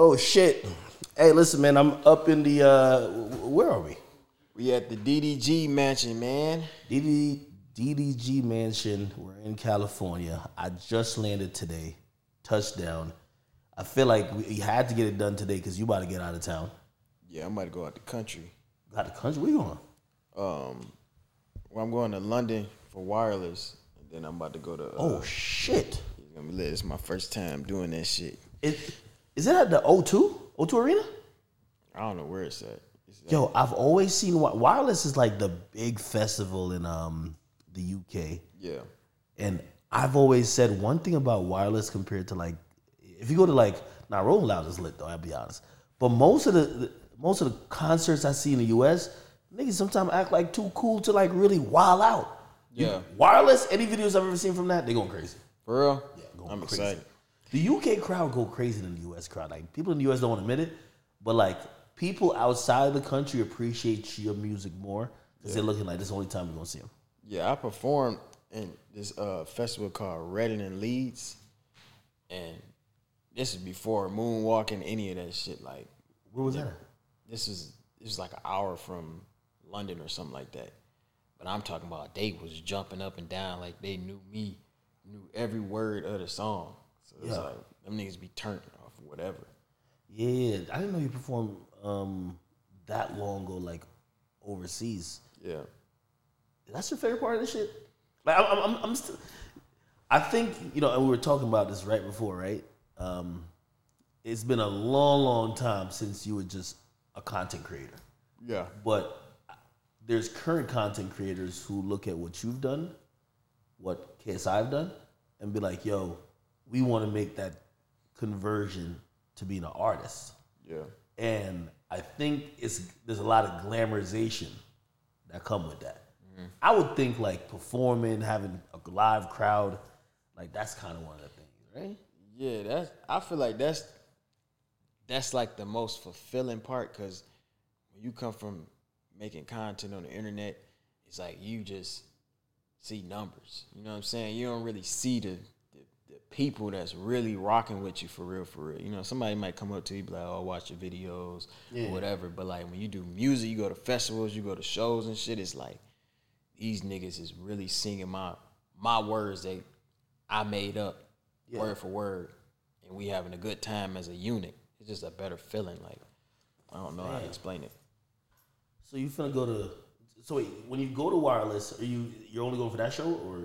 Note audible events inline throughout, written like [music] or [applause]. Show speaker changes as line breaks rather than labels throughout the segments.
Oh shit. Hey, listen, man. I'm up in the. uh Where are we?
We at the DDG mansion, man.
DD, DDG Mansion. We're in California. I just landed today. Touchdown. I feel like we had to get it done today because you about to get out of town.
Yeah, I'm about to go out the country.
Out of country? Where you going?
Um, well, I'm going to London for wireless, and then I'm about to go to. Uh,
Oh shit.
it's gonna be lit. It's my first time doing that shit.
It, is it at the O2? O2 Arena?
I don't know where it's at. It's at-
Yo, I've always seen wi- wireless is like the big festival in um the UK,
yeah,
and I've always said one thing about wireless compared to like if you go to like now Rolling Loud is lit though. I'll be honest, but most of the, the most of the concerts I see in the US, niggas sometimes act like too cool to like really wild out. You-
Yeah.
wireless. Any videos I've ever seen from that, they going crazy.
for real.
going
I'm
crazy.
excited.
The UK crowd go crazy than the US crowd. Like people in the US don't admit it, but like people outside of the country appreciate your music more because they're looking like this is the only time we're gonna see them.
Yeah, I performed in this uh, festival called Reading in Leeds, and this is before moonwalking, any of that shit. Like
Where was that?
This is this is like an hour from London or something like that. But I'm talking about they was jumping up and down like they knew me, knew every word of the song. It's
Yeah.
like them niggas be turned off or whatever.
Yeah, I didn't know you performed um, that long ago, like overseas.
Yeah.
That's your favorite part of this shit? Like I'm, I'm, I'm, I'm still. I think you know, and we were talking about this right before, right? Um, it's been a long, long time since you were just a content creator.
Yeah.
but there's current content creators who look at what you've done, what KSI've done, and be like, yo, we want to make that conversion to being an artist.
Yeah.
And I think it's there's a lot of glamorization that come with that. Mm-hmm. I would think like performing, having a live crowd, like that's kind of one of the things, right?
Yeah, that's. I feel like that's that's like the most fulfilling part because when you come from making content on the internet, it's like you just see numbers. You know what I'm saying? You don't really see the people that's really rocking with you for real, for real. You know, somebody might come up to you be like, "Oh, I watch your videos
Yeah.
or whatever." But like when you do music, you go to festivals, you go to shows and shit. It's like these niggas is really singing my my words that I made up
Yeah.
word for word, and we having a good time as a unit. It's just a better feeling. Like I don't know how to explain it.
So you finna go to? So wait, when you go to wireless, are you you're only going for that show or?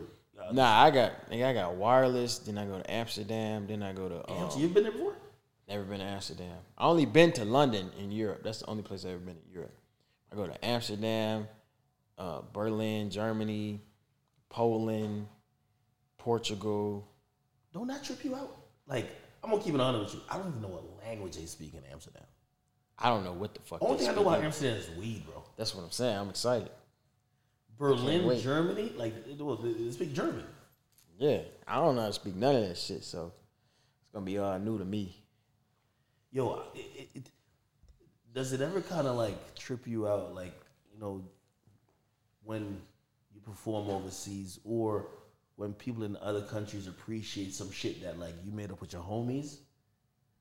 Nah, I got nigga, I got wireless. Then I go to Amsterdam. Then I go to. Um,
so you've been there before?
never been to Amsterdam. I only been to London in Europe. That's the only place I've ever been in Europe. I go to Amsterdam, uh, Berlin, Germany, Poland, Portugal.
Don't that trip you out? Like, I'm gonna keep it honest with you. I don't even know what language they speak in Amsterdam.
I don't know what the fuck.
Only
they
thing I know about. Amsterdam is weed, bro.
That's what I'm saying. I'm excited.
Berlin. Germany, like they, they speak German.
Yeah, I don't know how to speak none of that shit, so it's gonna be all new to me.
Yo, it, it, does it ever kind of like trip you out, like you know, when you perform overseas, or when people in other countries appreciate some shit that like you made up with your homies?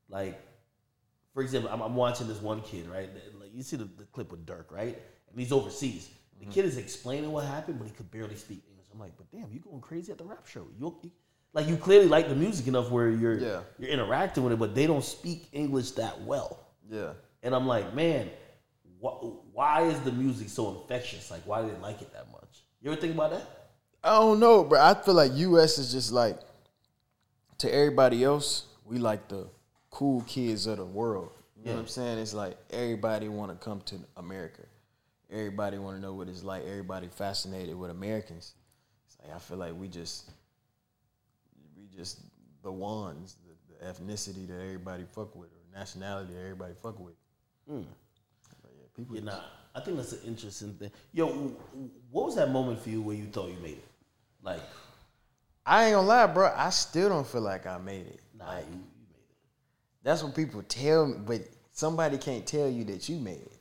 Like, for example, I'm, I'm watching this one kid, right? Like you see the, the clip with Durk, right? And he's overseas. The mm. kid is explaining what happened, but he could barely speak English. I'm like, but damn, you going crazy at the rap show? You, like you clearly like the music enough where you're
Yeah.
you're interacting with it, but they don't speak English that well.
Yeah.
And I'm like, man, wh- why is the music so infectious? Like, why do they like it that much? You ever think about that?
I don't know, bro. I feel like US is just like to everybody else, we like the cool kids of the world. You know what I'm saying? It's like everybody want to come to America. Everybody want to know what it's like. Everybody fascinated with Americans. It's like I feel like we just we just the ones, the, the ethnicity that everybody fuck with or nationality that everybody fuck with.
Mm.
But yeah, people
You're not. I think that's an interesting thing. Yo, what was that moment for you where you thought you made it? Like,
I ain't gonna lie, bro. I still don't feel like I made it.
nah, you, you made it.
That's what people tell me, but somebody can't tell you that you made it.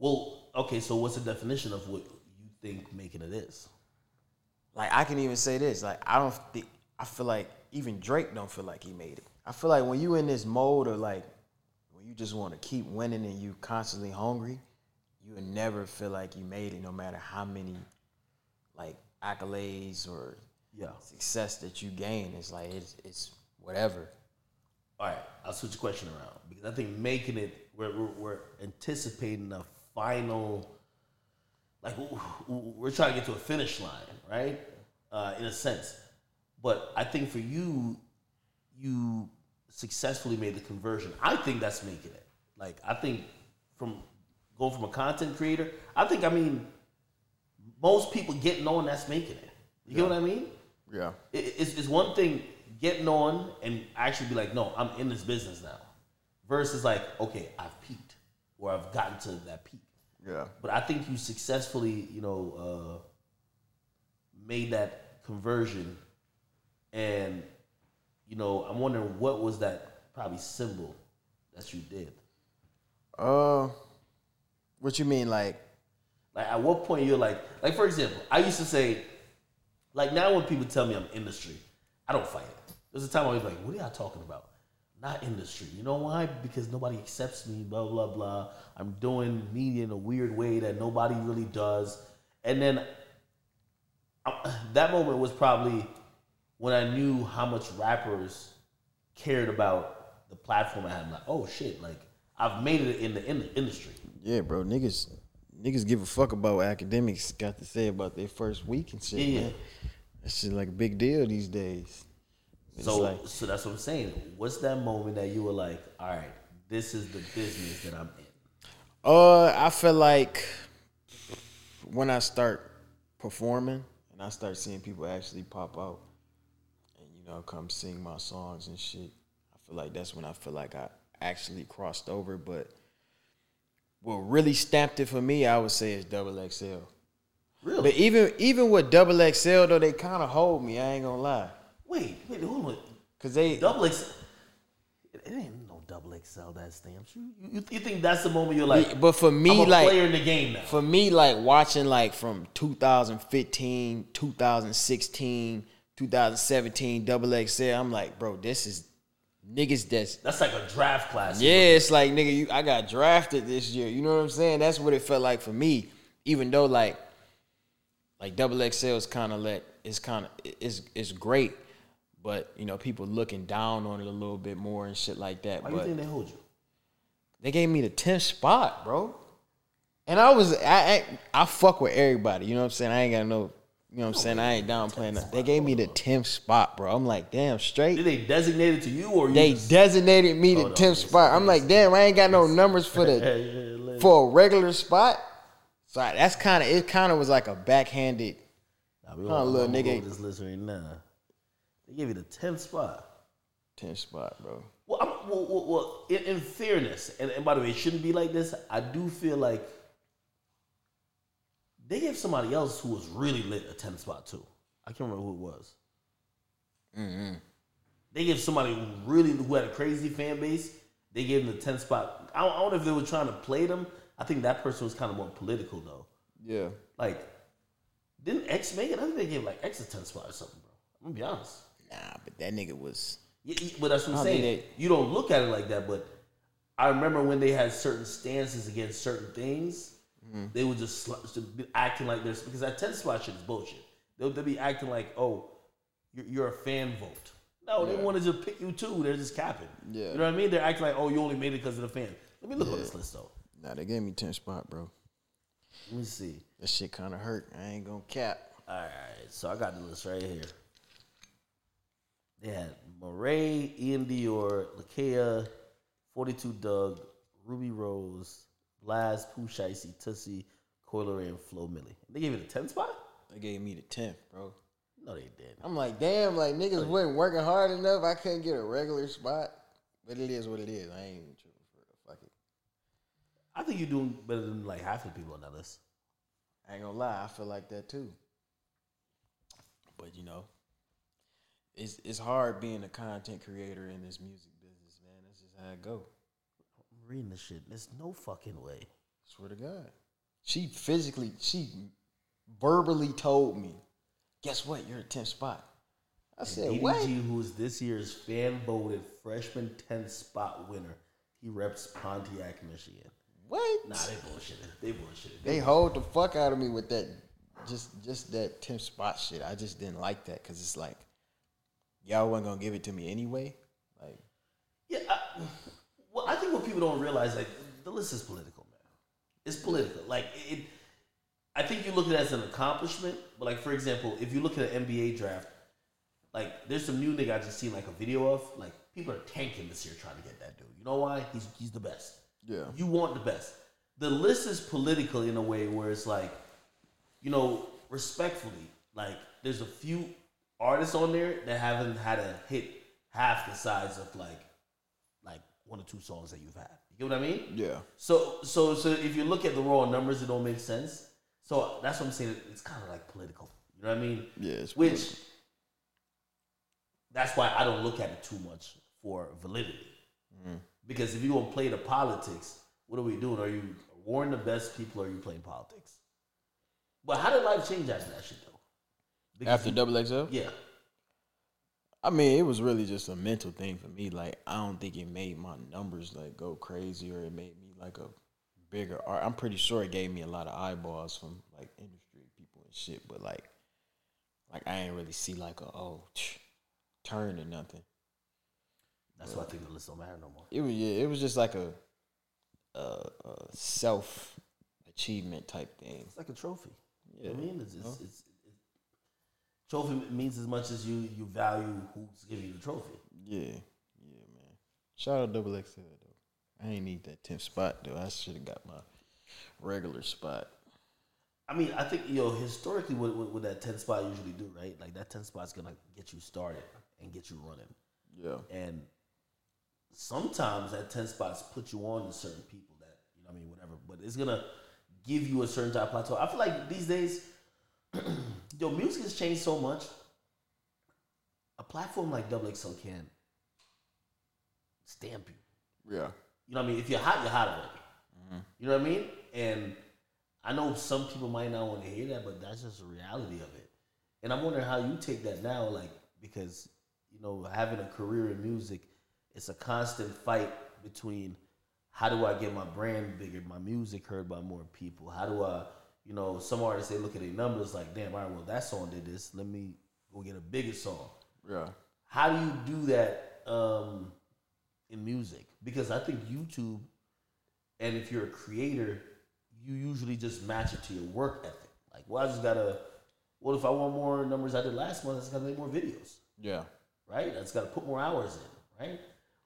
Well, okay, so what's the definition of what you think making it is?
Like I can even say this. Like I don't think I feel like even Drake don't feel like he made it. I feel like when you in this mode of like when you just want to keep winning and you constantly hungry, you would never feel like you made it no matter how many like accolades or
Yeah.
success that you gain. It's like it's it's whatever.
All right, I'll switch the question around because I think making it, we're, we're, we're anticipating a final, like we're trying to get to a finish line, right? Uh, in a sense. But I think for you, you successfully made the conversion. I think that's making it. Like, I think from going from a content creator, I think, I mean, most people getting on that's making it. You get what I mean?
Yeah.
it- it's, it's one thing getting on and actually be like, no, I'm in this business now, versus like, okay, I've peaked or I've gotten to that peak.
Yeah.
But I think you successfully, you know, uh, made that conversion, and you know, I'm wondering what was that probably symbol that you did.
Uh what you mean like
Like, at what point you're like, like for example, I used to say, like now when people tell me I'm industry, I don't fight it. There's a time I was like, what are y'all talking about? Not industry. You know why? Because nobody accepts me. Blah blah blah. I'm doing media in a weird way that nobody really does. And then I, [sighs] that moment was probably when I knew how much rappers cared about the platform I had. I'm like, oh shit, like I've made it in the, in the industry.
Yeah, bro, niggas niggas give a fuck about what Akademiks got to say about their first week and shit.
Yeah.
Man. That shit like a big deal these days. It's
So,
like
so that's what I'm saying. What's that moment that you were like, all right, this is the business that I'm in?
Uh, I feel like when I start performing and I start seeing people actually pop out and you know come sing my songs and shit, I feel like that's when I feel like I actually crossed over. But what really stamped it for me, I would say, is Double XL.
Really?
But even even with Double XL though, they kind of hold me. I ain't gonna lie,
wait, wait, hold on.
cause they
Double X. It, ain't no double XL that stamps you. You, you think that's the moment you're like,
But for me,
I'm a
like
player in the game now.
for me, like watching like from 2015, 2016, 2017, double XL, I'm like, bro, this is niggas that's
That's like a draft class.
yeah, it's like nigga, you I got drafted this year. You know what I'm saying? That's what it felt like for me. Even though like like double XL is kind of like it's kind of it's it's great, but you know people looking down on it a little bit more and shit like that.
Why
but
you think they hold you?
they gave me the 10th spot, bro. And I was I, I I fuck with everybody. You know what I'm saying? I ain't got no. You know what I'm saying? I ain't down playing. that. They gave me the 10th spot, bro. I'm like, damn, straight.
Did they designate it to you or you
They
just-
designated me the 10th spot. I'm like, damn, I ain't got no numbers for the [laughs] for a regular spot. So I- that's kind of it. Kind of was like a backhanded.
Nah, we gonna-
little
I'm gonna go
nigga.
This list right now. They gave you the tenth spot.
10th spot, bro.
Well, I'm, well, well, well in, in fairness, and, and by the way, it shouldn't be like this. I do feel like they gave somebody else who was really lit a 10th spot too. I can't remember who it was. Mm-hmm. They gave somebody who really who had a crazy fan base. They gave them the 10th spot. I don't, I don't know if they were trying to play them. I think that person was kind of more political though.
Yeah.
Like, didn't X make it? I think they gave like X a 10th spot or something, bro. I'm gonna be honest.
Nah, but that nigga was.
Yeah, yeah, but that's what I'm saying. you don't look at it like that, but I remember when they had certain stances against certain things,
Mm-hmm.
they would just sl- just be acting like this because that 10 spot shit is bullshit. They'll, they'll be acting like, oh, you're, you're a fan vote. No, they want to just pick you too. They're just capping.
Yeah.
You know what I mean? They're acting like, oh, you only made it because of the fan. Let me look on this list though.
Nah, they gave me ten spot, bro.
Let me see.
That shit kind of hurt. I ain't gonna cap.
All right, so I got the list right here. They had Morray, Iann Dior, Lakeyah, 42 Dugg, Rubi Rose, Blxst, Pooh Shiesty, Toosii, Coiler, and Flo Milli. They gave it a 10 spot?
They gave me the 10th, bro.
No, they didn't.
I'm like, damn, like niggas wasn't working hard enough. I couldn't get a regular spot. But it is what it is. I ain't even tripping for it. Fuck it.
I think you're doing better than like half the people on that list.
I ain't gonna lie, I feel like that too. But you know, it's it's hard being a content creator in this music business, man. That's just how it go.
I'm reading this shit. There's no fucking way.
Swear to God. She physically, she verbally told me, guess what? You're a 10th spot. I said,
DDG,
what?
who's this year's fan voted freshman 10th spot winner. He reps Pontiac, Michigan.
What?
Nah, they bullshitted. They bullshitted.
They hold the fuck out of me with that, just just that Tim spot shit. I just didn't like that because it's like, y'all wasn't gonna give it to me anyway. Like,
Yeah, I, well, I think what people don't realize, like, the list is political, man. It's political. Like, it. I think you look at it as an accomplishment, but like, for example, if you look at an NBA draft, like, there's some new nigga I just seen like a video of. Like, people are tanking this year trying to get that dude. You know why? He's he's the best.
yeah,
You want the best. The list is political in a way where it's like, you know, respectfully, like there's a few artists on there that haven't had a hit half the size of like like one or two songs that you've had. You get what I mean?
yeah,
So so so if you look at the raw numbers, it don't make sense. So that's what I'm saying. It's kind of like political. You know what I mean?
yeah. It's
Which that's why I don't look at it too much for validity. Mm. Because if you gonna play the politics, what are we doing? Are you warning the best people? Or are you playing politics? But how did life change after that shit though? Because
after double XL.
yeah,
I mean, it was really just a mental thing for me. Like, I don't think it made my numbers like go crazy or it made me like a bigger art. I'm pretty sure it gave me a lot of eyeballs from like industry people and shit. But like, like I ain't really see like a oh turn or nothing.
that's why I think the list don't matter no more.
It was yeah, it was just like a, a, a self achievement type thing.
It's like a trophy.
Yeah,
I mean, it's, it's,
know?
it's, it's trophy means as much as you you value who's giving you the trophy.
Yeah, yeah, man. Shout out Double XL though. I ain't need that tenth spot though. I should have got my regular spot.
I mean, I think yo historically, what, what, what that ten spot usually do, right? Like that ten spot's gonna get you started and get you running,
Yeah,
and sometimes that ten spots put you on to certain people that you know, what I mean, whatever. But it's gonna give you a certain type of plateau. I feel like these days, [clears throat] yo, music has changed so much. A platform like Double XL can stamp you.
yeah,
You know what I mean? If you're hot, you're hot already. You know what I mean? And I know some people might not want to hear that, but that's just the reality of it. And I'm wondering how you take that now, like because you know having a career in music, it's a constant fight between how do I get my brand bigger, my music heard by more people? How do I, you know, some artists they look at their numbers like, damn, all right, well that song did this, let me go get a bigger song
yeah,
how do you do that um, in music? Because I think YouTube, and if you're a creator, you usually just match it to your work ethic. Like, well, I just gotta. Well, if I want more numbers I did last month, I just gotta make more videos,
yeah,
right? I just gotta put more hours in, right?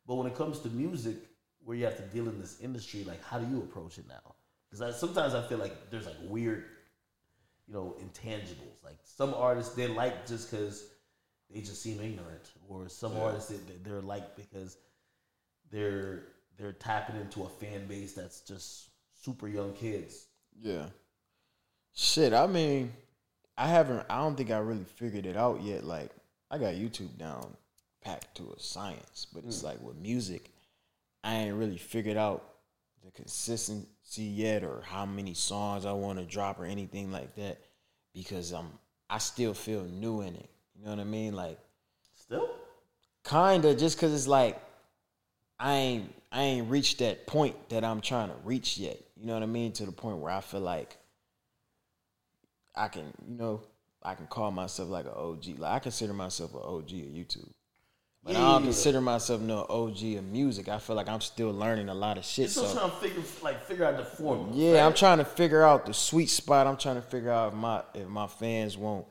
But when it comes to music, where you have to deal in this industry, like, how do you approach it now? Because sometimes I feel like there's like weird, you know, intangibles. Like some artists they like just because they just seem ignorant, or some
Yeah.
artists they, they're like because they're they're tapping into a fan base that's just super young kids.
yeah. Shit, I mean, I haven't. I don't think I really figured it out yet. Like, I got YouTube down packed to a science, but it's hmm. like with music, I ain't really figured out the consistency yet or how many songs I want to drop or anything like that because I'm I still feel new in it. You know what I mean? Like
Still,
kinda just cause it's like I ain't I ain't reached that point that I'm trying to reach yet. You know what I mean? To the point where I feel like I can, you know, I can call myself like an OG. Like I consider myself an OG of YouTube. But
Yeah,
I don't
yeah.
consider myself no OG of music. I feel like I'm still learning a lot of shit.
you're still
So
trying to figure like figure out the formula.
yeah,
right?
I'm trying to figure out the sweet spot. I'm trying to figure out if my if my fans want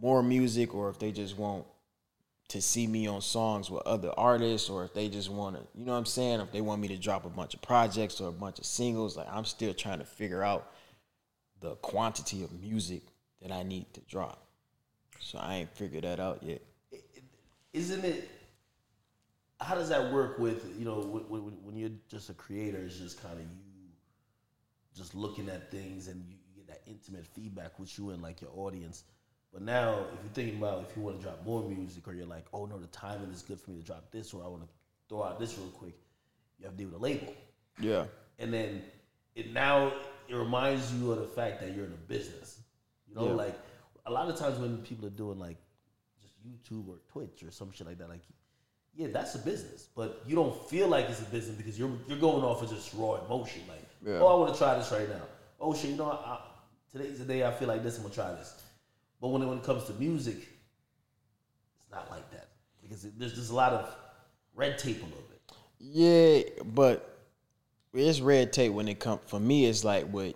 more music or if they just want to see me on songs with other artists or if they just want to, you know what I'm saying? If they want me to drop a bunch of projects or a bunch of singles, like I'm still trying to figure out the quantity of music that I need to drop. So I ain't figured that out yet.
Isn't it how does that work with you know when, when, you're just a creator it's just kind of you just looking at things and you, you get that intimate feedback with you and like your audience but now if you're thinking about if you want to drop more music or you're like oh no the timing is good for me to drop this or i want to throw out this real quick you have to deal with a label
Yeah.
and then it now it reminds you of the fact that you're in a business. You know,
Yeah.
like a lot of times when people are doing like YouTube or Twitch or some shit like that. Like, yeah, that's a business, but you don't feel like it's a business because you're you're going off of just raw emotion. Like,
Yeah.
oh, I want to try this right now. Oh shit, you know, I, I, today's the day I feel like this. I'm gonna try this. But when it, when it comes to music, it's not like that because it, there's just a lot of red tape a little bit.
Yeah, but it's red tape when it comes. For me, it's like with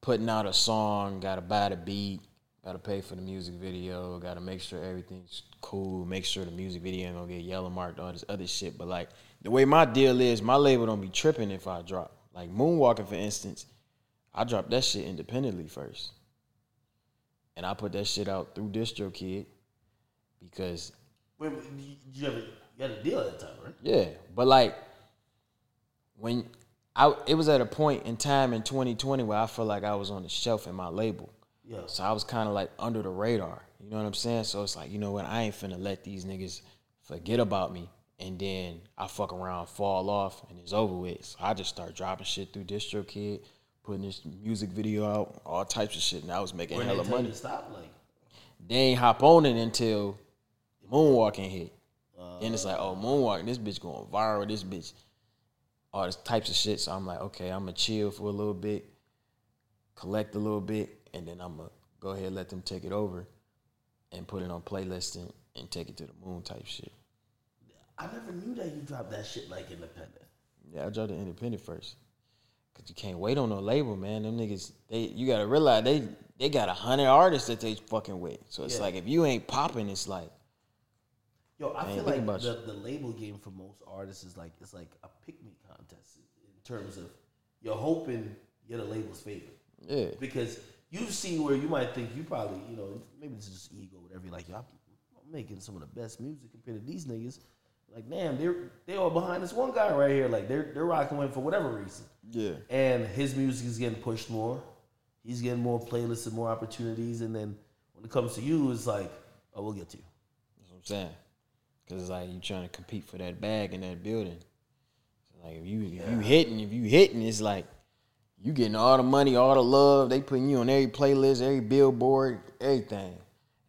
putting out a song. Got to buy the beat. Got to pay for the music video. Got to make sure everything's cool. Make sure the music video ain't gonna get yellow marked. All this other shit. But like the way my deal is, my label don't be tripping if I drop. Like Moonwalking, for instance, I dropped that shit independently first, and I put that shit out through DistroKid because
Wait, you, ever, you had a deal at the time, right?
Yeah, but like when I it was at a point in time in 2020 where I felt like I was on the shelf in my label.
Yeah.
So I was kind of like under the radar. You know what I'm saying? So it's like, you know what? I ain't finna let these niggas forget about me and then I fuck around, fall off, and it's over with. So I just start dropping shit through DistroKid, putting this music video out, all types of shit, and I was making
When
hella money.
to stop, like,
They ain't hop on it until Moonwalking hit. then it's like, oh, uh. Moonwalking, this bitch going viral, this bitch, all this types of shit. So I'm like, okay, I'm gonna chill for a little bit, collect a little bit, and then I'm gonna go ahead and let them take it over and put it on playlist and, and take it to the moon type shit.
I never knew that you dropped that shit like independent.
Yeah, I dropped the independent first. Cause you can't wait on no label, man. Them niggas, they you gotta realize they they got a hundred artists that they fucking with. So it's
Yeah.
like if you ain't popping, it's like
Yo, I feel like the, the label game for most artists is like it's like a pick me contest in terms of you're hoping you're the label's favorite
yeah.
because you've seen where you might think you probably you know maybe this is just ego whatever you're like yo, I'm, I'm making some of the best music compared to these niggas. Like damn they're they all behind this one guy right here. Like they're they're rocking with him for whatever reason.
Yeah.
and his music is getting pushed more. He's getting more playlists and more opportunities. And then when it comes to you it's like oh we'll get to you.
That's what I'm saying. Cause it's like you trying to compete for that bag in that building. So like if you if you hitting, if you hitting, it's like you getting all the money, all the love. They putting you on every playlist, every billboard, everything.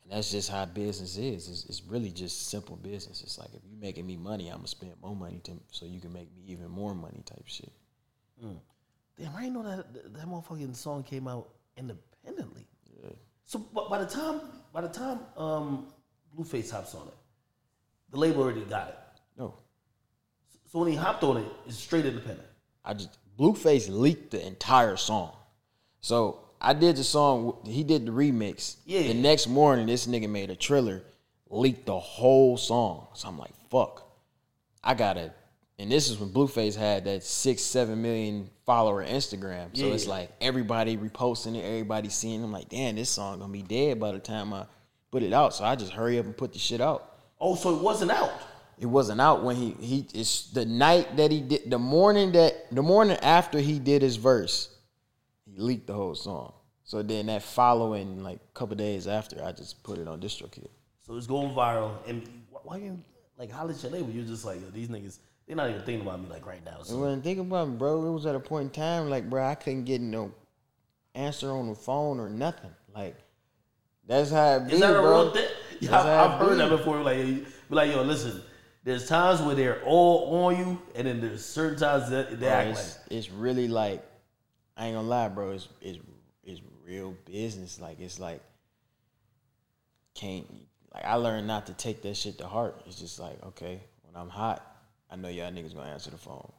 And that's just how business is. It's, it's really just simple business. It's like if you're making me money, I'm gonna spend more money to so you can make me even more money type shit.
Damn, I didn't know that that, motherfucking song came out independently. Yeah. So by the time by the time um, Blueface hops on it, the label already got it.
No.
So when he hopped on it, it's straight independent.
I just Blueface leaked the entire song. So I did the song. He did the remix.
Yeah.
The next morning, this nigga made a trailer, leaked the whole song. So I'm like, fuck. I gotta. And this is when Blueface had that six, seven million follower Instagram. So
Yeah.
it's like everybody reposting it, everybody seeing. it. I'm like, damn, this song gonna be dead by the time I put it out. So I just hurry up and put the shit out.
Oh, so it wasn't out.
It wasn't out when he he it's the night that he did the morning that the morning after he did his verse, he leaked the whole song. So then that following like couple days after, I just put it on DistroKid.
So it's going viral. And wh- why you like holler at your label? You're just like yo, these niggas. They're not even thinking about me like right now. So
when think about me, bro, it was at a point in time like, bro, I couldn't get no answer on the phone or nothing. Like that's how it be,
is that a
bro.
real thing? Yeah, [laughs] I've, I've heard that before. Like, be like, yo, listen. There's times where they're all on you, and then there's certain times that they
Bro,
act like.
it's, it's really like I ain't gonna lie, bro. It's it's it's real business. Like it's like can't like I learned not to take that shit to heart. It's just like okay, when I'm hot, I know y'all niggas gonna answer the phone.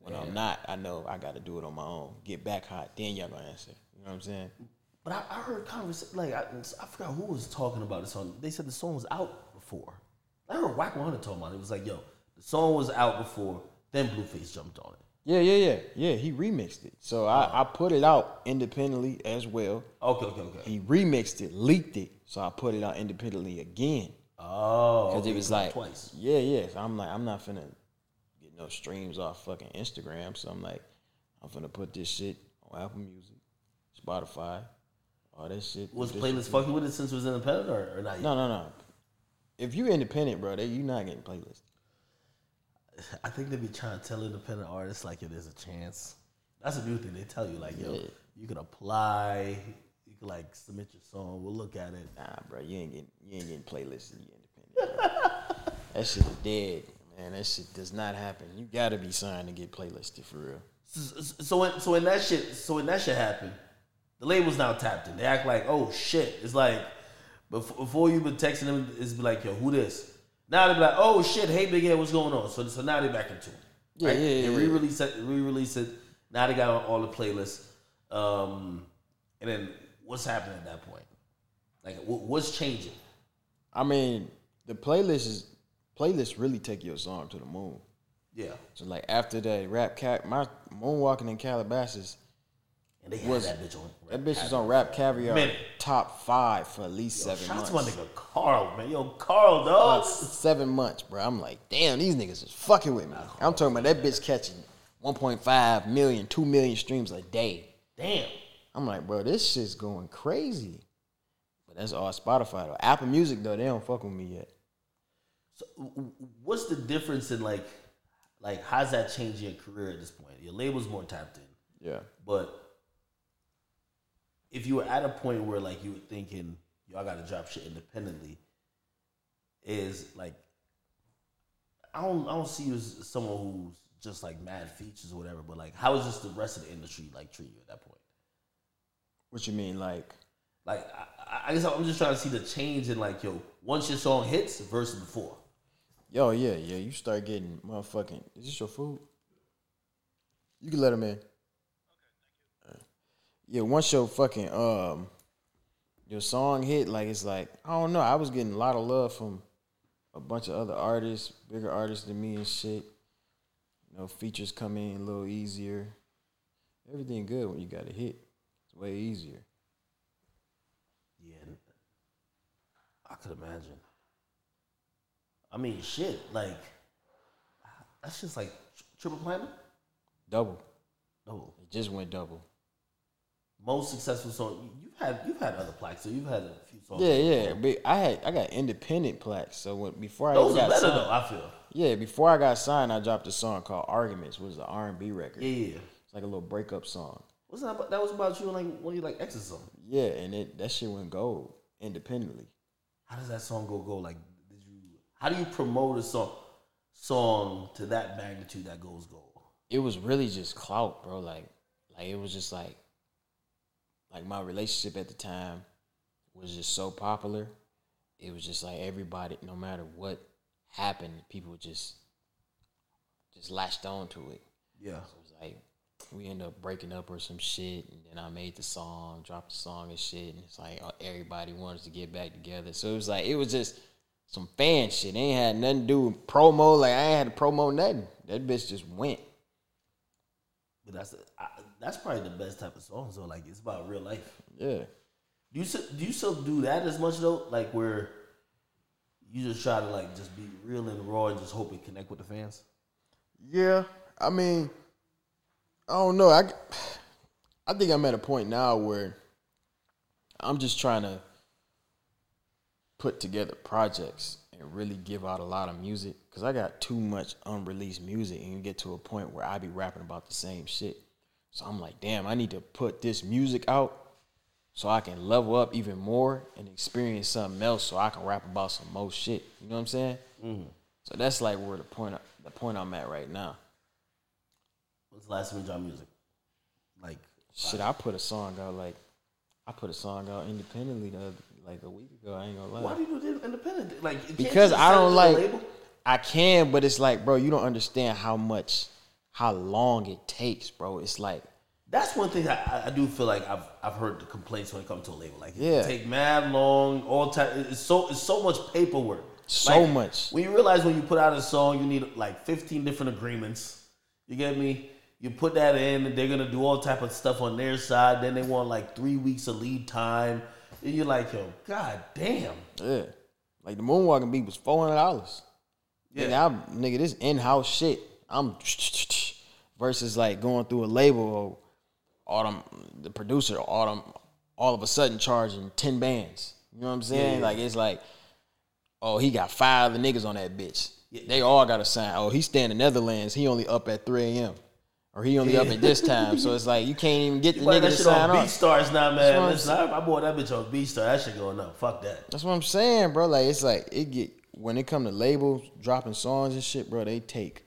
When I'm not, I know I got to do it on my own. Get back hot, then y'all gonna answer. You know what I'm saying?
But I, I heard conversation like I, I forgot who was talking about this song. They said the song was out before. I heard Wack 100 talking about it. It was like, yo, the song was out before, then Blueface jumped on it.
Yeah, yeah, yeah, yeah. He remixed it, so I, I put it out independently as well.
Okay, okay, okay.
He remixed it, leaked it, so I put it out independently again.
Oh,
Because it was like,
twice.
yeah, yeah. So I'm like, I'm not finna get no streams off fucking Instagram. So I'm like, I'm finna put this shit on Apple Music, Spotify, all that shit.
Was
This
playlist
shit-
fucking with it since it was independent or, or not? Yet?
No, no, no. If you independent, bro, they, you not getting playlists.
I think they be trying to tell independent artists like it is a chance. That's a new thing they tell you, like, yo,
Yeah.
you can apply, you can like submit your song. We'll look at it.
Nah, bro, you ain't getting you ain't getting playlists. You independent. [laughs] that shit is dead, man. That shit does not happen. You gotta be signed to get playlisted for real.
So, so when so when that shit so when that shit happened, the label's now tapped in. They act like, oh shit. It's like before, before you been texting them, it's be like, yo, who this? Now they be like, oh shit, hey big head, what's going on? So so now they back into it.
Yeah, yeah, yeah,
They re-release it, re-release it. Now they got on all the playlists. Um, and then what's happening at that point? Like, wh- what's changing?
I mean, the playlist is playlists really take your song to the moon.
Yeah,
So like after that rap cat, my moonwalking in Calabasas,
and they had
Was-
that bitch on.
that bitch was on Rap Caviar
Minute.
top five for at least seven
Shout out
months.
to my nigga Carl, man. Yo, Carl, dog.
About seven months, bro. I'm like, damn, these niggas is fucking with me. I'm talking about that bitch catching 1.5 million, 2 million streams a day.
Damn.
I'm like, bro, this shit's going crazy. But that's all Spotify though. Apple Music though, they don't fuck with me yet.
So, what's the difference in like, like, how's that changing your career at this point? Your label's more tapped in,
Yeah.
but if you were at a point where like you were thinking, yo, I gotta drop shit independently, is like, I don't, I don't see you as someone who's just like mad features or whatever, but like, how is just the rest of the industry like treat you at that point?
What you mean, like?
Like, I, I guess I'm just trying to see the change in like, yo, once your song hits versus before.
Yo, yeah, yeah. You start getting motherfucking. Is this your food? You can let him in. Yeah, once your fucking um, your song hit, like it's like I don't know. I was getting a lot of love from a bunch of other artists, bigger artists than me and shit. You know, features come in a little easier. Everything good when you got a hit. It's way easier.
Yeah, I could imagine. I mean, shit, like that's just like triple platinum.
Double.
double.
It just went double.
Most successful song. You've had you've had other plaques, so you've had a few songs.
Yeah, yeah. But I had I got independent plaques. So when, before I
Those
got
better
signed,
though. I feel.
Yeah, before I got signed, I dropped a song called "Arguments," which was an R and B record.
Yeah, yeah.
It's like a little breakup song.
Wasn't that about, that was about you and like one of your like exes song?
Yeah, and it that shit went gold independently.
How does that song go go? Like, did you? How do you promote a song song to that magnitude that goes gold?
It was really just clout, bro. Like, like it was just like, like my relationship at the time was just so popular. It was just like everybody, no matter what happened, people just just latched on to it.
Yeah.
So it was like we ended up breaking up or some shit, and then I made the song, dropped the song and shit, and it's like uh, everybody wanted to get back together. So it was like it was just some fan shit. It ain't had nothing to do with promo. Like I ain't had to promo nothing. That bitch just went.
But that's I, that's probably the best type of song. So like, it's about real life.
Yeah.
Do you still, do you still do that as much though? Like where you just try to like just be real and raw and just hope it connect with the fans.
Yeah. I mean, I don't know. I I think I'm at a point now where I'm just trying to put together projects and really give out a lot of music because I got too much unreleased music and you get to a point where I be rapping about the same shit. So I'm like, damn, I need to put this music out so I can level up even more and experience something else so I can rap about some more shit. You know what I'm saying? Mm-hmm. So that's like where the point the point I'm at right now.
When's the last time you dropped music? Like
Shit, I put a song out like I put a song out independently the other, like a week ago. I ain't gonna lie.
why do you do this independent? Like
because I don't like. I can, but it's like, bro, you don't understand how much, how long it takes, bro. It's like,
That's one thing I, I- do feel like I've I've heard the complaints when it comes to a label. Like it
Yeah.
take mad long, all time. It's so it's so much paperwork.
So
Like,
much.
When you realize when you put out a song, you need like fifteen different agreements. You get me? You put that in, and they're gonna do all type of stuff on their side. Then they want like three weeks of lead time. And you're like, yo, god damn.
yeah, like the moonwalking beat was four hundred dollars.
Yeah.
Nigga, I'm, nigga, this in house shit. I'm [tsk] versus like going through a label or all them, the producer, all them, all of a sudden charging ten bands. You know what I'm saying?
Yeah.
Like it's like, oh, he got five of the niggas on that bitch.
Yeah.
They all got a sign. Oh, he's staying in the Netherlands. He only up at 3 a.m. or he only up at this time. So it's like you can't even get the
But
nigga
that
to
shit
sign
on. BeatStars now, man. Listen, I, I bought that bitch on BeatStar. That shit going up. Fuck that.
That's what I'm saying, bro. Like it's like it get when it come to labels dropping songs and shit, bro. They take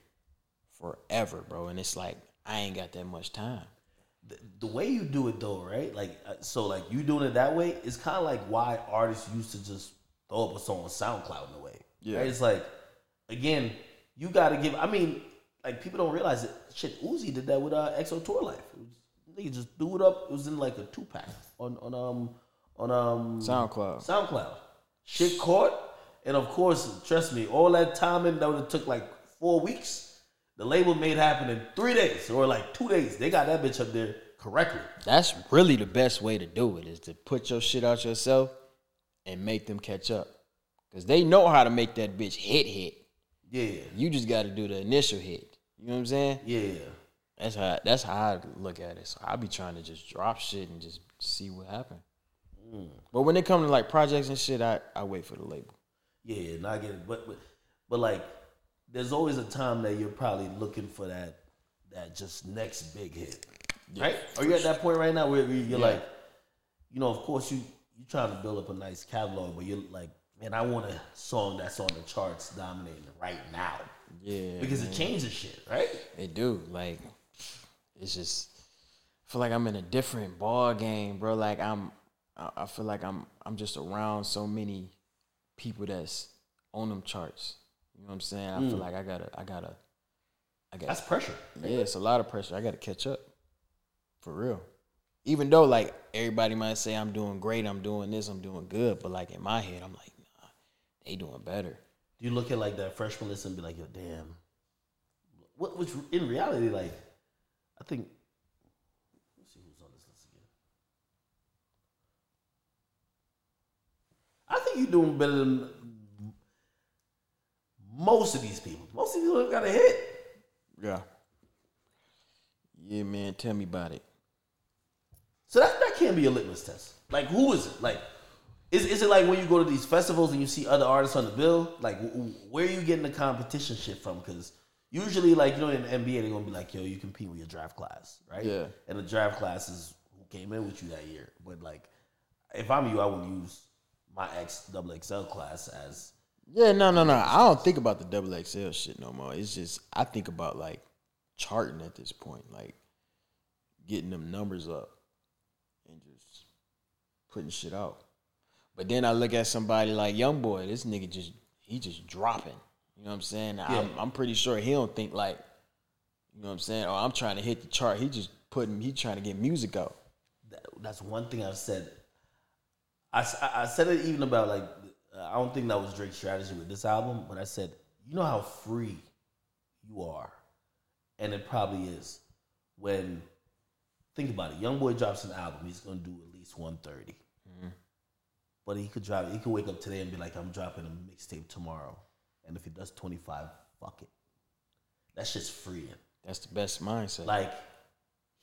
forever, bro. And it's like I ain't got that much time.
the, the way you do it though, right? Like uh, so, like you doing it that way is kind of like why artists used to just throw up a song on SoundCloud in a way.
Yeah.
right? it's like again, you got to give. I mean, like people don't realize it. Shit, Uzi did that with uh, XO Tour Llif3. They just threw it up. It was in like a two pack on on um on um
SoundCloud.
SoundCloud. Shit caught, and of course, trust me, all that timing that would have took like four weeks. The label made happen in three days or like two days. They got that bitch up there correctly.
That's really the best way to do it is to put your shit out yourself and make them catch up. Cause they know how to make that bitch hit hit.
Yeah,
You just got to do the initial hit. You know what I'm saying?
yeah.
That's how that's how I look at it. So I be trying to just drop shit and just see what happens. Mm. But when it comes to like projects and shit, I, I wait for the label.
Yeah, yeah, no, I get it. But, but but like there's always a time that you're probably looking for that that just next big hit. Right? Are you at that point right now where you're
Yeah.
like, you know, of course you you're trying to build up a nice catalog, but you're like, man, I want a song that's on the charts dominating right now.
Yeah,
Because
man.
it changes shit, right?
It do. Like it's just I feel like I'm in a different ball game, bro. Like I'm I feel like I'm I'm just around so many people that's on them charts. You know what I'm saying? I feel mm. like I gotta I gotta I gotta That's
pressure.
Yeah, it's a lot of pressure. I gotta catch up. For real. Even though like everybody might say I'm doing great, I'm doing this, I'm doing good, but like in my head, I'm like, nah, they doing better.
Do you look at like that freshman list and be like, yo, damn. What which in reality, like, I think let's see who's on this list again. You're doing better than most of these people. Most of these people have got a hit.
Yeah. Yeah, man, tell me about it.
So that that can't be a litmus test. Like, who is it? Like, is is it like when you go to these festivals and you see other artists on the bill? Like, wh- wh- where are you getting the competition shit from? Because usually, like you know, in the NBA, they're gonna be like, "Yo, you compete with your draft class, right?"
Yeah.
And the draft class is who came in with you that year. But like, if I'm you, I would use my X double XL class as
Yeah, no, no, no. I don't think about the double XL shit no more. It's just I think about like charting at this point, like getting them numbers up and just putting shit out. But then I look at somebody like YoungBoy. This nigga just he just dropping. You know what I'm saying? I'm, I'm pretty sure he don't think like, you know what I'm saying? Oh, I'm trying to hit the chart. He just putting he trying to get music out.
that, that's one thing I've said. I, I- said it even about like I don't think that was Drake's strategy with this album, but I said you know how free you are, and it probably is when think about it. YoungBoy drops an album, he's gonna do at least one mm-hmm. but he could drop. He could wake up today and be like, I'm dropping a mixtape tomorrow, and if he does 25, fuck it. That's just freeing.
That's the best mindset.
Like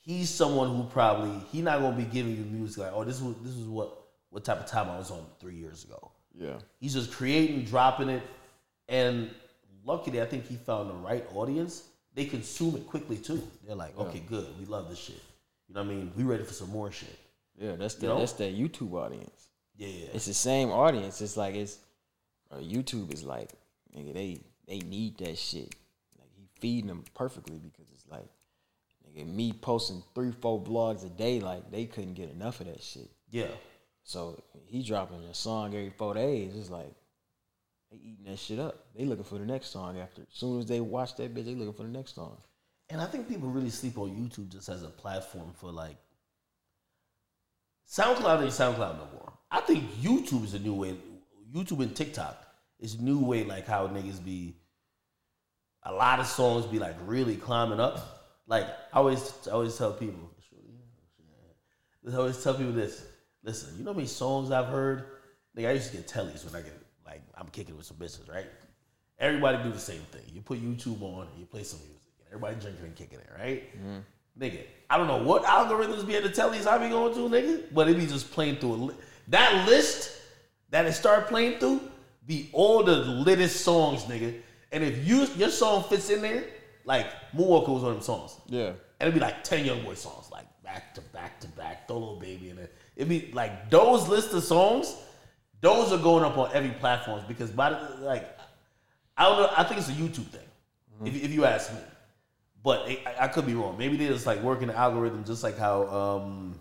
he's someone who probably he not gonna be giving you music like, oh, this was this is what what type of time I was on three years ago.
yeah.
He's just creating, dropping it, and luckily I think he found the right audience. They consume it quickly too. They're like, okay, good, we love this shit. You know what I mean? We ready for some more shit.
Yeah, that's the
You know?
that's that YouTube audience.
Yeah, yeah.
It's the same audience. It's like it's uh, YouTube is like nigga they they need that shit. Like he feeding them perfectly because it's like nigga me posting three four vlogs a day like they couldn't get enough of that shit.
yeah.
So he dropping a song every four days. It's like they eating that shit up. They looking for the next song after. As soon as they watch that bitch, they looking for the next song.
And I think people really sleep on YouTube just as a platform for like SoundCloud ain't SoundCloud no more. I think YouTube is a new way. YouTube and TikTok is a new way, like how niggas be. A lot of songs be like really climbing up. Like I always, I always tell people. I always tell people this. Listen, you know how many songs I've heard? Nigga, I used to get tellies when I get like I'm kicking with some bitches, right? Everybody do the same thing. You put YouTube on and you play some music, and everybody drinking and kicking it, right? Mm-hmm. Nigga, I don't know what algorithms be at the tellies I be going to, nigga, but it be just playing through a li- that list that it start playing through be all the littest songs, nigga. And if you your song fits in there, like Moonwalker was one of them songs.
Yeah.
And and it'd be like ten YoungBoy songs, like back to back to back, throw Lil Baby in it. It'd be like those list of songs. Those are going up on every platform because by the like, I don't know. I think it's a YouTube thing, if, if you ask me. But it, I, I could be wrong. Maybe they just like working the algorithm, just like how um,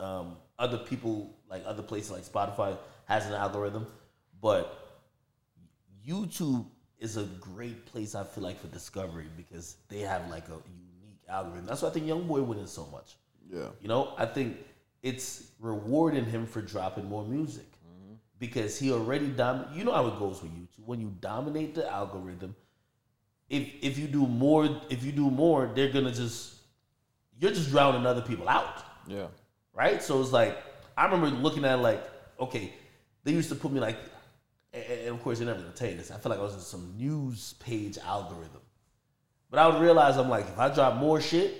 um, other people, like other places like Spotify, has an algorithm. But YouTube is a great place. I feel like for discovery because they have like a unique algorithm. That's why I think YoungBoy winning so much.
Yeah.
You know, I think it's rewarding him for dropping more music because he already dom. You know how it goes with YouTube. When you dominate the algorithm, if if you do more, if you do more, they're gonna just you're just drowning other people out,
Yeah.
right? So it's like I remember looking at it like, okay, they used to put me like, and and of course they're never gonna tell you this. I feel like I was in some news page algorithm, but I would realize I'm like, if I drop more shit,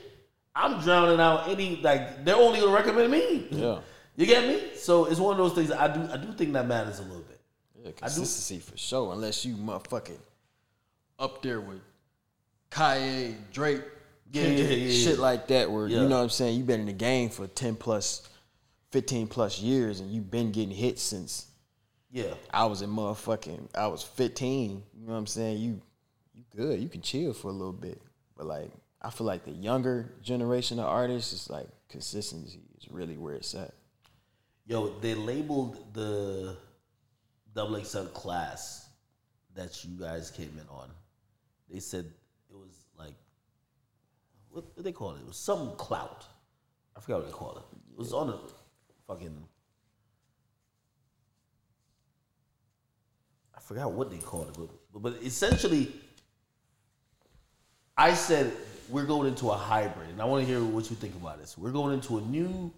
I'm drowning out any like they're only gonna recommend me.
Yeah.
You get me? So it's one of those things. I do. I do think that matters a little bit.
Yeah, consistency for sure. Unless you motherfucking up there with Kanye, Drake,
Yeah, yeah, yeah,
shit like that. Where you know what I'm saying? You've been in the game for ten plus, fifteen plus years, and you've been getting hits since
Yeah.
I was in motherfucking. I was 15. You know what I'm saying? You, you good. You can chill for a little bit, but like I feel like the younger generation of artists is like consistency is really where it's at.
Yo, they labeled the double XL class that you guys came in on. They said it was like what did they call it? It was some clout. I forgot what they called it. It was on a fucking I forgot what they called it, but, but essentially I said we're going into a hybrid, and I want to hear what you think about this. We're going into a new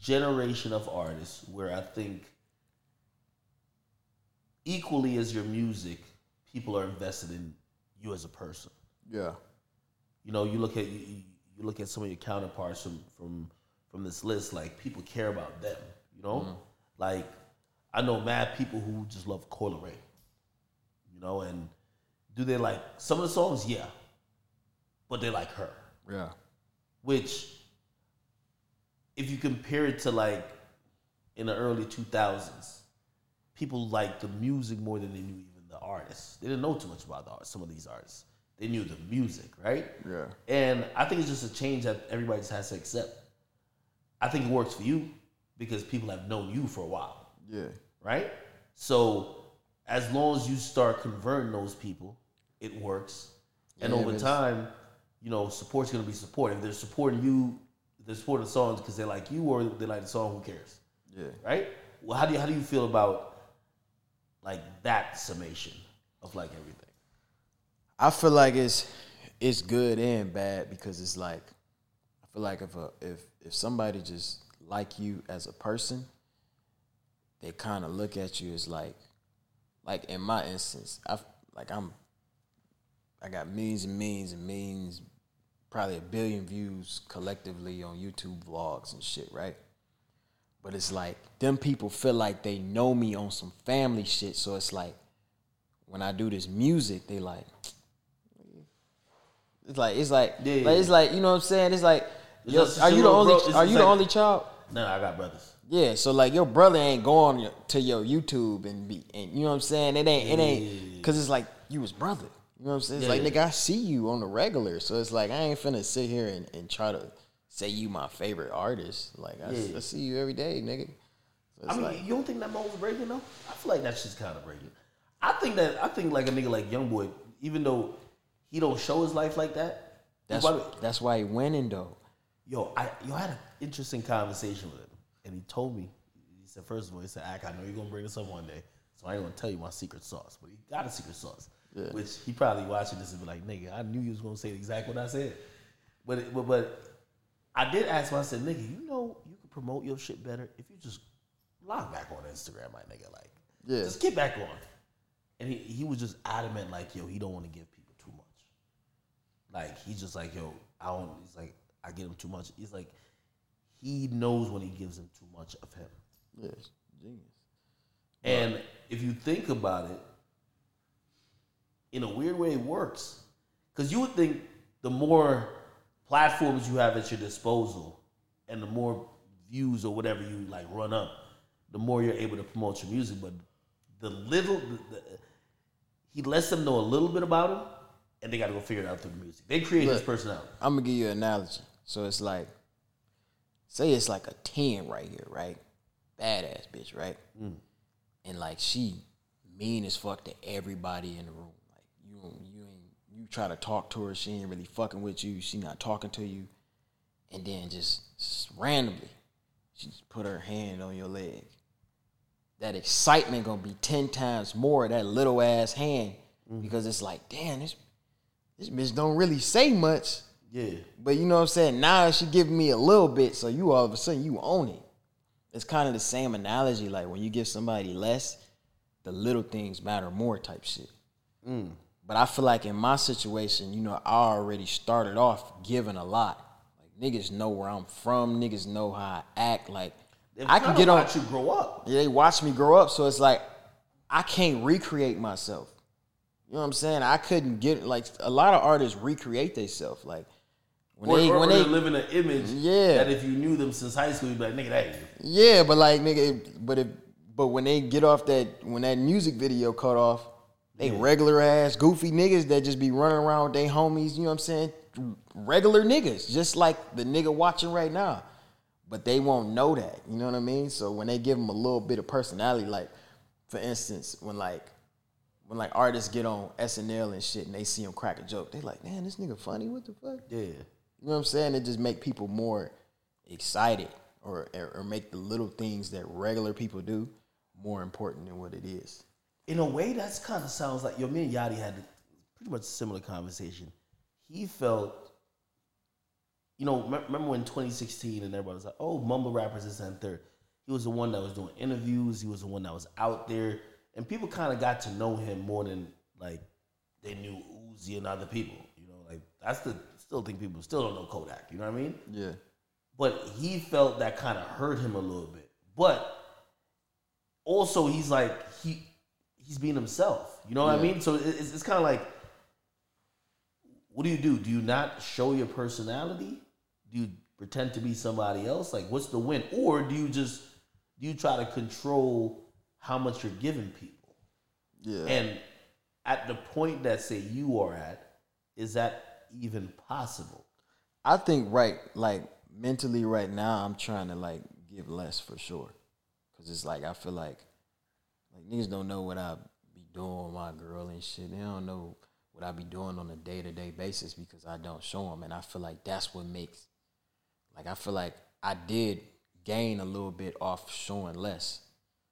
generation of artists where I think equally as your music, people are invested in you as a person.
Yeah.
You know, you look at you, you look at some of your counterparts from from from this list. Like people care about them. You know, mm-hmm. like I know mad people who just love Coi Leray. You know, and do they like some of the songs? Yeah, but they like her.
Yeah.
Which, if you compare it to like in the early two thousands, people liked the music more than they knew even the artists. They didn't know too much about the art, some of these artists. They knew the music, right?
Yeah.
And I think it's just a change that everybody just has to accept. I think it works for you because people have known you for a while,
Yeah.
right? So as long as you start converting those people, it works. And
Yeah,
over time, you know, support's gonna be support. If they're supporting you, they're supporting songs because they like you or they like the song, who cares?
Yeah.
Right? Well, how do you how do you feel about like that summation of like everything?
I feel like it's it's good and bad because it's like I feel like if a if if somebody just like you as a person, they kind of look at you as like like in my instance, I like I'm I got millions and millions and millions, probably a billion views collectively on YouTube vlogs and shit, right? But it's like them people feel like they know me on some family shit, so it's like when I do this music, they like it's like it's like,
Yeah,
like
yeah,
it's like you know what I'm saying. It's like, yo, are you the only?
bro-
are you
just
the only child?
No, I got brothers.
Yeah, so like your brother ain't going to your YouTube and be, and you know what I'm saying. It ain't, it ain't, because it's like you was brother. You know what I'm saying? It's
Yeah.
like nigga, I see you on the regular, so it's like I ain't finna sit here and, and try to say you my favorite artist. Like I,
Yeah.
I see you every day, nigga. So
I mean,
like,
you don't think that mold's breaking though? I feel like that's just kind of breaking. I think that I think like a nigga like YoungBoy, even though he don't show his life like that,
that's
probably-
that's why he winning though.
yo, I yo I had an interesting conversation with him, and he told me, he said first of all, he said, "Ak, I know you're gonna bring this up one day, so I ain't gonna tell you my secret sauce, but he got a secret sauce,
Yeah.
which he probably watching this and be like, nigga, I knew you was gonna say exactly what I said, but it, but but I did ask him, I said, nigga, you know you could promote your shit better if you just log back on Instagram, my nigga, like,
Yeah.
just get back on. And he, he was just adamant, like, yo, he don't want to give people too much. Like, he's just like, yo, I don't, he's like, I give him too much. He's like, he knows when he gives him too much of him.
Yes, genius.
And if you think about it, in a weird way, it works. Because you would think the more platforms you have at your disposal, and the more views or whatever you like run up, the more you're able to promote your music. But the little, the, the, he lets them know a little bit about him, and they got to go figure it out through the music. They create his
Look.
personality.
I'm gonna give you an analogy. So it's like, say it's like a ten right here, right? Badass bitch, right? Mm. And like she mean as fuck to everybody in the room. Like you, you ain't you try to talk to her, she ain't really fucking with you. She not talking to you, and then just, just randomly, she just put her hand on your leg. That excitement gonna be ten times more that little ass hand mm-hmm. because it's like, damn, this this bitch don't really say much.
Yeah,
But you know what I'm saying? Now she giving me a little bit, so you all of a sudden you own it. It's kind of the same analogy, like when you give somebody less, the little things matter more type shit. Mm. But I feel like in my situation, you know, I already started off giving a lot. Like niggas know where I'm from, niggas know how I act. Like
They've
I can get on.
you grow up.
Yeah, they watch me grow up, so it's like I can't recreate myself. You know what I'm saying? I couldn't get like a lot of artists recreate themselves. Like when
Or,
they
or,
when they
live in an image
Yeah.
that if you knew them since high school, you'd be like, nigga, that.
Yeah, but like nigga, but if but when they get off that when that music video cut off, they regular ass goofy niggas that just be running around with their homies. You know what I'm saying? Regular niggas, just like the nigga watching right now. But they won't know that. You know what I mean? So when they give them a little bit of personality, like for instance, when like when like artists get on SNL and shit and they see him crack a joke, they like, man, this nigga funny. What the fuck?
Yeah.
You know what I'm saying? It just make people more excited or or make the little things that regular people do more important than what it is.
In a way, that's kind of sounds like yo. Me and Yadi had pretty much a similar conversation. He felt, you know, me- remember when 2016 and everybody was like, "Oh, mumble rappers is and third. He was the one that was doing interviews. He was the one that was out there, and people kind of got to know him more than like they knew Uzi and other people. You know, like that's the still think people still don't know Kodak. You know what I mean?
Yeah.
but he felt that kind of hurt him a little bit. But also, he's like he he's being himself. You know what I mean? So it's, it's kind of like, what do you do? Do you not show your personality? Do you pretend to be somebody else? Like, what's the win? Or do you just do you try to control how much you're giving people?
Yeah.
And at the point that say you are at, is that even possible?
I think right, like mentally right now, I'm trying to like give less for sure, cause it's like I feel like like niggas don't know what I be doing with my girl and shit. They don't know what I be doing on a day to day basis because I don't show them, and I feel like that's what makes like I feel like I did gain a little bit off showing less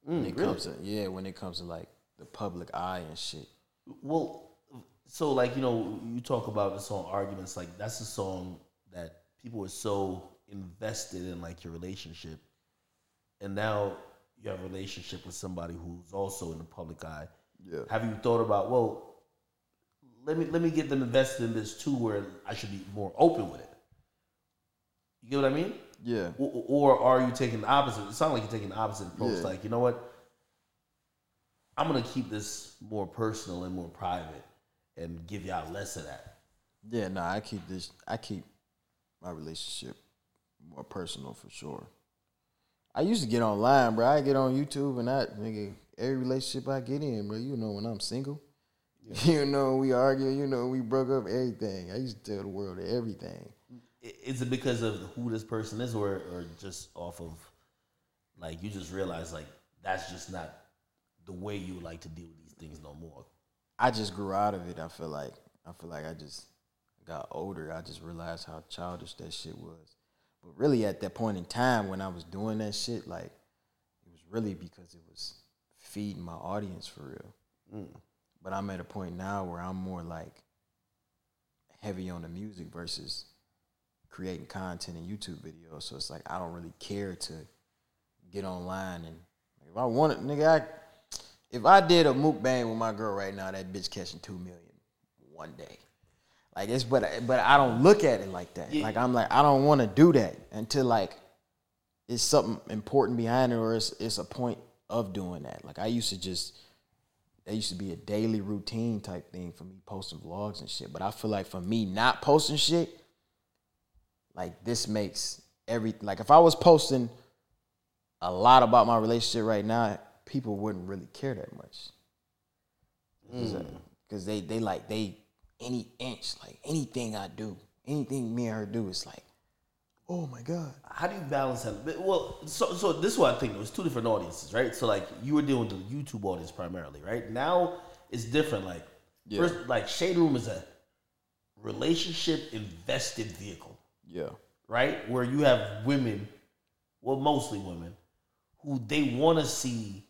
when mm, it
really?
comes to yeah when it comes to like the public eye and shit.
Well, so like you know, you talk about the song "Arguments." Like that's a song that people were so invested in, like your relationship, and now you have a relationship with somebody who's also in the public eye.
Yeah.
Have you thought about well? Let me let me get them invested in this too, where I should be more open with it. You get what I mean?
Yeah.
Or, or are you taking the opposite? It sounds like you're taking the opposite approach.
Yeah.
Like, you know what? I'm gonna keep this more personal and more private, and give y'all less of that.
Yeah, no, I keep this. I keep my relationship more personal for sure. I used to get online, bro. I get on YouTube and I nigga every relationship I get in, bro. You know when I'm single, [laughs] you know we argue, you know we broke up, everything. I used to tell the world everything.
Is it because of who this person is, or or just off of like you just realize like that's just not the way you like to deal with these things no more?
I just grew out of it. I feel like I feel like I just got older. I just realized how childish that shit was. But really, at that point in time when I was doing that shit, like it was really because it was feeding my audience for real. Mm. But I'm at a point now where I'm more like heavy on the music versus creating content and YouTube videos. So it's like I don't really care to get online and if I wanted, nigga, I if I did a mukbang with my girl right now, that bitch catching two million one day. Like it's but but I don't look at it like that.
Yeah.
Like I'm like I don't want to do that until like it's something important behind it or it's it's a point of doing that. Like I used to just that used to be a daily routine type thing for me posting vlogs and shit. But I feel like for me not posting shit, like this makes every like if I was posting a lot about my relationship right now, people wouldn't really care that much. Because uh, mm. they they like they any inch like anything I do, anything me and her do is like, oh my god.
How do you balance that? Well, so so this is what I think. There's two different audiences, right? So like you were dealing with the YouTube audience primarily, right? Now it's different. Like
Yeah.
first, like Shade Room is a relationship invested vehicle,
Yeah.
right? Where you have women, well, mostly women, who they want to see,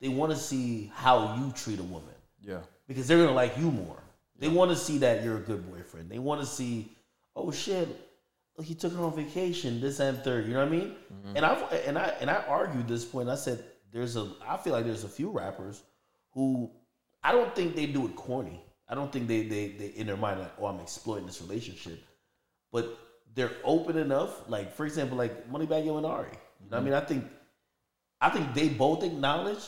they want to see how you treat a woman
Yeah.
because they're gonna like you more. They want to see that you're a good boyfriend. They want to see, oh shit, look, he took her on vacation, this and third. You know what I mean? Mm-hmm. And I and I and I argued this point. I said there's a. I feel like there's a few rappers who I don't think they do it corny. I don't think they they they in their mind like, oh I'm exploiting this relationship, but they're open enough. Like for example, like Moneybagg Yo and Ari. You know what I mm-hmm. mean? I think I think they both acknowledge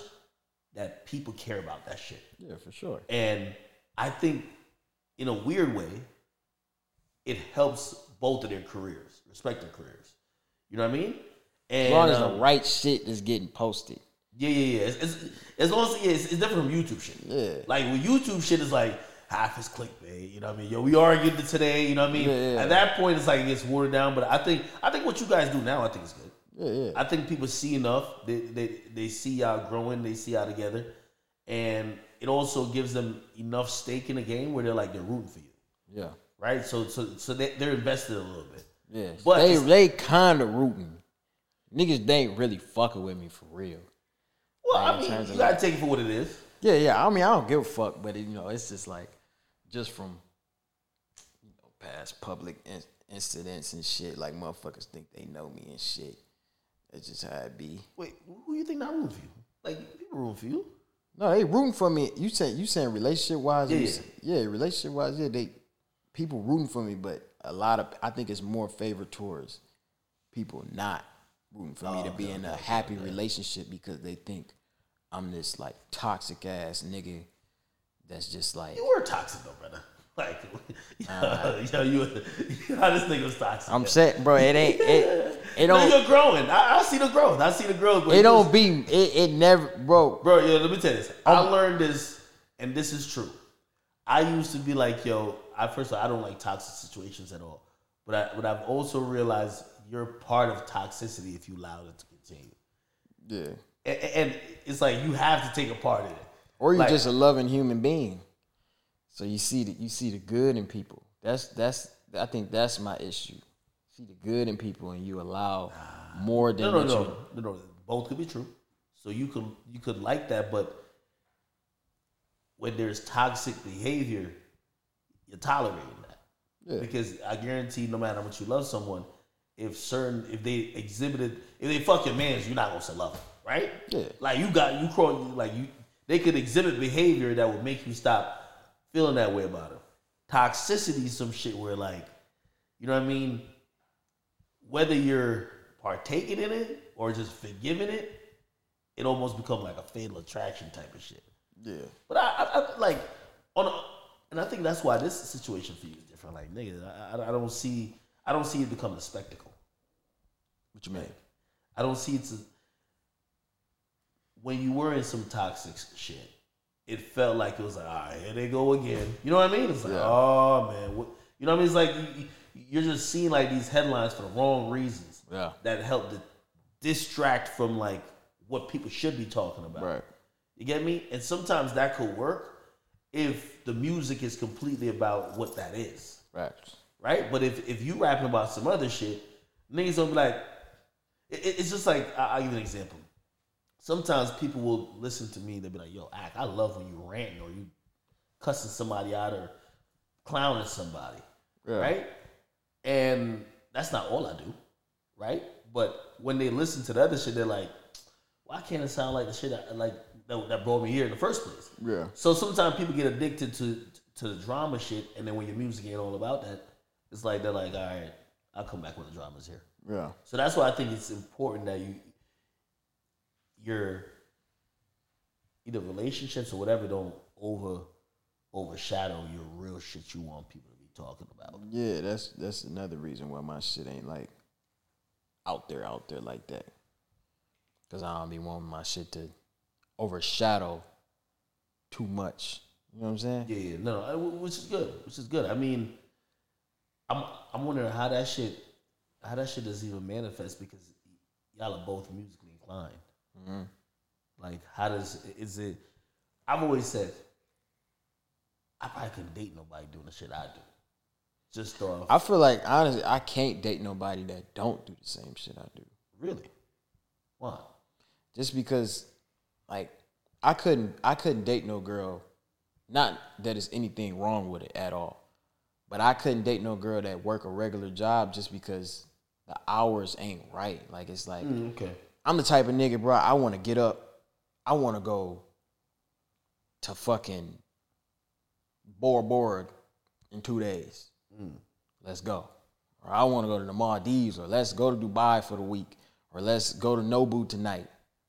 that people care about that shit.
Yeah, for sure.
And I think, in a weird way, it helps both of their careers, respective careers. You know what I mean? And,
As long as
um,
the right shit is getting posted.
yeah, yeah, yeah. It's, it's, as long as yeah, it's, it's different from YouTube shit.
Yeah.
Like with YouTube shit is like half is clickbait. You know what I mean? Yo, we argued today. You know what I mean?
Yeah, yeah.
At that point, it's like it gets watered down. But I think I think what you guys do now, I think is good.
Yeah, yeah.
I think people see enough. They they they see y'all growing. They see y'all together, and it also gives them enough stake in the game where they're like they're rooting for you,
yeah.
right? So so so they, they're invested a little bit.
Yeah.
But
they they kinda rooting. Niggas they ain't really fucking with me for real.
Well,
Like,
I mean, you gotta
like-
take it for what it is.
Yeah, yeah. I mean, I don't give a fuck, but it, you know, it's just like, just from you know, past public in- incidents and shit. Like motherfuckers think they know me and shit. That's just how it be.
Wait, who you think not rooting for you? Like people rooting for you.
No, they rooting for me. You saying you saying relationship wise?
Yeah,
yeah, relationship wise. Yeah, they people rooting for me, but a lot of I think it's more favor towards people not rooting for me
Oh,
to be
okay,
in a happy relationship because they think I'm this like toxic ass nigga that's just like
You were toxic though, brother. Like, [laughs] [laughs] yo, you, how this nigga was toxic.
I'm saying, bro. It ain't it. It [laughs] don't.
you're growing. I, I see the growth. I see the growth. but
It don't be. It, it never, bro.
Bro, yo, let me tell you this. I
Um,
learned this, and this is true. I used to be like, yo, I first of all, I don't like toxic situations at all. But I, but I've also realized you're part of toxicity if you allow it to continue.
Yeah.
And, and it's like you have to take a part in it.
Or you're
Like-
just a loving human being. So you see the you see the good in people. That's that's I think that's my issue. See the good in people and you allow more than
No, no, no,
you
no, no. Both could be true. So you could you could like that, but when there's toxic behavior, you're tolerating that.
Yeah.
Because I guarantee, no matter how much you love someone, if certain if they exhibited if they fuck your man's, you're not gonna say love them, right?
Yeah.
Like you got you crawl like you they could exhibit behavior that would make you stop feeling that way about them. Toxicity is some shit where like, you know what I mean? Whether you're partaking in it or just forgiving it, it almost becomes like a fatal attraction type of shit.
Yeah.
But I, I, I like on, a, and I think that's why this situation for you is different. Like nigga, I, I, don't see, I don't see it becoming a spectacle.
What you mean?
I don't see it's a, when you were in some toxic shit. It felt like it was like, all right, here they go again. You know what I mean? It's like,
Yeah.
oh man, what, you know what I mean? It's like you, you're just seeing like these headlines for the wrong reasons
Yeah.
that help to distract from like what people should be talking about.
Right.
You get me? And sometimes that could work if the music is completely about what that is,
Right.
right? But if if you rapping about some other shit, niggas gonna be like, it, it- it's just like I'll give you an example. Sometimes people will listen to me. They'll be like, "Yo, Ak. I love when you ranting or you cussing somebody out or clowning somebody."
Yeah.
right? And that's not all I do, right? But when they listen to the other shit, they're like, "Why can't it sound like the shit I, like that, that brought me here in the first place?"
Yeah.
So sometimes people get addicted to to the drama shit, and then when your music ain't all about that, it's like they're like, "All right, I'll come back when the drama's here."
Yeah.
So that's why I think it's important that you your either relationships or whatever don't over overshadow your real shit you want people to be talking about.
Yeah, that's that's another reason why my shit ain't like out there, out there like that. Cause I don't be wanting my shit to overshadow too much. You know what I'm saying?
Yeah, yeah, no, no, which is good, which is good. I mean, I'm I'm wondering how that shit, how that shit does even manifest because y'all are both musically inclined.
Mm-hmm.
Like, how does is it? I've always said, I probably couldn't date nobody doing the shit I do. Just off,
I feel like honestly, I can't date nobody that don't do the same shit I do.
really. Why?
Just because, like, I couldn't, I couldn't date no girl. Not that there's anything wrong with it at all, but I couldn't date no girl that work a regular job just because the hours ain't right. Like, it's like
Mm, okay.
I'm the type of nigga, bro. I want to get up. I want to go to fucking Bora Bora in two days. Mm. Let's go. Or I want to go to the Maldives, or let's go to Dubai for the week, or let's go to Nobu tonight.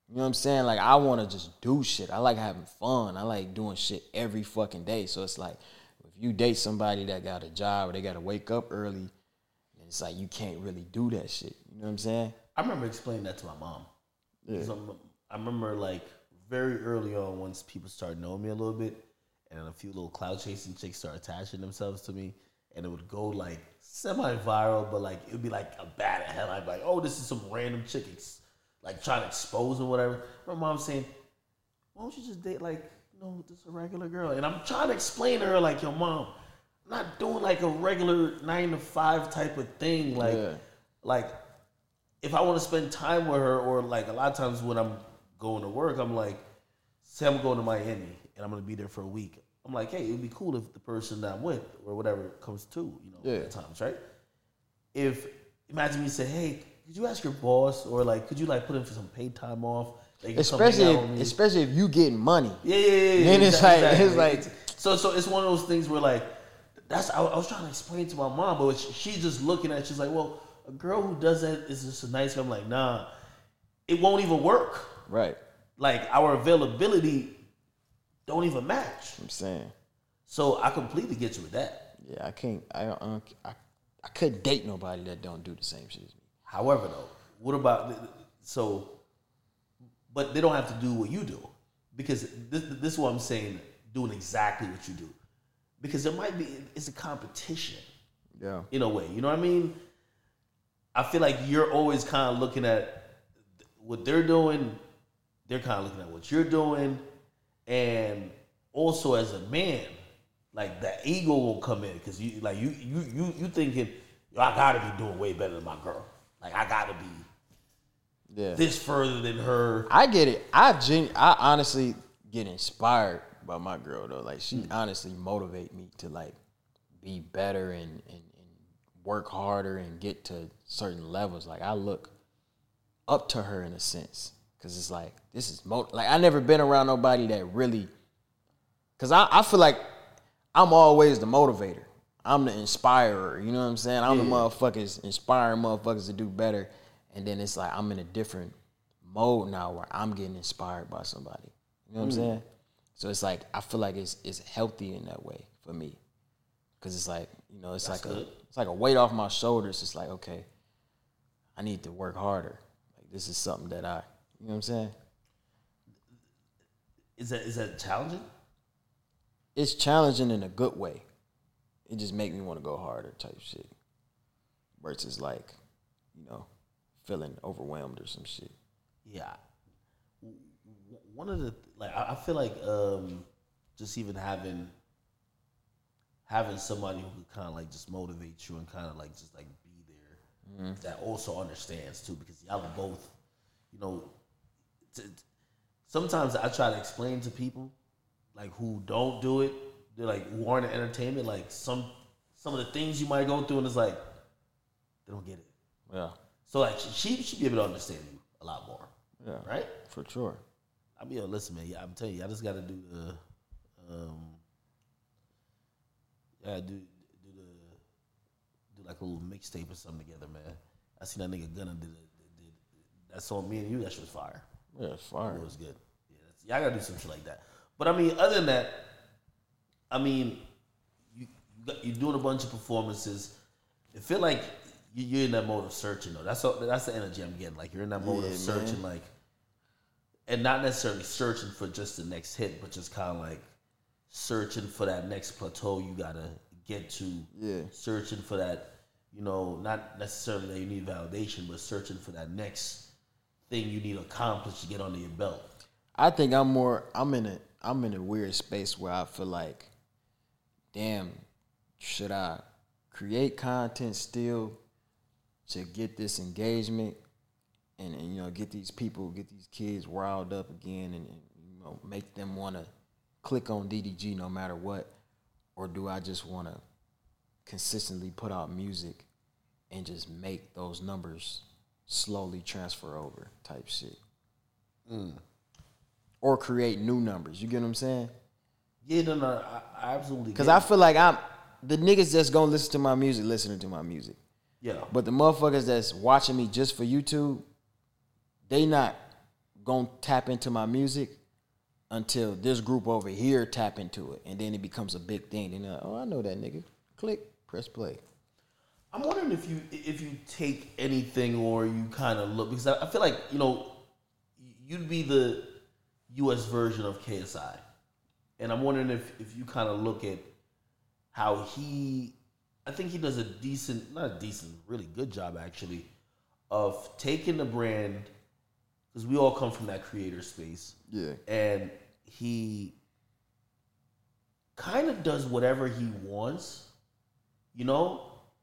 You know what I'm saying? Like I want to just do shit. I like having fun. I like doing shit every fucking day. So it's like if you date somebody that got a job or they got to wake up early, it's like you can't really do that shit. You know what I'm saying?
I remember explaining that to my mom. I'm- I remember like very early on, once people started knowing me a little bit, and a few little cloud chasing chicks started attaching themselves to me, and it would go like semi viral, but like it would be like a bad headline, like, "Oh, this is some random chick, ex- like trying to expose or whatever." My mom saying, "Why don't you just date like you know just a regular girl?" And I'm trying to explain to her like, your mom, I'm not doing like a regular nine to five type of thing, like."
Yeah.
like if I want to spend time with her, or like a lot of times when I'm going to work, I'm like, say I'm going to Miami and I'm gonna be there for a week. I'm like, hey, it'd be cool if the person that I'm with or whatever comes too, you know,
Yeah.
at times, right? If imagine me say, hey, could you ask your boss or like, could you like put in for some paid time off? They can come hang
Especially, if, especially if you getting money.
Yeah, yeah, yeah. yeah,
Then it's
exactly,
like- it's like-
so so it's one of those things where like that's I, I was trying to explain to my mom, but she- she's just looking at. it, She's like, well, a girl who does that is just a nice. Girl. I'm like, nah, it won't even work.
Right.
Like our availability don't even match.
I'm saying.
So I completely get you with that.
Yeah, I can't. I don't. I, I couldn't date nobody that don't do the same shit as me.
However, though, what about so? But they don't have to do what you do because this, this is what I'm saying. Doing exactly what you do because there might be it's a competition
Yeah.
in a way. You know what I mean? I feel like you're always kind of looking at what they're doing. They're kind of looking at what you're doing, and also as a man, like that ego will come in because you like you you you you thinking Yo, I gotta be doing way better than my girl. Like I gotta be
Yeah.
this further than her.
I get it. I gen- I honestly get inspired by my girl though. Like she hmm. honestly motivate me to like be better and, and, and work harder and get to certain levels. Like I look up to her in a sense because it's like this is mo- like I never been around nobody that really. Because I, I feel like I'm always the motivator. I'm the inspirer. You know what I'm saying? I'm the motherfuckers inspiring motherfuckers to do better. And then it's like I'm in a different mode now where I'm getting inspired by somebody. You know what I'm mm. saying? So it's like I feel like it's it's healthy in that way for me. Cause it's like, you know, it's like a it's like a weight off my shoulders. It's like, okay, I need to work harder. Like this is something that I you know what I'm saying?
Is that is that challenging?
It's challenging in a good way. It just make me want to go harder type shit. Versus like, you know, feeling overwhelmed or some shit.
Yeah. One of the like I I feel like um just even having having somebody who could kind of like just motivate you and kind of like just like there that also understands too because y'all are both you know t- sometimes I try to explain to people like who don't do it they're like who aren't in entertainment like some some of the things you might go through and it's like they don't get it
Yeah.
so like she she should be able to understand you a lot more
Yeah.
right
For sure.
I mean, yo, listen, man. Yeah, I'm telling you, I just got to do the, um, yeah, do like a little mixtape or something together, man. I seen that nigga Gunna did, did, did that song. Me and you, that shit was fire.
Yeah, it's fire.
It was good. Yeah, that's, yeah, I gotta do some shit like that. But I mean, other than that, I mean, you you're doing a bunch of performances. It feel like you- you're in that mode of searching though. That's all, that's the energy I'm getting. Like you're in that mode
Yeah,
of searching, like, and not necessarily searching for just the next hit, but just kind of like searching for that next plateau you gotta get to.
Yeah.
Searching for that, you know, not necessarily that you need validation, but searching for that next thing you need to accomplish to get under your belt.
I think I'm more. I'm in a. I'm in a weird space where I feel like, damn, should I create content still to get this engagement and, and you know get these people, get these kids riled up again, and, and you know make them want to click on DDG no matter what, or do I just want to consistently put out music and just make those numbers slowly transfer over type shit? Mm. or create new numbers. You get what I'm saying?
Yeah, no, no, I, I absolutely.
Because I feel like I'm the niggas that's gonna listen to my music, listening to my music.
yeah,
But the motherfuckers that's watching me just for YouTube, they not gonna tap into my music until this group over here tap into it, and then it becomes a big thing. Then like, oh, I know that nigga. Click, press play.
I'm wondering if you if you take anything or you kind of look because I, I feel like you know you'd be the U.S. version of KSI, and I'm wondering if if you kind of look at how he, I think he does a decent, not a decent, really good job actually, of taking the brand because we all come from that creator space,
Yeah.
and he kind of does whatever he wants, you know.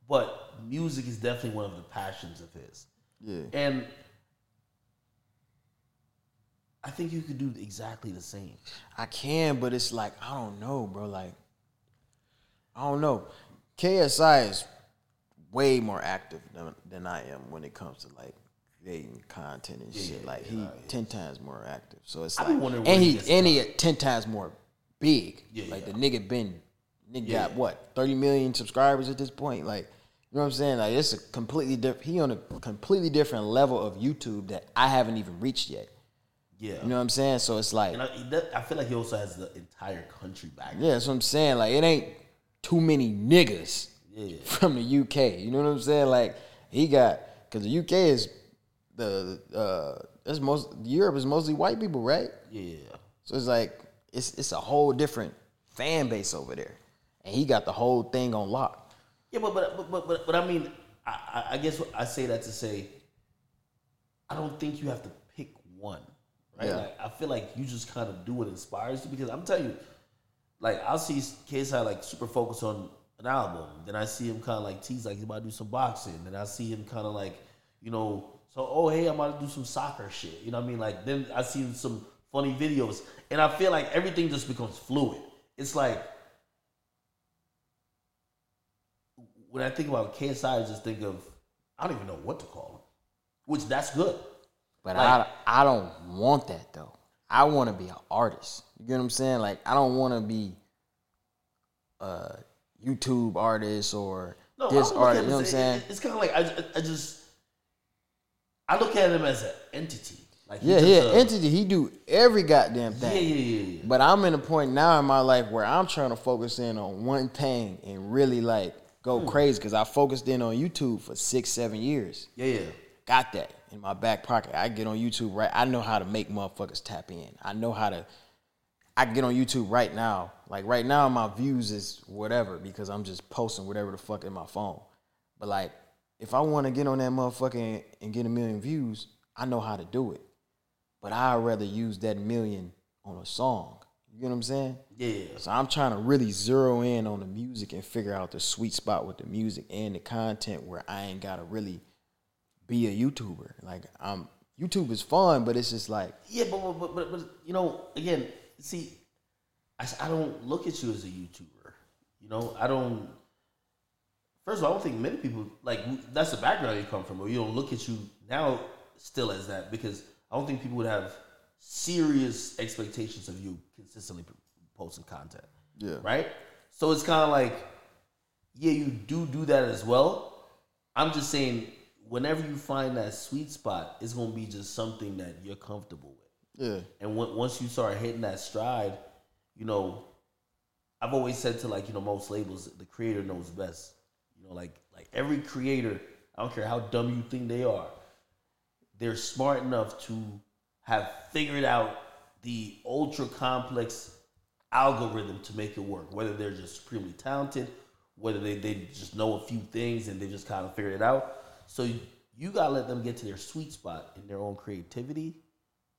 But music is definitely one of the passions of his,
Yeah.
and I think you could do exactly the same.
I can, but it's like I don't know, bro. Like I don't know. KSI is way more active than, than I am when it comes to like creating content and shit. like
yeah,
he
nah,
ten times more active. So it's
I
like, and
he
and he ten times more big.
Yeah,
like
yeah.
the nigga been nigga
Yeah.
got what thirty million subscribers at this point. Like you know what I'm saying? Like it's a completely different. He on a completely different level of YouTube that I haven't even reached yet.
Yeah,
You know what I'm saying? So it's like
and I, I feel like he also has the entire country back.
Yeah, that's what I'm saying. Like, it ain't too many niggas
Yeah. [laughs]
from the UK. You know what I'm saying? Like, he got because the UK is the uh, that's most Europe is mostly white people, right?
yeah.
So it's like it's it's a whole different fan base over there, and he got the whole thing on lock.
Yeah, but but but but, but, but I mean, I, I- I guess I say that to say, I don't think you have to pick one, right?
Yeah.
Like I feel like you just kind of do what inspires you because I'm telling you, like I'll see KSI like super focused on an album, then I see him kind of like tease like he's about to do some boxing, then I see him kind of like, you know, so oh hey I'm about to do some soccer shit, you know what I mean? Like then I see some funny videos, and I feel like everything just becomes fluid. It's like when I think about KSI, I just think of I don't even know what to call him, which that's good.
But
Like-
I I don't want that though. I want to be an artist. You get what I'm saying? Like, I don't want to be a YouTube artist or
No,
this
I don't look
artist. You know what I'm saying?
It's kind of like I, I- I just I look at him as an entity. Like
Yeah, yeah.
a-
Entity, he do every goddamn
yeah,
thing.
yeah, yeah, yeah.
But I'm in a point now in my life where I'm trying to focus in on one thing and really like go
Hmm.
crazy because I focused in on YouTube for six, seven years.
yeah, yeah.
Got that in my back pocket. I get on YouTube right. I know how to make motherfuckers tap in. I know how to. I can get on YouTube right now. Like right now, my views is whatever because I'm just posting whatever the fuck in my phone. But like, if I want to get on that motherfucker and, and get a million views, I know how to do it. But I'd rather use that million on a song. You know what I'm saying?
Yeah.
So I'm trying to really zero in on the music and figure out the sweet spot with the music and the content where I ain't gotta really be a YouTuber. Like I'm YouTube is fun, but it's just like
Yeah, but but, but but but you know, again, see, I, I don't look at you as a YouTuber. You know, I don't. First of all, I don't think many people like that's the background you come from, or you don't look at you now still as that because I don't think people would have serious expectations of you consistently posting content.
Yeah.
Right. So it's kind of like, yeah, you do do that as well. I'm just saying, whenever you find that sweet spot, it's gonna be just something that you're comfortable with.
yeah,
And once you start hitting that stride, you know, I've always said to like you know most labels, the creator knows best. You know, like like every creator, I don't care how dumb you think they are, they're smart enough to have figured out the ultra complex algorithm to make it work. Whether they're just supremely talented, whether they, they just know a few things and they just kind of figured it out. So you, you gotta let them get to their sweet spot in their own creativity,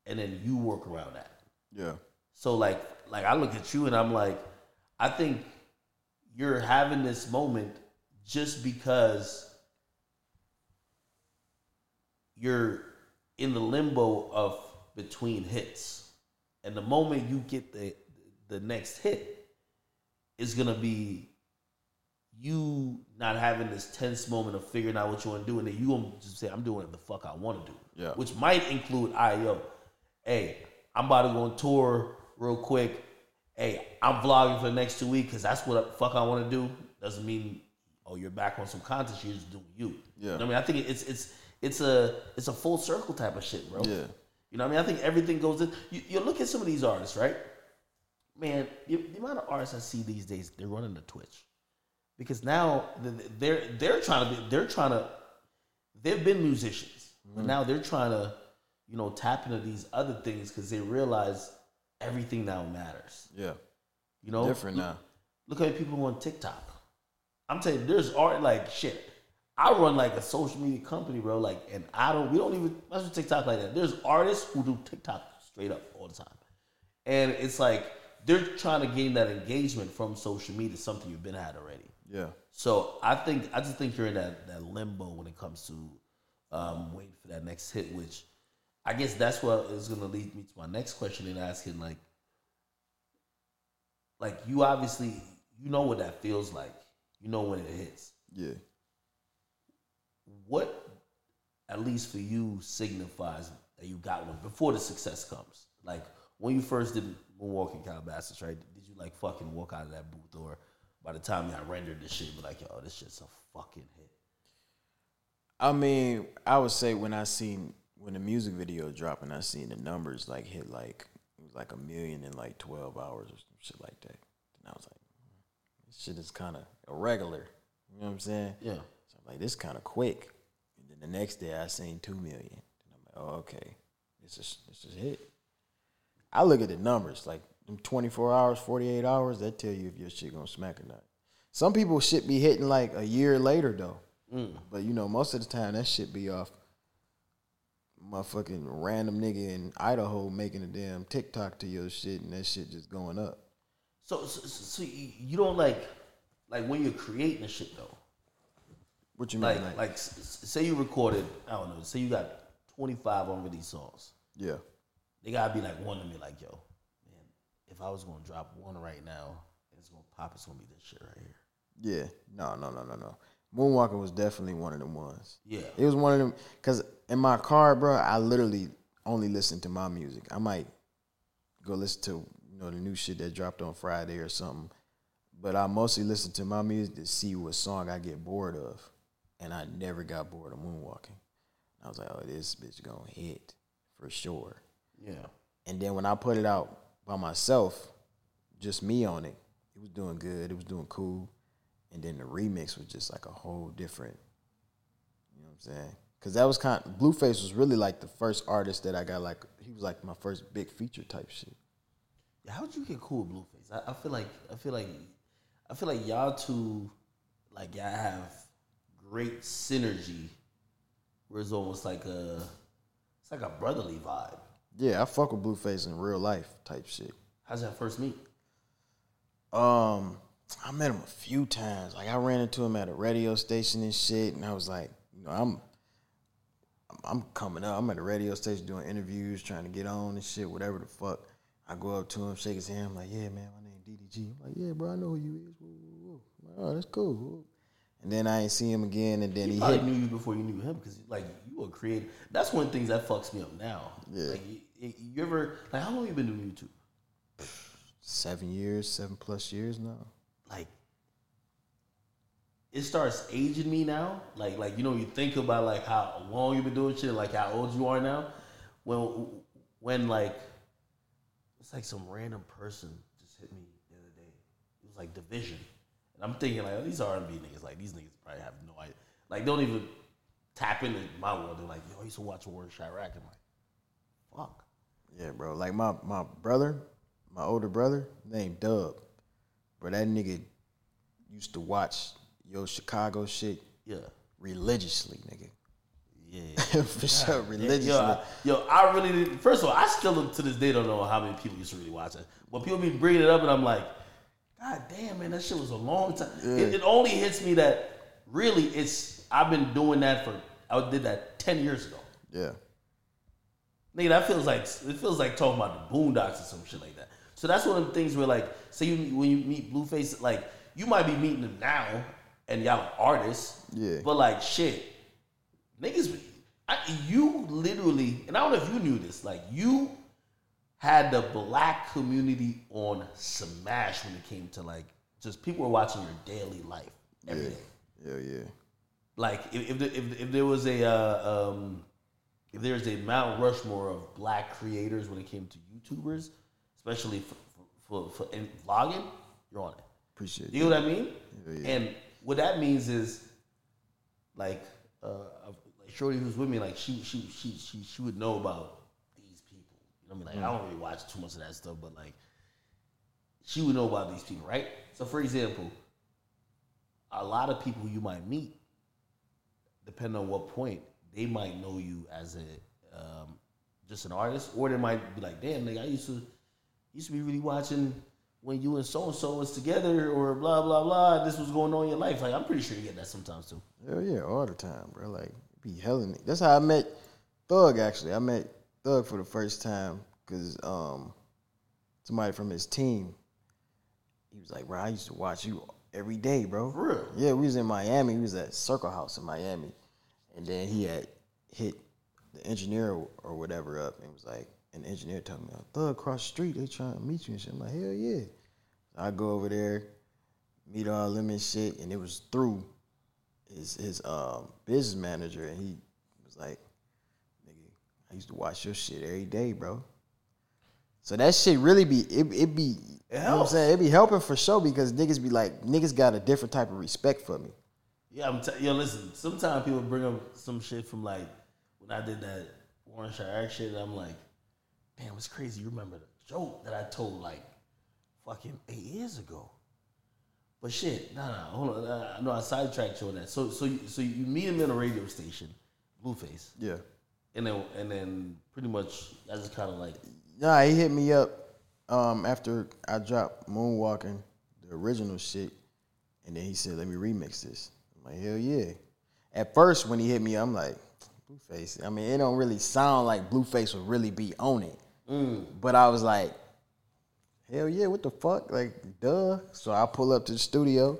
and then you work around that.
Yeah.
So like like I look at you and I'm like, I think you're having this moment just because you're in the limbo of between hits. And the moment you get the the next hit it's gonna be you not having this tense moment of figuring out what you want to do, and then you gonna just say, "I'm doing what the fuck I want to do,"
Yeah.
which might include, "I hey, I'm about to go on tour real quick. Hey, I'm vlogging for the next two weeks because that's what the fuck I want to do." Doesn't mean, oh, you're back on some content. You're just doing you.
Yeah.
You know I mean, I think it's it's it's a it's a full circle type of shit, bro.
Yeah.
You know what I mean? I think everything goes in. You, you look at some of these artists, right? Man, the, the amount of artists I see these days, they're running the Twitch because now they're they're trying to be they're trying to they've been musicians, but mm-hmm. now they're trying to you know tap into these other things because they realize everything now matters.
Yeah.
You know,
Different
Look-
now.
Look at people on TikTok. I'm telling you, there's art like shit. I run like a social media company, bro. Like, and I don't. We don't even mess with TikTok like that. There's artists who do TikTok straight up all the time, and it's like they're trying to gain that engagement from social media, something you've been at already.
Yeah.
So I think I just think you're in that, that limbo when it comes to um, waiting for that next hit, which I guess that's what is going to lead me to my next question and asking like, like you obviously you know what that feels like, you know when it hits.
Yeah.
What, at least for you, signifies that you got one before the success comes? Like when you first did Moonwalking Calabasas, right? Did you like fucking walk out of that booth, or by the time y'all rendered this shit, be like, yo, this shit's a fucking hit?
I mean, I would say when I seen when the music video dropped and I seen the numbers like hit like it was like a million in like twelve hours or some shit like that. And I was like, "Hmm, this shit is kind of irregular. You know what I'm saying?
Yeah.
Like, this kind of quick. And then the next day I seen two million. And I'm like, oh okay, this is this is a hit. I look at the numbers like them 24 hours, 48 hours. That tell you if your shit gonna smack or not. Some people shit be hitting like a year later though. Mm. But you know, most of the time that shit be off motherfucking random nigga in Idaho making a damn TikTok to your shit and that shit just going up.
So, so, so you you don't like, like when you're creating the shit though.
What you mean?
Like,
Like,
like, s- say you recorded, I don't know, say you got 25 unreleased songs.
yeah.
They gotta be like one to me, like, yo, man, if I was gonna drop one right now, it's gonna pop, it's gonna be this shit right here.
Yeah. No, no, no, no, no. Moonwalker was definitely one of them ones.
Yeah.
It was one of them because in my car, bro, I literally only listen to my music. I might go listen to you know the new shit that dropped on Friday or something, but I mostly listen to my music to see what song I get bored of, and I never got bored of Moonwalking. I was like, oh, this bitch gonna hit for sure.
Yeah.
And then when I put it out by myself, just me on it, it was doing good. It was doing cool. And then the remix was just like a whole different, you know what I'm saying? Because that was kind of, Blueface was really like the first artist that I got like, he was like my first big feature type shit.
Yeah, how'd you get cool with Blueface? I, I feel like I feel like I feel like y'all two like y'all have great synergy where it's almost like a it's like a brotherly vibe.
Yeah, I fuck with Blueface in real life type shit.
How's that first meet?
Um, I met him a few times. Like I ran into him at a radio station and shit, and I was like, you know, I'm, I'm, coming up. I'm at a radio station doing interviews, trying to get on and shit, whatever the fuck. I go up to him, shake his hand, I'm like, yeah, man, my name DDG. I'm like, yeah, bro, I know who you is. Woo, woo, woo. I'm like, oh, that's cool. And then I ain't see him again, and then
He
he
probably
hit.
knew you before you knew him because like you were creative. That's one of the things that fucks me up now.
Yeah.
Like you, you ever like how long you been doing YouTube?
Seven years, seven plus years now.
like it starts aging me now. Like like you know you think about like how long you've been doing shit, like how old you are now. When when like it's like some random person just hit me the other day. It was like division, and I'm thinking like oh, these R and B niggas, like these niggas probably have no idea, like don't even tap into my world. They're like, yo, I used to watch War in Chiraq. I'm like, fuck.
Yeah, bro. Like my my brother, my older brother, named Dub. Bro, that nigga used to watch yo Chicago shit
Yeah.
religiously, nigga.
Yeah. [laughs]
For sure, religiously.
Yo, I, yo, I really didn't. First of all, I still to this day don't know how many people used to really watch it. But people be bringing it up, and I'm like, God damn, man, that shit was a long time. It, it only hits me that really it's. I've been doing that for. I did that ten years ago.
yeah.
Nigga, that feels like it feels like talking about the Boondocks or some shit like that. So that's one of the things where like, say you when you meet Blueface, like you might be meeting them now, and y'all are artists.
Yeah.
But like shit, niggas, I, you literally, and I don't know if you knew this, like you had the black community on smash when it came to like just people were watching your daily life every day.
Yeah, yeah.
Like if if, the, if, if there was a uh, um, if there's a Mount Rushmore of black creators when it came to YouTubers, especially for for, for, for in vlogging, you're on it.
Appreciate
You know what I mean?
Yeah, yeah.
And what that means is, like, uh, like Shorty who's with me, like she she she she she would know about. You know I mean? Like I don't really watch too much of that stuff, but like she would know about these people, right? So for example, a lot of people you might meet, depending on what point, they might know you as a um, just an artist, or they might be like, "Damn, nigga, I used to used to be really watching when you and so and so was together, or blah blah blah. This was going on in your life." Like I'm pretty sure you get that sometimes too.
Hell yeah, all the time, bro. Like be helling it. That's how I met Thug. Actually, I met Thug for the first time because um, somebody from his team. He was like, "Bro, I used to watch you every day, bro."
For real?
Yeah, we was in Miami. We was at Circle House in Miami, and then he had hit the engineer or whatever up, and was like, an engineer told me, "Thug across the street, they trying to meet you and shit." I'm like, "Hell yeah!" I go over there, meet all them and shit, and it was through his his um business manager, and he was like, "Nigga, I used to watch your shit every day, bro." So that shit really be it, it be you know what I'm saying it be helping for sure because niggas be like niggas got a different type of respect for me.
Yeah, I'm t- yo. Listen, sometimes people bring up some shit from like when I did that War in Chiraq shit. And I'm like, damn, it's crazy. You remember the joke that I told like fucking eight years ago? But shit, nah, nah, hold on. Nah, no, I sidetracked you on that. So, so, you, so you meet him in a radio station, Blueface,
Yeah.
And then, and then pretty much I just kind of like,
Nah, he hit me up um, after I dropped Moonwalking, the original shit, and then he said, "Let me remix this." I'm like, "Hell yeah!" At first, when he hit me, I'm like, "Blueface." I mean, it don't really sound like Blueface would really be on it, but I was like, "Hell yeah!" What the fuck? Like, duh. So I pull up to the studio,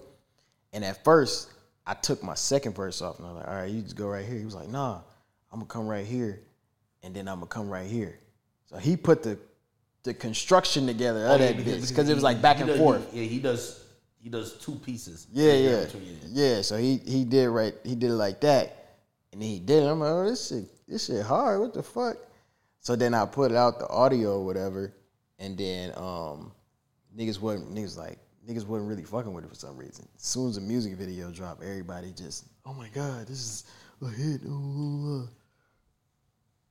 and at first, I took my second verse off, and I was like, "All right, you just go right here." He was like, "Nah, I'm gonna come right here, and then I'm gonna come right here." So he put the the construction together of that bitch because it was like back and
does-
forth.
He, yeah, he does. He does two pieces.
Yeah, yeah, yeah. So he he did right. He did it like that, and then he did it. I'm like, oh, this shit, this shit hard. What the fuck? So then I put out the audio or whatever, and then um, niggas wasn't niggas like niggas wasn't really fucking with it for some reason. As soon as the music video dropped, everybody just, oh my god, this is a hit. Ooh.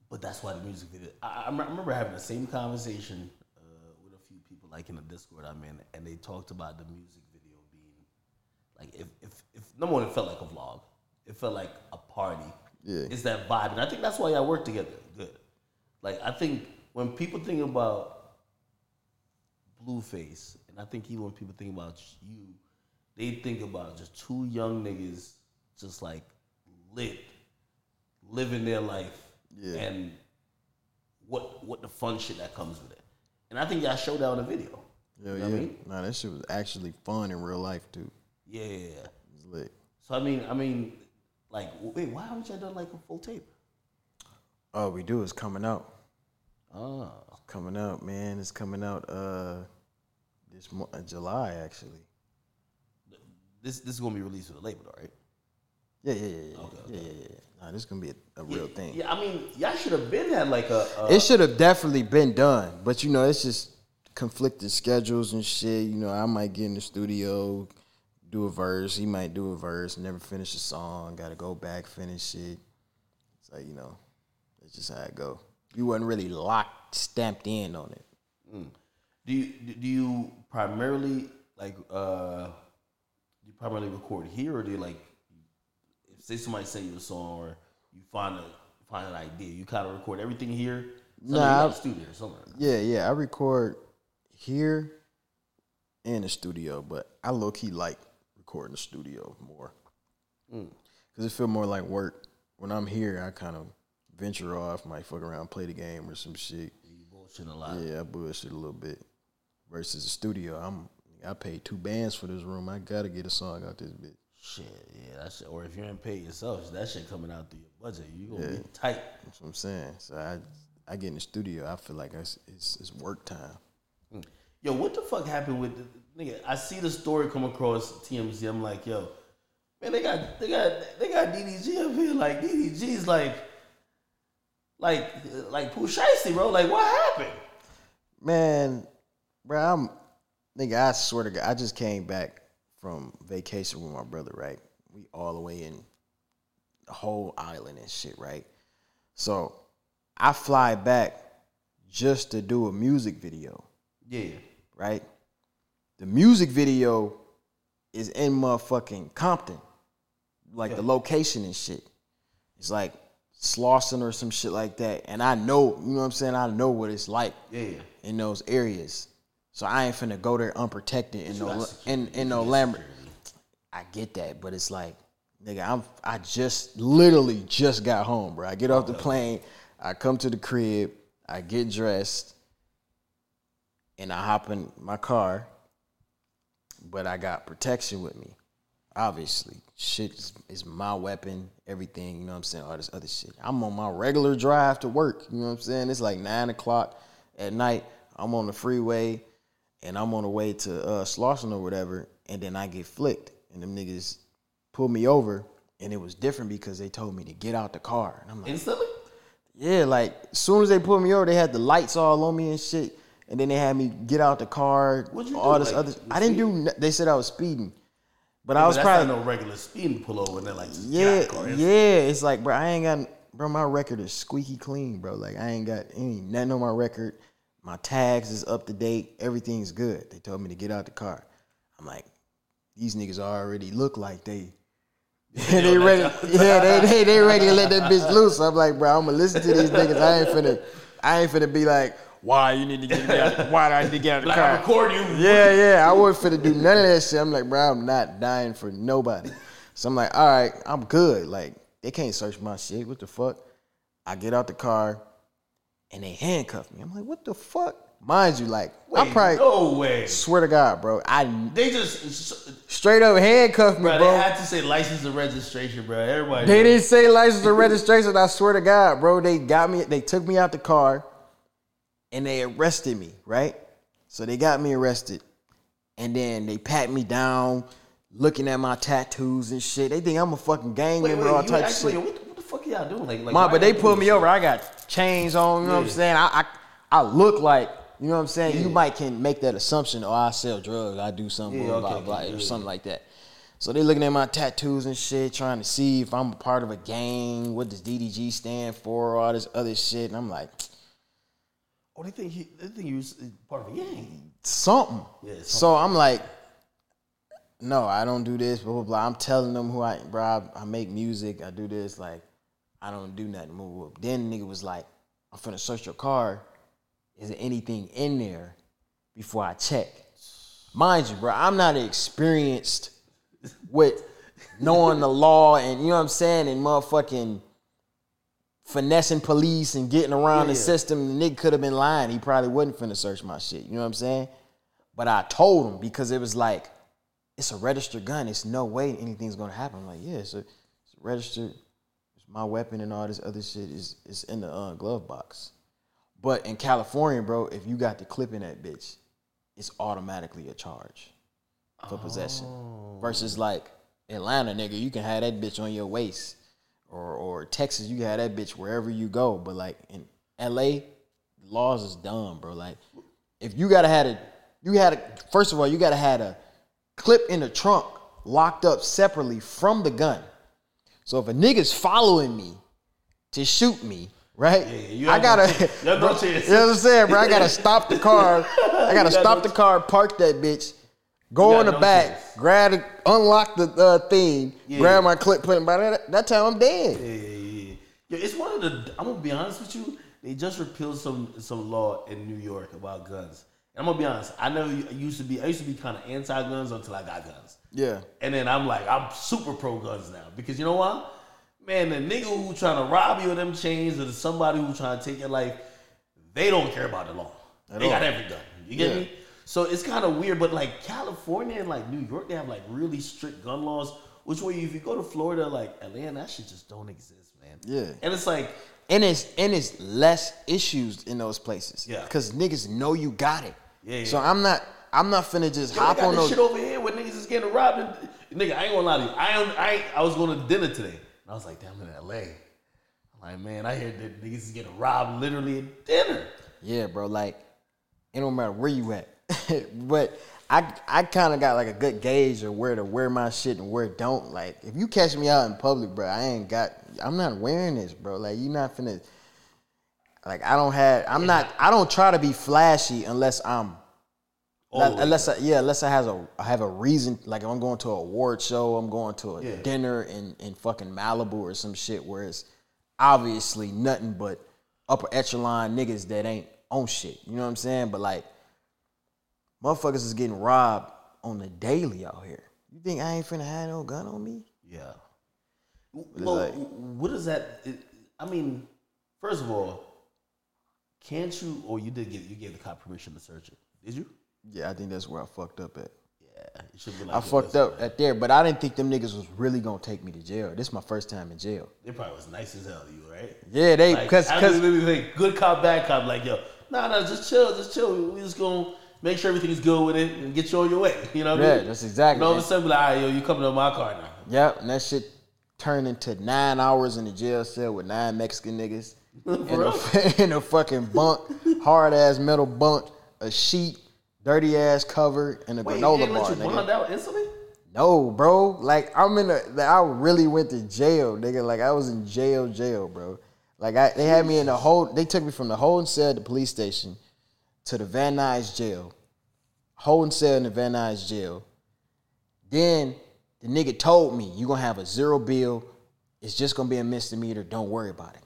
But that's why the music video. I, I remember having the same conversation uh, with a few people, like in the Discord I'm in, and they talked about the music video being like if if, if number one, it felt like a vlog. It felt like a party.
Yeah.
it's that vibe, and I think that's why y'all work together. Good. Like I think when people think about Blueface, and I think even when people think about you, they think about just two young niggas, just like lit, living their life,
Yeah.
and what what the fun shit that comes with it. And I think y'all showed that on the video.
Hell
You
yeah.
know what I mean?
Nah, that shit was actually fun in real life too.
Yeah, yeah, yeah.
It was lit.
So I mean, I mean, like, wait, why haven't y'all done like a full tape?
All we do is coming out.
Oh,
coming out, man. It's coming out uh this mo- uh, July actually.
this this is gonna be released with a label, though, right?
Yeah, yeah, yeah, yeah,
Okay,
yeah, yeah, yeah. Nah, this is gonna be a, a real thing.
Yeah, I mean, y'all should have been had like a. a
It should have definitely been done, but you know, it's just conflicted schedules and shit. You know, I might get in the studio, do a verse. He might do a verse, never finish a song. Got to go back, finish it. It's like you know, that's just how it go. You wasn't really locked, stamped in on it.
Do you do you primarily like uh you primarily record here or do you like say somebody send you a song or you find a find an idea, you kinda record everything here?
Nah,
in the studio somewhere.
Yeah, yeah. I record here in the studio, but I low key like recording the studio more mm. because it feel more like work. When I'm here, I kind of venture off, might fuck around, play the game or some shit.
You bullshit a lot.
Yeah, I bullshit a little bit. Versus the studio, I'm I paid two bands for this room. I gotta get a song out this bitch.
Shit, yeah, that shit. Or if you ain't pay yourself, that shit coming out through your budget. You gonna be tight.
That's what I'm saying. So I I get in the studio, I feel like it's it's, it's work time. Hmm.
Yo, what the fuck happened with the nigga? I see the story come across TMZ. I'm like, yo, man, they got they got they got DDG up here. Like DDG's like like like Pooh Shiesty, bro. Like what happened?
Man, bro, I'm nigga. I swear to God, I just came back from vacation with my brother. Right, we all the way in the whole island and shit. Right, so I fly back just to do a music video.
Yeah,
Right, the music video is in motherfucking Compton, like the location and shit. It's like Slauson or some shit like that, and I know, you know what I'm saying. I know what it's like
yeah.
in those areas. So I ain't finna go there unprotected in no in in no Lambert. I get that, but it's like, nigga, I'm I just literally just got home, bro. I get off the plane, I come to the crib, I get dressed, and I hop in my car, but I got protection with me. Obviously, shit is, is my weapon, everything, you know what I'm saying, all this other shit. I'm on my regular drive to work, you know what I'm saying? It's like nine o'clock at night. I'm on the freeway and I'm on the way to uh Slauson or whatever, and then I get flicked. And them niggas pulled me over, and it was different because they told me to get out the car. And I'm like,
Instantly.
yeah, like as soon as they pulled me over, they had the lights all on me and shit, and then they had me get out the car.
What'd you
all
do,
this
like,
other. I didn't do.
speeding?
They said I was speeding, but I
But
was
that's
probably
no regular speeding pullover, and they're like, just get out
yeah,
car.
yeah. It's like, bro, I ain't got, bro. My record is squeaky clean, bro. Like I ain't got any nothing on my record. My tags is up to date. Everything's good. They told me to get out the car. I'm like, these niggas already look like they. they [laughs] ready, [laughs] yeah, they, they they ready to let that bitch loose. I'm like, bro, I'm gonna listen to these niggas. I ain't finna, I ain't finna be like, why you need to get me out? Why do I need to get out of the
Like, I
car?
record you.
Yeah, yeah. I wasn't finna do none of that shit. I'm like, bro, I'm not dying for nobody. So I'm like, all right, I'm good. Like, they can't search my shit. What the fuck? I get out the car and they handcuff me. I'm like, what the fuck? Mind you, like, I probably
no way.
swear to God, bro. I
They just,
straight up handcuffed me,
bro. They had to say license and registration, bro. Everybody.
They didn't say license and registration. I swear to God, bro. They got me. They took me out the car, and they arrested me. Right. So they got me arrested, and then they pat me down, looking at my tattoos and shit. They think I'm a fucking gang
Wait,
member,
wait,
all
you
types of shit.
what, the, what the fuck are y'all doing? Like, like
Ma, but they pulled me
this
over. I got chains on. You know what I'm saying? I, I I look like. You know what I'm saying? You might can make that assumption. Oh, I sell drugs. I do something,
Yeah,
blah, blah,
okay,
blah,
yeah.
or something like that. So they looking at my tattoos and shit, trying to see if I'm a part of a gang. What does DDG stand for? All this other shit, and I'm like,
Oh, they think he, they think you was part of a gang.
something.
Yeah, something.
So I'm like, no, I don't do this. Blah blah blah. I'm telling them who I, bro. I, I make music. I do this. Like, I don't do nothing. Move. up. Then the nigga was like, I'm finna search your car. Is there anything in there before I check? Mind you, bro, I'm not experienced with knowing the law and you know what I'm saying and motherfucking finessing police and getting around
Yeah,
the system. The nigga could have been lying. He probably wasn't finna search my shit. You know what I'm saying? But I told him because it was like, it's a registered gun. It's no way anything's gonna happen. I'm like, yeah, it's, a, it's registered. My weapon and all this other shit is is in the uh, glove box. But in California, bro, if you got the clip in that bitch, it's automatically a charge for possession. Versus like Atlanta, nigga, you can have that bitch on your waist. Or or Texas, you can have that bitch wherever you go. But like in LA, laws is dumb, bro. Like if you gotta had a, you had a, first of all, you gotta had a clip in the trunk locked up separately from the gun. So if a nigga's following me to shoot me, right?
you
I gotta,
no chance. You have no
bro, [laughs]
chance.
you know what I'm saying, bro? I gotta stop the [laughs] car. I gotta
got
stop
no
the car, park that bitch, go in the
no
back,
chance.
grab, the, unlock the uh, thing,
Yeah.
grab my clip, put it by that. That time I'm dead.
Yeah, yeah, yeah. yeah. It's one of the. I'm gonna be honest with you. They just repealed some some law in New York about guns. And I'm gonna be honest. I never used to be. I used to be kind of anti-guns until I got guns.
Yeah.
And then I'm like, I'm super pro guns now because you know what? Man, the nigga who trying to rob you of them chains or somebody who trying to take your life, they don't care about the law.
At
they got
all.
every gun. You get
Yeah.
me? So it's kind of weird, but like California and like New York, they have like really strict gun laws. Which way if you go to Florida, like Atlanta, that shit just don't exist, man.
Yeah.
And it's like,
And it's and it's less issues in those places.
Yeah.
Cause niggas know you got it.
Yeah,
So. I'm not I'm not finna just
yo,
hop
got
on
this
those.
shit over here where getting robbed. Nigga, I ain't gonna lie to you. I ain't, I I was going to dinner today, and I was like, damn, I'm in LA. I'm like, man, I hear that niggas is getting robbed literally at dinner.
Yeah, bro. Like it don't matter where you at. [laughs] but I I kind of got like a good gauge of where to wear my shit and where don't. Like if you catch me out in public, bro, I ain't got. I'm not wearing this, bro. Like you not finna. Like I don't have. I'm not. I don't try to be flashy unless I'm
Always.
unless I, yeah, unless I has a I have a reason. Like if I'm going to a award show, I'm going to a
Yeah.
dinner in in fucking Malibu or some shit where it's obviously nothing but upper echelon niggas that ain't on shit. You know what I'm saying? But like, motherfuckers is getting robbed on the daily out here. You think I ain't finna have no gun on me?
Yeah. Well,
like-
what is that? I mean, first of all, can't you? Or you did get you gave the cop permission to search it? Did you?
Yeah, I think that's where I fucked up at.
Yeah, it should be like
I fucked up at there, but I didn't think them niggas was really gonna take me to jail. This is my first time in jail.
They probably was nice as hell to you, right?
Yeah, they
Like,
cause
I
cause
literally think good cop, bad cop. Like yo, nah, nah, just chill, just chill. We just gonna make sure everything is good with it and get you on your way. [laughs] You know what I
Yeah,
mean?
that's exactly-
And all of a sudden, like, all right, yo, you coming to my car now?
Yep, and that shit turned into nine hours in the jail cell with nine Mexican niggas [laughs] in a, [laughs] in a fucking bunk, hard ass metal bunk, a sheet, dirty ass cover, and a
Wait,
granola
didn't
bar.
let you
Nigga.
bond out instantly?
No, bro. Like I'm in a. like, I really went to jail, nigga. Like I was in jail, jail, bro. Like I, they had me in the whole. They took me from the holding cell at the police station to the Van Nuys jail. Holding cell in the Van Nuys jail. Then the nigga told me, "You gonna have a zero bill. It's just gonna be a misdemeanor. Don't worry about it."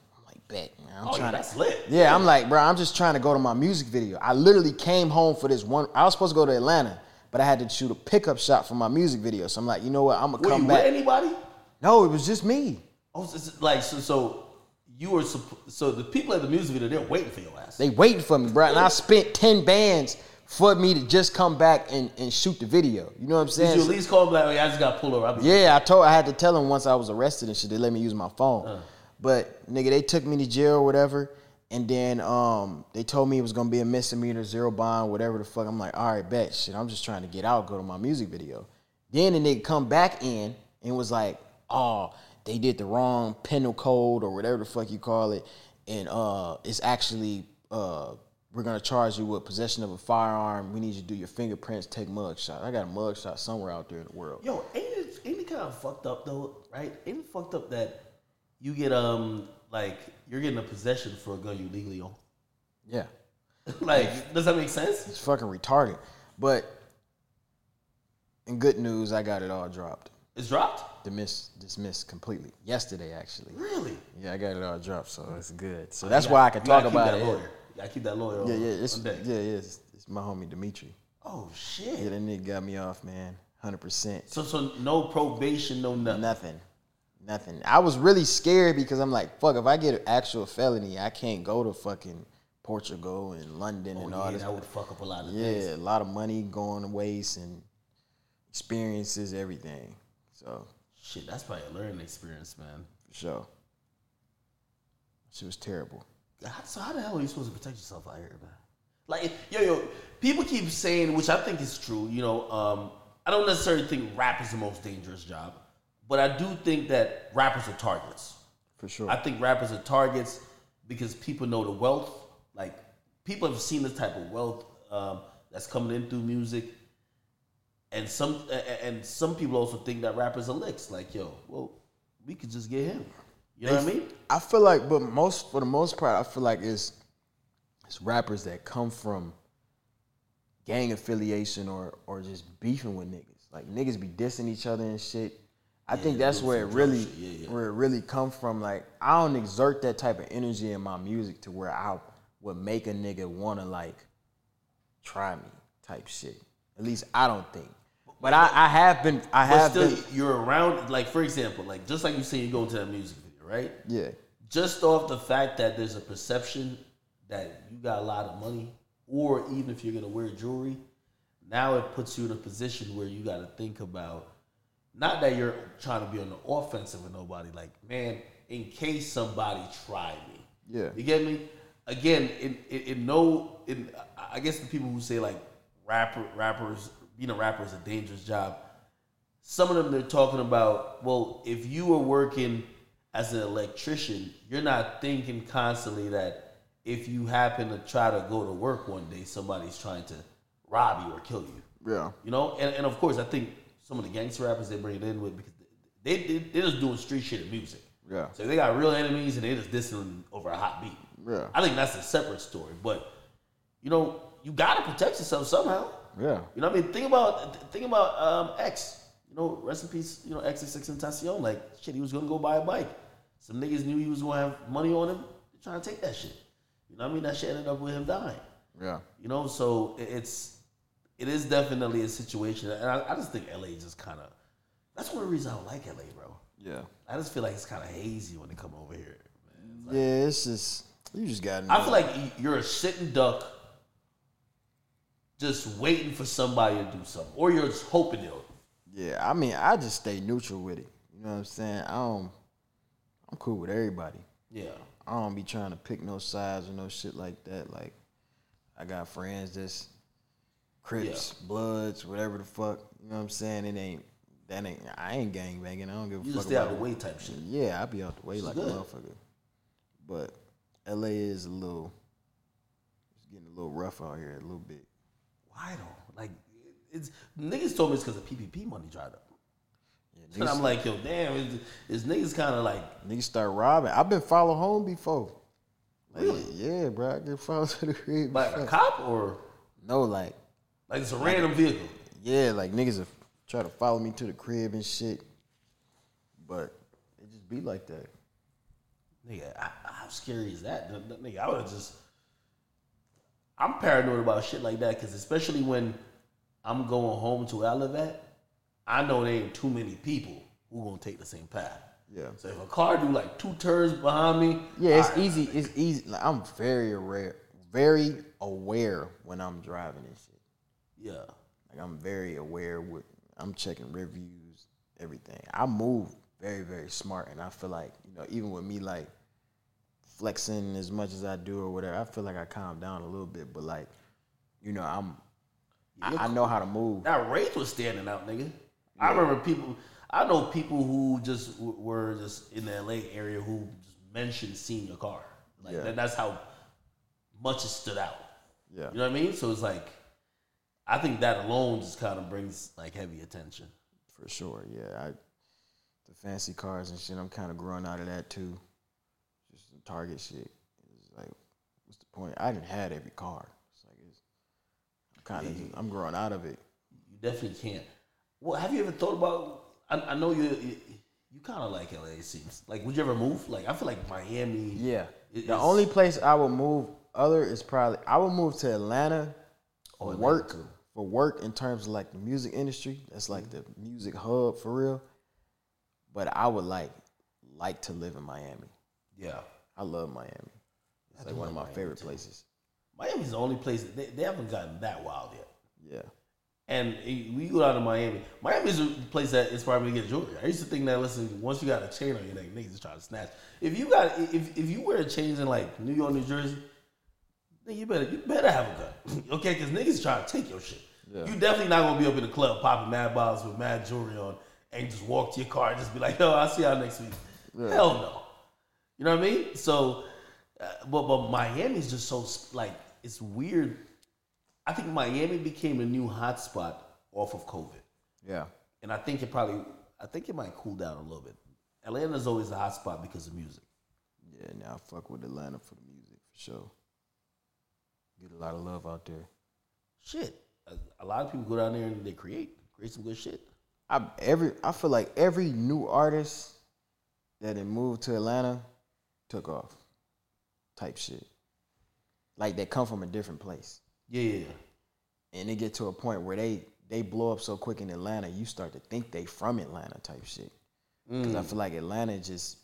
"Bet. I'm
Oh, yeah,
trying
that's
to."
lit.
Yeah, I'm like, bro, I'm just trying to go to my music video. I literally came home for this one. I was supposed to go to Atlanta, but I had to shoot a pickup shot for my music video. So I'm like, you know what? I'm gonna come back.
Were
come
you
back.
with anybody?
No, it was just me.
Oh, so like so. So you were so the people at the music video they're waiting for your ass.
They waiting for me, bro. And I spent 10 bands for me to just come back and, and shoot the video. You know what I'm
Did
saying?
you at least call them like, yeah, I just got pulled over?
Yeah, I told I had to tell them once I was arrested and shit. They let me use my phone.
Uh.
But nigga, they took me to jail or whatever, and then um they told me it was gonna be a misdemeanor, zero bond, whatever the fuck. I'm like, all right, bet shit. I'm just trying to get out, go to my music video. Then the nigga come back in and was like, oh, they did the wrong penal code or whatever the fuck you call it, and uh it's actually uh we're gonna charge you with possession of a firearm. We need you to do your fingerprints, take mug shot. I got a mug shot somewhere out there in the world.
Yo, ain't it, ain't it kind of fucked up though, right? Ain't it fucked up that you get um like you're getting a possession for a gun you legally own?
Yeah. [laughs]
like, does that make sense?
It's fucking retarded. But in good news, I got it all dropped.
It's dropped.
Dismissed, dismissed completely. Yesterday, actually.
Really?
Yeah, I got it all dropped, so it's good. So
You
that's
gotta-
why I can talk about it.
Lawyer. You gotta keep that lawyer.
Yeah, yeah, it's yeah, yeah. It's, it's my homie Dimitri.
Oh shit.
Yeah, that nigga got me off, man. Hundred percent.
So so no probation, no nothing.
Nothing. Nothing. I was really scared because I'm like, fuck, if I get an actual felony, I can't go to fucking Portugal and London
Oh,
and all
yeah,
this.
that would fuck up a lot of
Yeah,
things.
a lot of money going to waste and experiences, everything. So
Shit, that's probably a learning experience, man.
for sure. She was terrible.
So how the hell are you supposed to protect yourself out here, man? Like, yo, yo, people keep saying, which I think is true. You know, um, I don't necessarily think rap is the most dangerous job, but I do think that rappers are targets.
For sure.
I think rappers are targets because people know the wealth. Like, people have seen this type of wealth um, that's coming in through music. And some and some people also think that rappers are licks. Like, yo, well, we could just get him. You know what I mean?
I feel like, but most for the most part, I feel like it's it's rappers that come from gang affiliation or or just beefing with niggas. Like niggas be dissing each other and shit. I think that's where it really.
Yeah, yeah.
where it really come from. Like I don't exert that type of energy in my music to where I would make a nigga wanna like try me type shit. At least I don't think. But I, I have been I have
still,
been
you're around. Like, for example, like just like you say, you go into that music video, right?
yeah.
just off the fact that there's a perception that you got a lot of money, or even if you're gonna wear jewelry, now it puts you in a position where you got to think about not that you're trying to be on the offensive with nobody. Like, man, in case somebody tried me,
Yeah.
you get me. Again, in in, in no, in I guess the people who say like rapper rappers being a rapper is a dangerous job some of them they're talking about well if you were working as an electrician you're not thinking constantly that if you happen to try to go to work one day somebody's trying to rob you or kill you
Yeah.
you know and, and of course i think some of the gangster rappers they bring it in with because they, they, they're just doing street shit and music
Yeah.
so they got real enemies and they just dissing over a hot beat
Yeah.
i think that's a separate story but you know you gotta protect yourself somehow
Yeah.
you know what I mean? Think about think about um, X. You know, rest in peace. You know, XXXTentacion. Like shit, he was gonna go buy a bike. Some niggas knew he was gonna have money on him. They're trying to take that shit. You know what I mean? That shit ended up with him dying.
Yeah.
You know, so it's it is definitely a situation, and I, I just think LA just kind of. That's one of the reasons I don't like LA, bro.
Yeah.
I just feel like it's kind of hazy when they come over here. Man.
Yeah, it's just you just got.
I feel like you're a sitting duck, just waiting for somebody to do something, or you're just hoping they'll.
Yeah, I mean, I just stay neutral with it. You know what I'm saying? I don't. I'm cool with everybody.
Yeah.
I don't be trying to pick no sides or no shit like that. Like, I got friends that's Crips, Bloods, whatever the fuck. You know what I'm saying? It ain't that ain't. I ain't gang banging. I don't give a
You
fuck
just stay out the way type shit.
Yeah, I be out the way
is
like
good.
a motherfucker. But LA is a little. It's getting a little rough out here a little bit.
Why though? Like, it's niggas told me it's because of PPP money dried up.
Yeah,
And I'm like, yo, damn, is, is niggas kind of like,
niggas start robbing. I've been followed home before. Like,
Really?
Yeah, bro. I get followed [laughs] to the crib.
like a cop or
No, like
like it's a random vehicle.
yeah, like niggas have try to follow me to the crib and shit. But it just be like that.
Nigga, I, how scary is that? Nigga, I would have just. I'm paranoid about shit like that because especially when I'm going home to where I live at, I know there ain't too many people who gonna take the same path.
Yeah.
So if a car do like two turns behind me,
Yeah, it's
right,
easy. It's easy. Like, I'm very aware, very aware when I'm driving and shit.
Yeah.
Like I'm very aware with. I'm checking reviews, everything. I move very, very smart, and I feel like you know, even with me like flexing as much as I do or whatever, I feel like I calm down a little bit. But like, you know, I'm. I, I know how to move.
That Wraith was standing out, nigga. I remember people. I know people who just w- were just in the LA area who just mentioned seeing your car. Like
Yeah.
that, that's how much it stood out.
Yeah.
You know what I mean? So it's like, I think that alone just kind of brings like heavy attention.
For sure, yeah. I, the fancy cars and shit, I'm kind of growing out of that too. Just some Target shit. It's like, what's the point? I didn't had every car. It's like it's kind of, I'm growing out of it.
You definitely can't. Well, have you ever thought about? I, I know you. You, you kind of like LA. Seems like. Would you ever move? Like I feel like Miami.
Yeah.
It-
the only place I would move other is probably I would move to Atlanta for
Atlanta
work
too.
For work in terms of like the music industry. That's like the music hub for real. But I would like like to live in Miami.
Yeah.
I love Miami. It's
I
like one of my
Miami,
favorite
too.
places.
Miami's the only place that they, they haven't gotten that wild yet.
Yeah.
And eh, we go out to Miami. Miami's a place that is probably gonna get jewelry. I used to think that listen, once you got a chain on your neck, niggas trying to snatch. If you got if if you wear a chain in like New York, New Jersey, you better you better have a gun. [laughs] okay, because niggas trying to take your shit.
Yeah.
You definitely not gonna be up in the club popping mad bottles with mad jewelry on and just walk to your car and just be like, yo, I'll see y'all next week. Hell no. You know what I mean? So, uh, but but Miami's just so like it's weird I think Miami became a new hotspot off of COVID,
Yeah.
and I think it probably, I think it might cool down a little bit. Atlanta's always a hotspot because of music.
Yeah, now I fuck with Atlanta for the music for sure. Get a lot of love out there.
Shit, a, a lot of people go down there and they create, create some good shit.
I every I feel like every new artist that had moved to Atlanta took off. Type shit. Like they come from a different place.
Yeah.
And they get to a point where they they blow up so quick in Atlanta, you start to think they from Atlanta type shit. Because I mm. feel like Atlanta just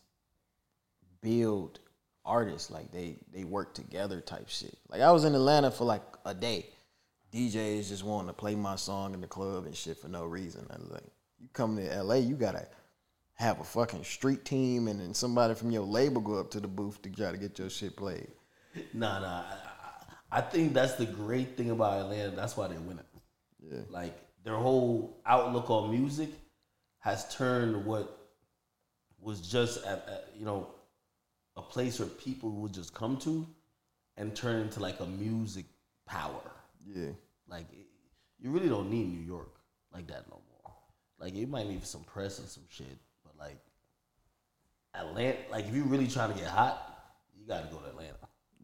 build artists like they they work together type shit. Like I was in Atlanta for like a day. DJs just wanting to play my song in the club and shit for no reason. I was like, you come to LA, you gotta have a fucking street team and then somebody from your label go up to the booth to try to get your shit played.
Nah, nah. I, think that's the great thing about Atlanta. That's why they win it.
Yeah.
Like their whole outlook on music has turned what was just at, at, you know a place where people would just come to and turn into like a music power.
Yeah.
Like it, you really don't need New York like that no more. Like you might need some press and some shit, but like Atlanta, like if you're really trying to get hot, you got to go to Atlanta.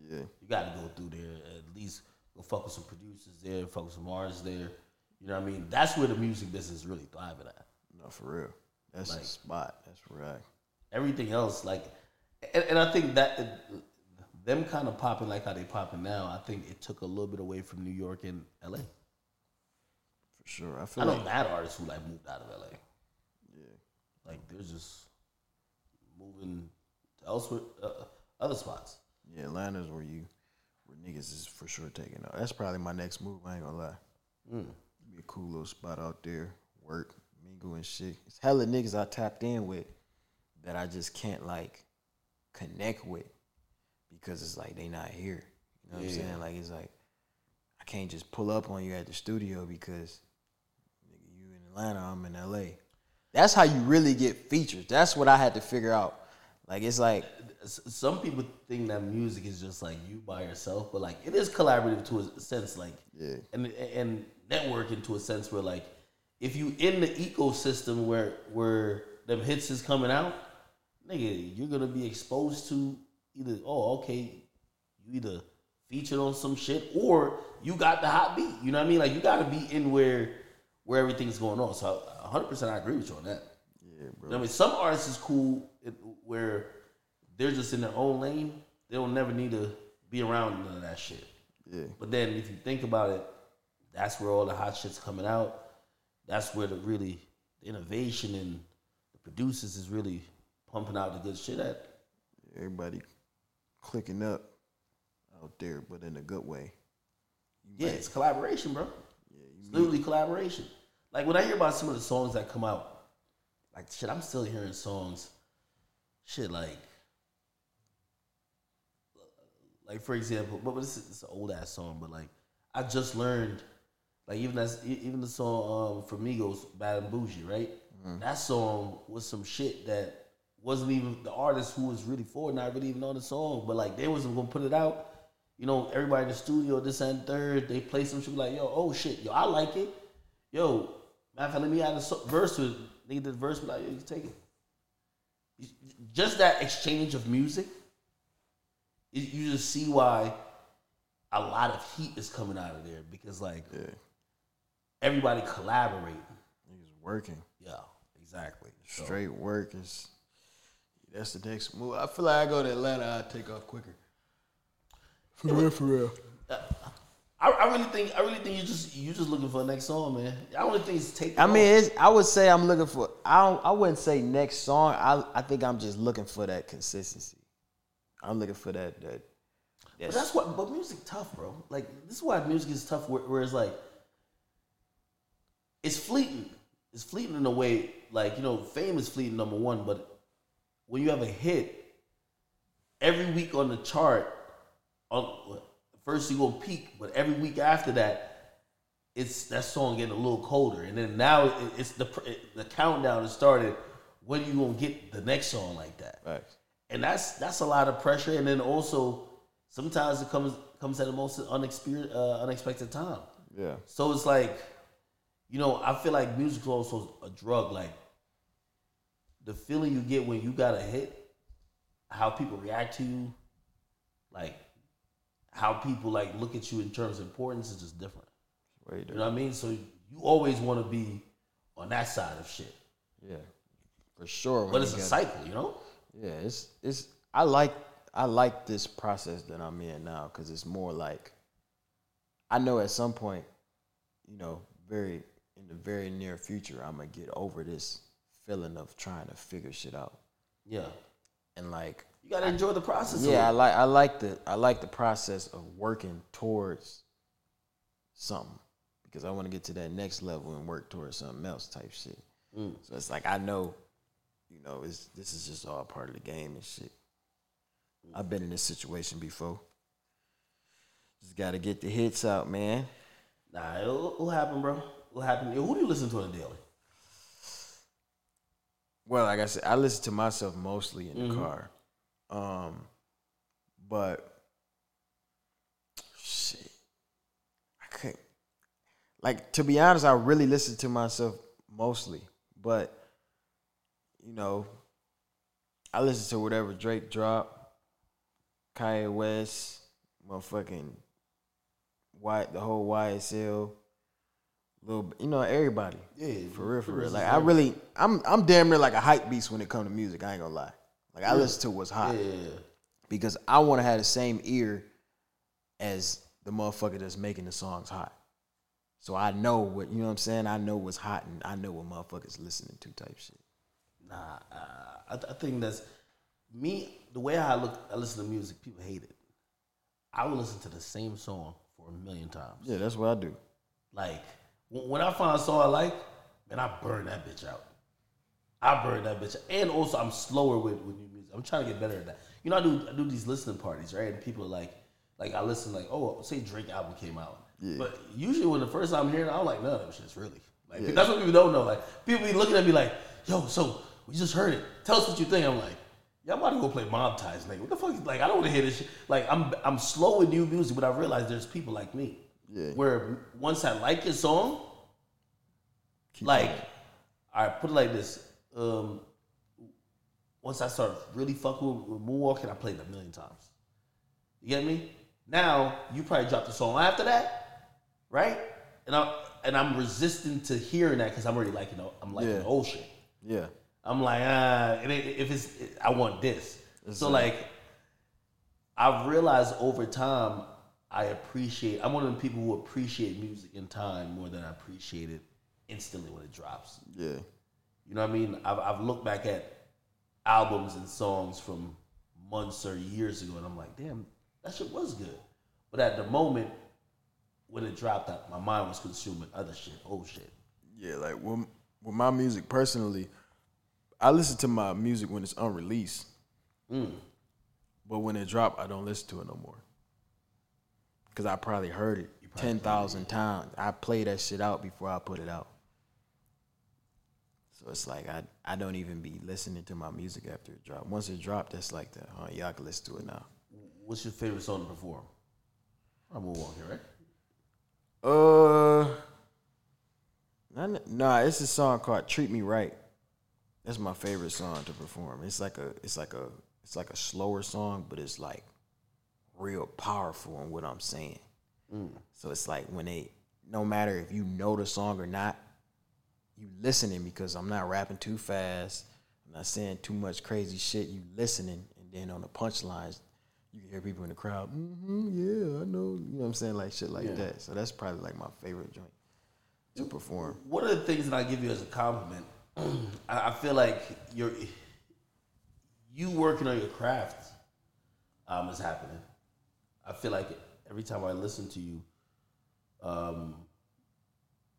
Yeah.
You got to go through there at least go fuck with some producers there, fuck with some artists there. You know what I mean? That's where the music business is really thriving at.
No, for real. That's
Like-
the spot. That's right.
Everything else, like, and, and I think that them kind of popping like how they popping now, I think it took a little bit away from New York and LA.
For sure. I feel.
I know
like
mad artists who like moved out of LA.
yeah.
Like they're just moving to elsewhere, uh, other spots.
Yeah, Atlanta's where you where niggas is for sure taking off. That's probably my next move. I ain't gonna lie.
Mm.
Be a cool little spot out there, work, mingle and shit. It's hella niggas I tapped in with that I just can't like connect with because it's like they not here. You know what I'm saying? Like it's like I can't just pull up on you at the studio because nigga, you in Atlanta, I'm in LA. That's how you really get features. That's what I had to figure out. Like it's like
Some people think that music is just like you by yourself, but like it is collaborative to a sense. Like
Yeah.
and and networking to a sense where like if you in the ecosystem where where them hits is coming out, nigga, you're gonna be exposed to either oh okay, you either featured on some shit or you got the hot beat. You know what I mean? Like you gotta be in where where everything's going on. So 100 percent I agree with you on that.
yeah, bro.
You know I mean, some artists is cool where they're just in their own lane. They don't never need to be around none of that shit.
Yeah.
But then if you think about it, that's where all the hot shit's coming out. That's where the really the innovation and the producers is really pumping out the good shit at.
Everybody clicking up out there, but in a good way. You
Yeah,
might-
it's collaboration, bro.
yeah, you
It's literally collaboration. Like when I hear about some of the songs that come out, like shit, I'm still hearing songs. Shit, like, like for example, but this is it's an old ass song, but like I just learned, like even that's even the song um, from Migos, Bad and Bougie, right? That song was some shit that wasn't even the artist who was really for it, not really even on the song, but like they wasn't gonna put it out. You know, everybody in the studio, this and third, they play some shit like, yo, oh shit, yo, I like it. Yo, matter of fact, let me add a so- verse to it. Nigga did the verse, be like, yo, you can take it. Just that exchange of music, you- you just see why a lot of heat is coming out of there because like
yeah,
everybody collaborating.
niggas working.
Yeah, exactly. So-
Straight work is that's the next move. I feel like I go to Atlanta, I take off quicker. For real, for real.
I, I really think I really think you just you just looking for the next song, man. I don't think it's take.
I mean, it's, I would say I'm looking for. I don't, I wouldn't say next song. I I think I'm just looking for that consistency. I'm looking for that that.
But that's what. But music tough, bro. Like this is why music is tough. Where, where it's like, it's fleeting. It's fleeting in a way. Like you know, fame is fleeting. Number one, but when you have a hit, every week on the chart, on first you gonna peak, but every week after that, it's that song getting a little colder, and then now it, it's the the countdown has started. When you gonna get the next song like that?
Right.
and that's that's a lot of pressure. And then also sometimes it comes comes at the most unexpected uh, unexpected time.
Yeah.
So it's like, you know, I feel like music is also a drug. Like the feeling you get when you got a hit, how people react to you, like how people like look at you in terms of importance is just different.
Way
You know what I mean? So you always want to be on that side of shit.
Yeah. For sure.
But it's a cycle, you know?
Yeah, it's it's I like I like this process that I'm in now because it's more like I know at some point, you know, very in the very near future, I'm gonna get over this feeling of trying to figure shit out
Yeah.
and like
You gotta enjoy the process.
yeah, I like I like the I like the process of working towards something because I want to get to that next level and work towards something else type shit.
Mm.
So it's like I know, you know, it's this is just all part of the game and shit. I've been in this situation before. Just got to get the hits out, man.
Nah, it'll, it'll happen, bro. It'll happen. Who do you listen to on a daily?
Well, like I said, I listen to myself mostly in the
Mhm.
car. Um, but shit, I couldn't. Like to be honest, I really listen to myself mostly, but you know, I listen to whatever Drake drop, Kanye West, motherfucking White, the whole YSL, little, you know, everybody.
Yeah,
For real, for real. Like I really, I'm I'm damn near like a hype beast when it comes to music. I ain't gonna lie. Like I listen to what's hot
Yeah,
because I want to have the same ear as the motherfucker that's making the songs hot. So I know what you know what I'm saying. I know what's hot and I know what motherfuckers listening to type shit.
Nah, uh, I, I think that's me. The way I look, I listen to music. People hate it. I will listen to the same song for a million times.
Yeah, that's what I do.
Like when I find a song I like, man, I burn that bitch out. I burn that bitch, out. and also I'm slower with, with new music. I'm trying to get better at that. You know, I do I do these listening parties, right? And people are like, like I listen, like, oh, say Drake album came out,
Yeah.
but usually when the first time I'm hearing, it, I'm like, none of them shit's really. Like that's what people don't know. Like people be looking at me like, yo, so we just heard it. Tell us what you think. I'm like. y'all about to go play Mob Ties, nigga. What the fuck? Like, I don't want to hear this shit. Like, I'm I'm slow with new music, but I realize there's people like me.
Yeah.
Where once I like a song,
Keep
like,
going.
right, put it like this. Um, once I start really fucking with, Moonwalking, I played it a million times. You get me? Now you probably dropped the song after that, right? And I and I'm resistant to hearing that because I'm already liking the, I'm liking
Yeah.
the old shit.
yeah,
I'm like, ah, it if it's, I want this. So like, I've realized over time, I appreciate. I'm one of the people who appreciate music in time more than I appreciate it instantly when it drops.
yeah,
You know what I mean? I've, I've looked back at albums and songs from months or years ago, and I'm like, damn, that shit was good. But at the moment when it dropped, I- my mind was consuming other shit, old shit.
yeah. Like with, with my music personally, I listen to my music when it's unreleased.
Mm.
But when it drop, I don't listen to it no more. Cause I probably heard it ten thousand times. I play that shit out before I put it out. So it's like I I don't even be listening to my music after it drop. Once it dropped, that's like the Huh? Y'all can listen to it now.
What's your favorite song to perform? I'm gonna walk here, right?
Uh, nah, nah, it's a song called "Treat Me Right." That's my favorite song to perform. It's like a, it's like a, it's like a slower song, but it's like real powerful in what I'm saying. So it's like when they, no matter if you know the song or not, you listening because I'm not rapping too fast. I'm not saying too much crazy shit. You listening, and then on the punchlines, you can hear people in the crowd. hmm yeah, I know. You know what I'm saying? Like shit like
Yeah.
that. So that's probably like my favorite joint to perform.
One of the things that I give you as a compliment, [clears throat] I, I feel like you're you working on your craft um, is happening. I feel like every time I listen to you, um,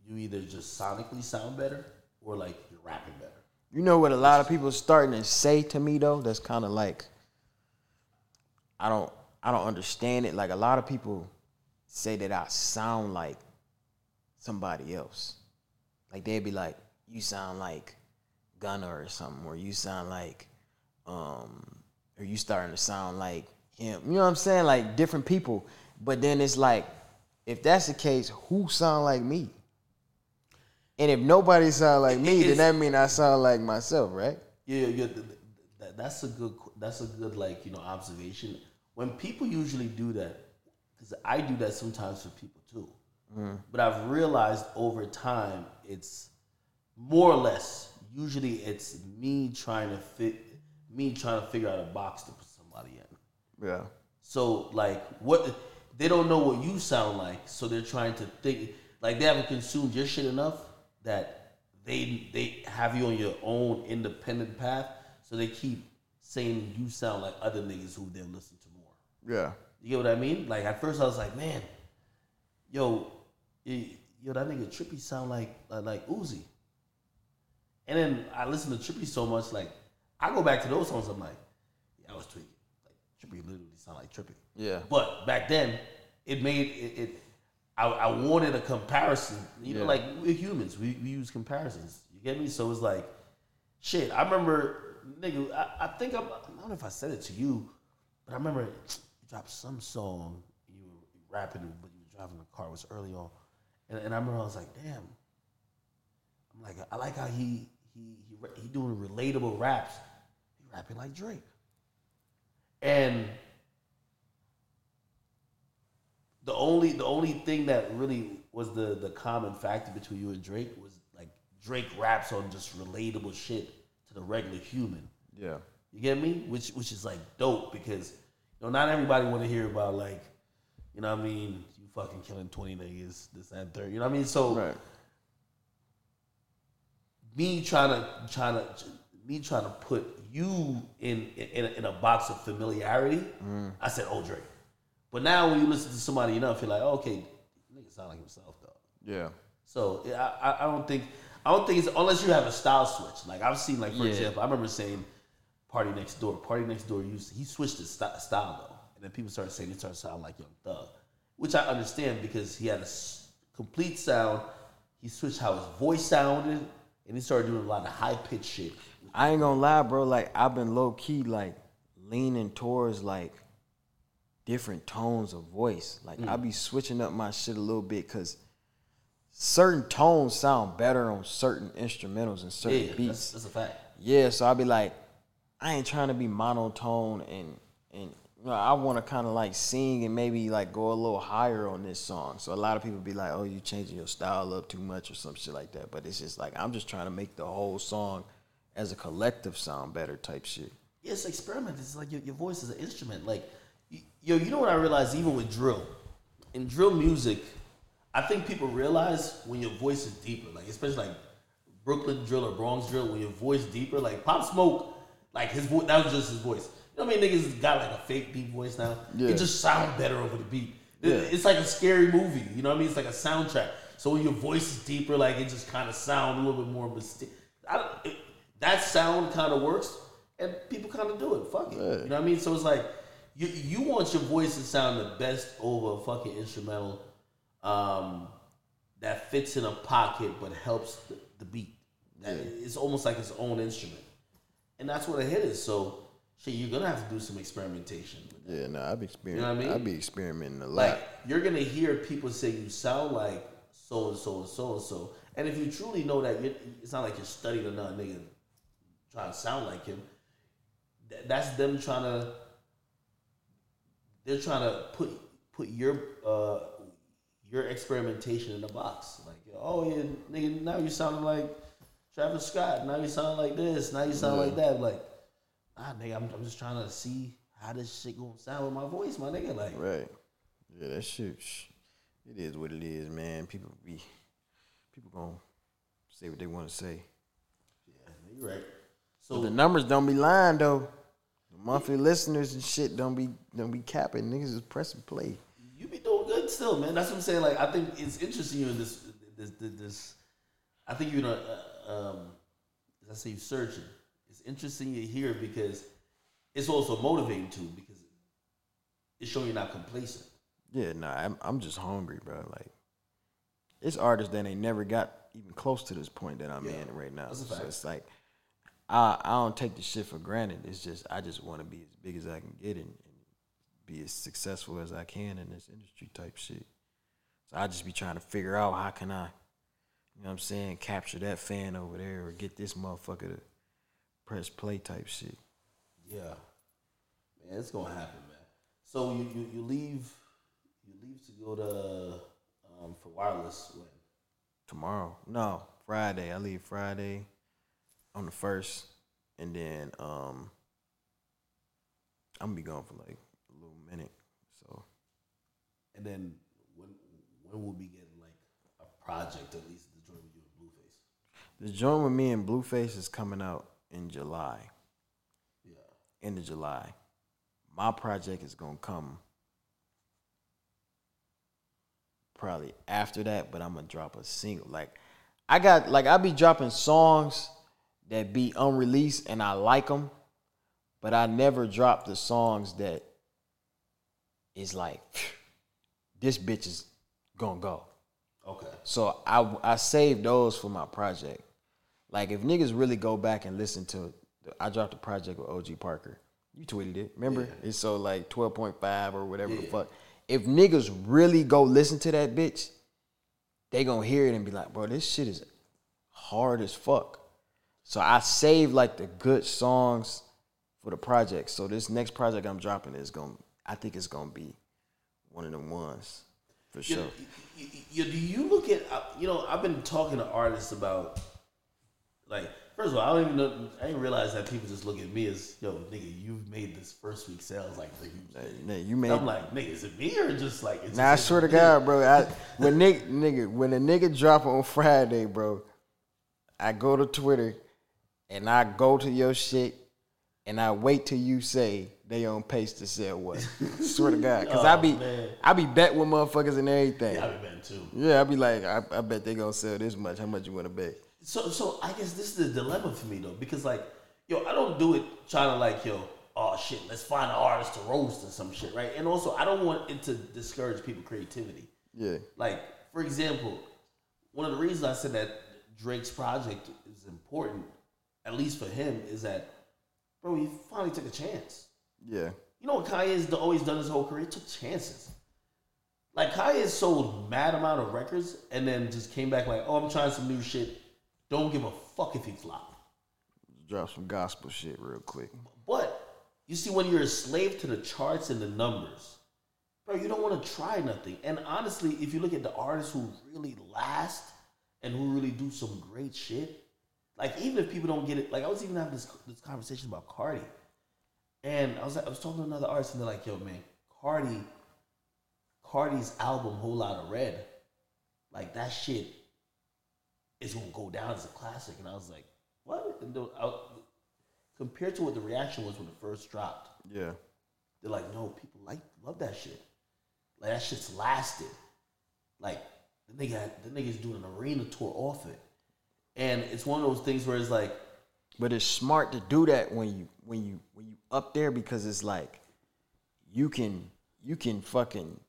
you either just sonically sound better or like you're rapping better.
You know what a lot of people are starting to say to me though? That's kind of like I don't I don't understand it. Like a lot of people say that I sound like somebody else. Like they'd be like, "You sound like Gunna or something," or "You sound like," um, or "You starting to sound like him." You know what I'm saying? Like different people But then it's like, if that's the case, who sound like me? And if nobody sound like me, then that mean I sound like myself, right?
Yeah, yeah, th- th- that, that's a good. That's a good like you know observation. When people usually do that, because I do that sometimes for people too. Mm. But I've realized over time, it's more or less. Usually, it's me trying to fit, me trying to figure out a box to put somebody in.
Yeah.
So like what they don't know what you sound like, so they're trying to think like they haven't consumed your shit enough that they they have you on your own independent path. So they keep saying you sound like other niggas who they've listened to more.
Yeah.
You get what I mean? Like at first I was like, man, yo, yo, that nigga Trippie sound like uh, like Uzi. And then I listen to Trippie so much, like I go back to those songs. I'm like, yeah, I was tweaking. Literally sound like tripping.
Yeah.
But back then, it made it. it I, I wanted a comparison. You know, like we're humans. We, we use comparisons. You get me? So it's like, shit. I remember, nigga. I, I think I'm. I don't know if I said it to you, but I remember you dropped some song. You were rapping, but you were driving the car. It was early on, and, and I remember I was like, damn. I'm like, I like how he he he he doing relatable raps. He rapping like Drake, and the only the only thing that really was the the common factor between you and Drake was like Drake raps on just relatable shit to the regular human.
Yeah.
You get me? Which which is like dope because you know not everybody want to hear about like you know what I mean you fucking killing twenty niggas this that, and third. You know what I mean? So
Right.
me trying to trying to me trying to put you in in, in a box of familiarity. I said, "Oh, Drake." But now when you listen to somebody enough, you're like, oh, "Okay, nigga sound like himself though."
Yeah.
So yeah, I, I- I don't think I don't think it's unless you have a style switch. Like I've seen, like for
Yeah.
example, I remember saying PartyNextDoor. Party Next Door used he switched his st- style though, and then people started saying he started sounding like Young Thug, which I understand because he had a s- complete sound. He switched how his voice sounded, and he started doing a lot of high pitched shit.
I ain't gonna lie, bro. Like I've been low key like leaning towards like different tones of voice. Like I mm. be switching up my shit a little bit because certain tones sound better on certain instrumentals and certain
Yeah, that's,
beats.
that's a fact.
Yeah, so I'll be like, I ain't trying to be monotone and and you know, I want to kind of like sing and maybe like go a little higher on this song. So a lot of people be like, "Oh, you changing your style up too much" or some shit like that. But it's just like I'm just trying to make the whole song as a collective sound better type shit.
Yeah, it's experiment. It's like your, your voice is an instrument. Like, y- yo, you know what I realized even with drill, in drill music, I think people realize when your voice is deeper. Like, especially like Brooklyn drill or Bronx drill, when your voice deeper. Like Pop Smoke, like his voice, that was just his voice. You know what I mean? Niggas got like a fake deep voice now.
Yeah.
It just sound better over the beat.
Yeah.
It's like a scary movie. You know what I mean? It's like a soundtrack. So when your voice is deeper, like it just kind of sound a little bit more mysterious. That sound kind of works, and people kind of do it. Fuck it. You know what I mean? So it's like you you want your voice to sound the best over a fucking instrumental um, that fits in a pocket but helps the, the beat. That It's almost like its own instrument, and that's what a hit is. So shit, you're gonna have to do some experimentation.
Yeah, no, I've experimenting.
You know what I mean?
I be experimenting a lot.
Like you're gonna hear people say you sound like so and so and so and so, and if you truly know that, you're, it's not like you're studying another nigga trying to sound like him. Th- That's them trying to. They're trying to put put your uh your experimentation in a box. Like, oh yeah, nigga, now you sound like Travis Scott. Now you sound like this. Now you sound like that. Like, ah, nigga, I'm, I'm just trying to see how this shit gonna sound with my voice, my nigga. Like,
Right. Yeah, that shit. sh- It is what it is, man. People be people gonna say what they want to say.
yeah, you're right. So
the numbers don't be lying though. The monthly listeners and shit don't be don't be capping. Niggas is pressing play.
you be doing good still, man. That's what I'm saying. Like, I think it's interesting you in this, this, this, this I think you know, uh, um, I say, you searching. It's interesting you hear because it's also motivating too because it's showing you're not complacent.
Yeah, nah, I'm I'm just hungry, bro. Like, it's artists that ain't never got even close to this point that I'm
Yeah,
in right now. So it's like, I I don't take the shit for granted. It's just I just want to be as big as I can get and, and be as successful as I can in this industry type shit. So I just be trying to figure out how can I, you know what I'm saying, capture that fan over there or get this motherfucker to press play type shit.
Yeah, man, it's gonna happen, man. So you you, you leave you leave to go to um, for wireless when
Tomorrow. No, Friday. I leave Friday on the first. And then um I'm gonna be gone for like a little minute. So
and then when when will we get like a project at least to join with you and Blueface?
the joint with me and Blueface is coming out in July.
Yeah,
End of July. My project is gonna come probably after that, but I'm gonna drop a single. Like I got like I'll be dropping songs that be unreleased and I like them, but I never drop the songs that is like [sniffs] this bitch is gonna go.
okay,
So I I saved those for my project. Like if niggas really go back and listen to I dropped a project with OG Parker. You tweeted it, remember? It's so like twelve point five or whatever the fuck. If niggas really go listen to that bitch, they gonna hear it and be like, bro, this shit is hard as fuck. So I saved like the good songs for the project. So this next project I'm dropping is gonna, I think it's gonna be one of the ones for
You-
sure.
you- you- do you look at uh, you know I've been talking to artists about like first of all I don't even know I didn't realize that people just look at me as yo nigga you've made this first week sales like the huge thing.
Nah, You made
I'm like nigga is it me or just like it's
Nah, I swear to God, bro. I, [laughs] when nigga, nigga, when a nigga drop on Friday, bro, I go to Twitter and I go to your shit and I wait till you say they on pace to sell what. [laughs] swear to God, cause I
Oh,
be
man.
I be bet with motherfuckers and everything.
yeah, I've been too.
Yeah, I be like, I, I bet they gonna sell this much. How much you want to bet?
So, so I guess this is the dilemma for me though, because like, yo, I don't do it trying to like, yo, oh shit, let's find an artist to roast or some shit, right? And also, I don't want it to discourage people creativity.
Yeah,
Like, for example, one of the reasons I said that Drake's project is important, at least for him, is that, bro, he finally took a chance.
yeah,
You know what Kanye's always done his whole career? He took chances. Like Kanye sold mad amount of records and then just came back like, oh, I'm trying some new shit. Don't give a fuck if he flop.
drop some gospel shit real quick.
But you see, when you're a slave to the charts and the numbers, bro, you don't want to try nothing. And honestly, if you look at the artists who really last and who really do some great shit, like even if people don't get it, like I was even having this this conversation about Carti, and I was I was talking to another artist, and they're like, "Yo, man, Carti, Carti's album Whole Lotta Red, like that shit is gonna go down as a classic." And I was like, "What?" And the- I- compared to what the reaction was when it first dropped,
Yeah,
they're like, no, people like love that shit. Like that shit's lasted. Like the nigga, the nigga's doing an arena tour off it, and it's one of those things where it's like,
but it's smart to do that when you when you when you up there because it's like you can you can fucking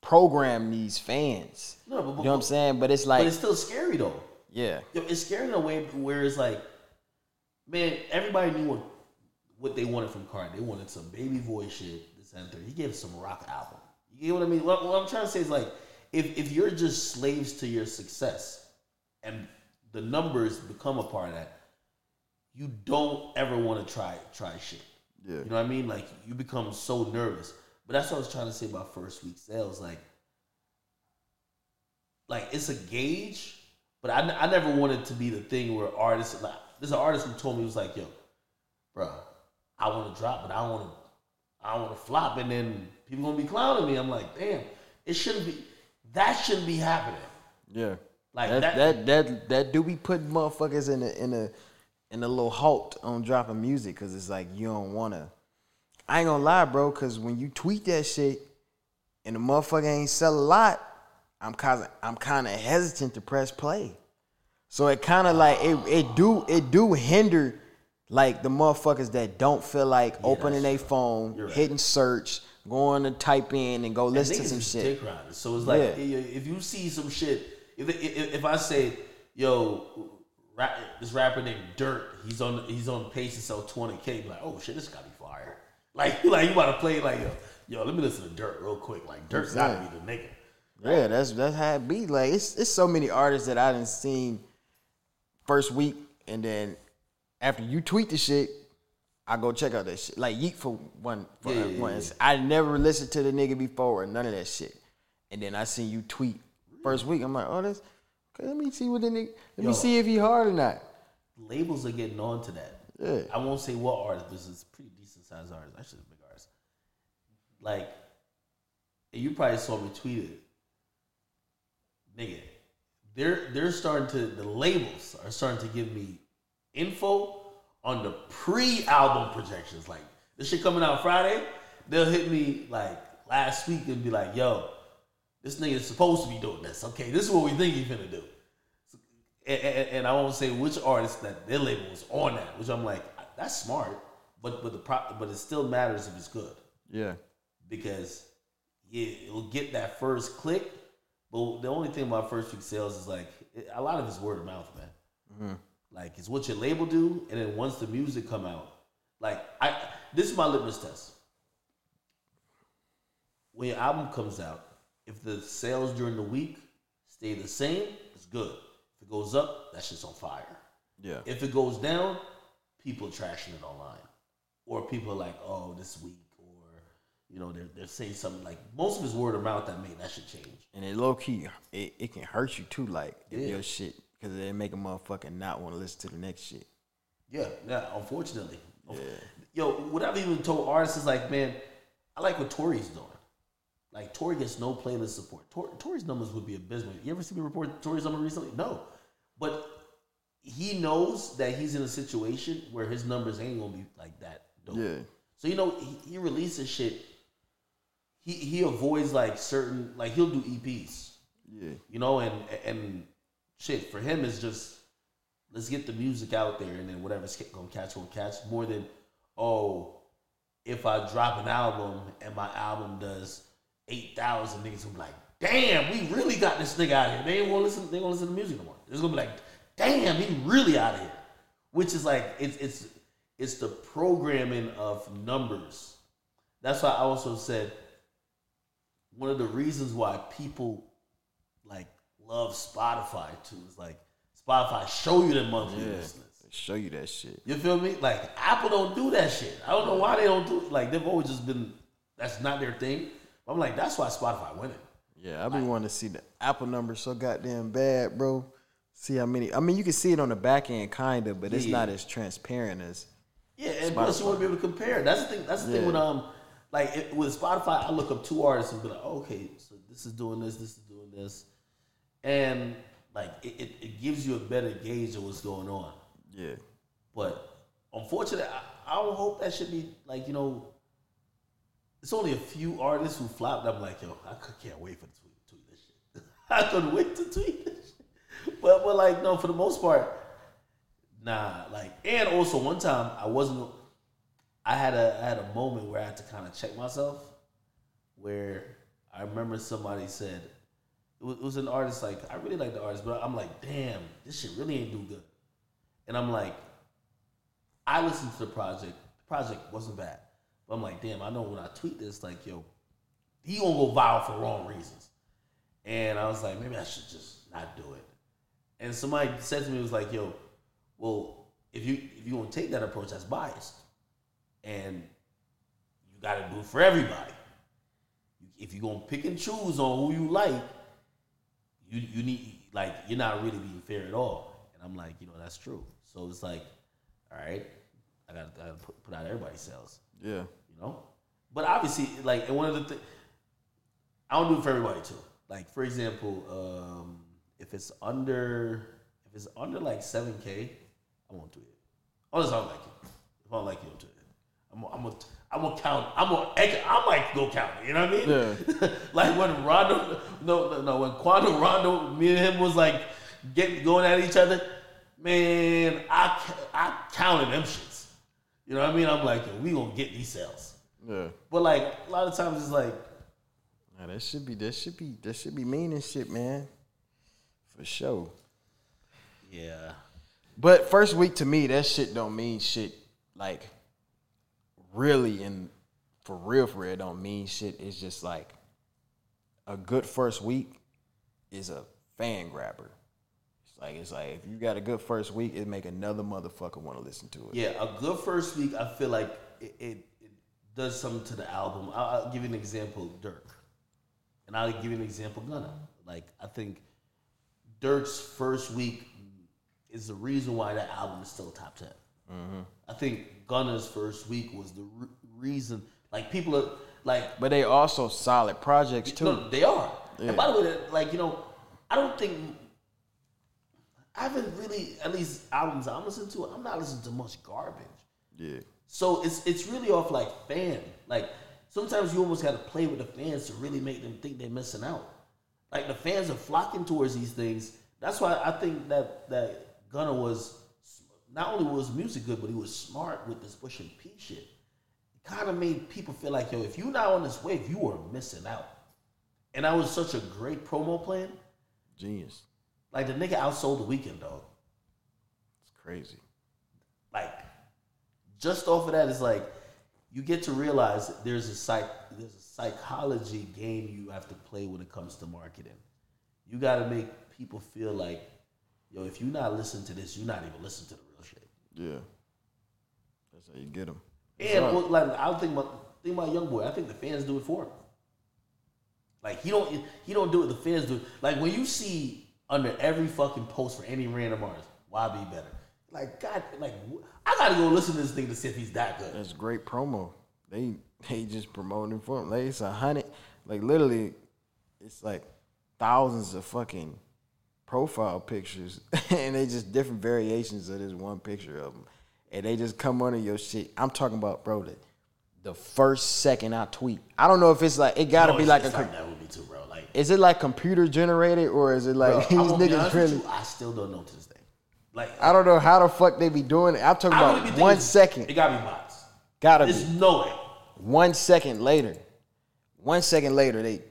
program these fans.
no, but,
You know what I'm saying? But it's like,
but it's still scary though.
yeah,
it's scary in a way where it's like, man, everybody knew what, what they wanted from Carti. They wanted some baby voice shit. This and that. He gave some rock album. You get what I mean? What, what I'm trying to say is like, if if you're just slaves to your success, and the numbers become a part of that, you don't ever want to try try shit.
yeah,
You know what I mean? Like you become so nervous. But that's what I was trying to say about first week sales. Like, like it's a gauge, but I, I never wanted to be the thing where artists like there's an artist who told me he was like, yo, bro, I want to drop, but I don't want to, I want to flop, and then people gonna be clowning me. I'm like, damn, it shouldn't be. That shouldn't be happening.
yeah.
Like
that,
that-
that that that do be putting motherfuckers in a in a in a little halt on dropping music because it's like you don't wanna. I ain't gonna lie, bro, because when you tweet that shit and the motherfucker ain't sell a lot, I'm kind of I'm kind of hesitant to press play. So it kind of like it it do it do hinder like the motherfuckers that don't feel like opening their phone,
right.
hitting search, going to type in and go
And
listen to some shit.
dick riders. So it's like
Yeah.
if you see some shit, if, if if I say, yo, rap, this rapper named Dirt, he's on he's on pace to sell twenty k, like oh shit, this gotta be fire. [laughs] Like like you about to play like yo, yo, let me listen to Dirt real quick. Like Dirt's gotta be the nigga.
Yeah, that's that's how it be. Like it's it's so many artists that I didn't seen first week, and then after you tweet the shit, I go check out that shit. Like Yeat for one, for
Yeah, yeah,
one. I never listened to the nigga before or none of that shit, and then I seen you tweet first week. I'm like, oh, that's okay. Let me see what the nigga. Let
Yo.
me see if he hard or not.
Labels are getting on to that.
Yeah.
I won't say what artist, but it's pretty decent sized artist. Actually, a big artist. Like, you probably saw me tweet it. Nigga, they're they're starting to the labels are starting to give me info on the pre-album projections. Like this shit coming out Friday, they'll hit me like last week and be like, "Yo, this nigga is supposed to be doing this. Okay, this is what we think he's gonna do." and, and, and I won't say which artist that their label was on that, which I'm like, that's smart, but but the pro, but it still matters if it's good
Yeah.
because yeah, it'll get that first click. But the only thing about first week sales is like it, a lot of it's word of mouth, man. Mm-hmm. Like it's what your label do, and then once the music come out, like I this is my litmus test. When your album comes out, if the sales during the week stay the same, it's good. If it goes up, that shit's on fire.
Yeah.
If it goes down, people are trashing it online, or people are like, "Oh, this week," or you know, they're they're saying something like most of it's word of mouth that made that should change.
And it low key, it, it can hurt you too, like if
Yeah.
your shit, because it make a motherfucker not want to listen to the next shit.
Yeah, yeah. Unfortunately, Yeah. yo, what I've even told artists is like, man, I like what Tory's doing. Like Tory gets no playlist support. Tor, Tory's numbers would be abysmal. You ever see me report Tory's number recently? No, but he knows that he's in a situation where his numbers ain't gonna be like that. Dope.
Yeah.
So you know he, he releases shit. He he avoids like certain like he'll do EPs.
Yeah.
You know, and and shit for him is just let's get the music out there, and then whatever's gonna catch will catch. More than oh, if I drop an album and my album does eight thousand, niggas who be like, damn, we really got this nigga out here. They ain't gonna listen. They gonna listen to music no more. It's gonna be like, damn, he really out of here. Which is like it's it's it's the programming of numbers. That's why I also said one of the reasons why people like love Spotify too is like Spotify show you the monthly
Yeah.
listeners.
Show you that shit.
You feel me? Like Apple don't do that shit. I don't know why they don't do it. Like they've always just been that's not their thing. I'm like that's why Spotify winning.
Yeah, I be wanting to see the Apple numbers so goddamn bad, bro. See how many. I mean, you can see it on the back end, kind of, but it's
Yeah.
not as transparent as.
Yeah, and plus you want to be able to compare. That's the thing. That's the thing
Yeah.
with um, like it, with Spotify, I look up two artists and be like, oh, okay, so this is doing this, this is doing this, and like it, it, it gives you a better gauge of what's going on.
Yeah.
But unfortunately, I, I don't hope that should be like you know. It's only a few artists who flopped. I'm like, yo, I can't wait for the tweet, tweet this shit. [laughs] I couldn't wait to tweet this shit. But but like no, for the most part, nah. Like and also one time I wasn't. I had a I had a moment where I had to kind of check myself, where I remember somebody said, it was, it was an artist like I really like the artist, but I'm like, damn, this shit really ain't do good. And I'm like, I listened to the project. The project wasn't bad. But I'm like, damn, I know when I tweet this, like, yo, he gonna go viral for wrong reasons. And I was like, maybe I should just not do it. And somebody said to me, was like, yo, well, if you if you gonna take that approach, that's biased. And you gotta do it for everybody. If you're gonna pick and choose on who you like, you you need like you're not really being fair at all. And I'm like, you know, that's true. So it's like, all right, I gotta, I gotta put, put out everybody's sales,
Yeah.
you know. But obviously, like, and one of the things I don't do it for everybody too. Like, for example, um, if it's under if it's under like seven k, I won't do it. Unless I don't like it. If I don't like it, I'll do it. I'm gonna, I'm gonna, I'm gonna count. I'm gonna, I might go count it. You know what I mean?
Yeah. [laughs]
like when Rondo, no, no, no, when Quando Rondo, me and him was like getting going at each other. Man, I I counted them shits. You know what I mean? I'm like, yo, we gonna get these sales.
Yeah.
But like a lot of times it's like,
Nah, that should be that should be that should be mean and shit, man. For sure.
yeah,
But first week to me, that shit don't mean shit. Like really and for real, for real, don't mean shit. It's just like a good first week is a fan grabber. Like it's like if you got a good first week, it make another motherfucker want to listen to it.
Yeah, a good first week, I feel like it, it, it does something to the album. I'll, I'll give you an example, Durk, and I'll give you an example, Gunna. Like I think Durk's first week is the reason why that album is still top 10 mm-hmm. I think Gunna's first week was the re- reason. Like people are like
But they also solid projects too.
no, they are. And by the way, like you know, I don't think I haven't really at least albums I'm listening to. I'm not listening to much garbage.
Yeah.
So it's it's really off like fan. Like sometimes you almost got to play with the fans to really make them think they're missing out. Like the fans are flocking towards these things. That's why I think that that Gunna was not only was music good, but he was smart with this Pushin P shit. It kind of made people feel like yo, if you're not on this wave, you are missing out. And that was such a great promo plan.
Genius.
Like the nigga outsold the Weeknd, dog.
It's crazy.
like just off of that, it's like you get to realize there's a psych there's a psychology game you have to play when it comes to marketing. You got to make people feel like, yo, if you're not listening to this, you're not even listening to the real shit.
Yeah. That's how you get them.
And like I don't think about think about YoungBoy. I think the fans do it for him. Like he don't he don't do it. The fans do. it. Like when you see under every fucking post for any random artist, YB better? Like God, like I gotta go listen to this thing to see if he's that good.
That's great promo. They they just promoting for him. Like it's a hundred, like literally, it's like thousands of fucking profile pictures, [laughs] and they just different variations of this one picture of them, and they just come under your shit. I'm talking about, bro, the, the first second I tweet. I don't know if it's like it got to
No,
be like a.
like that with me too, bro. Like
Is it like computer generated or is it like
Bro, [laughs]
these
be
niggas really?
you, I still don't know to this day. Like
I don't know how the fuck they be doing it. I'm talking
I
about
be
one second.
It gotta be bots.
Gotta
There's
be.
no way.
One second later, one second later, they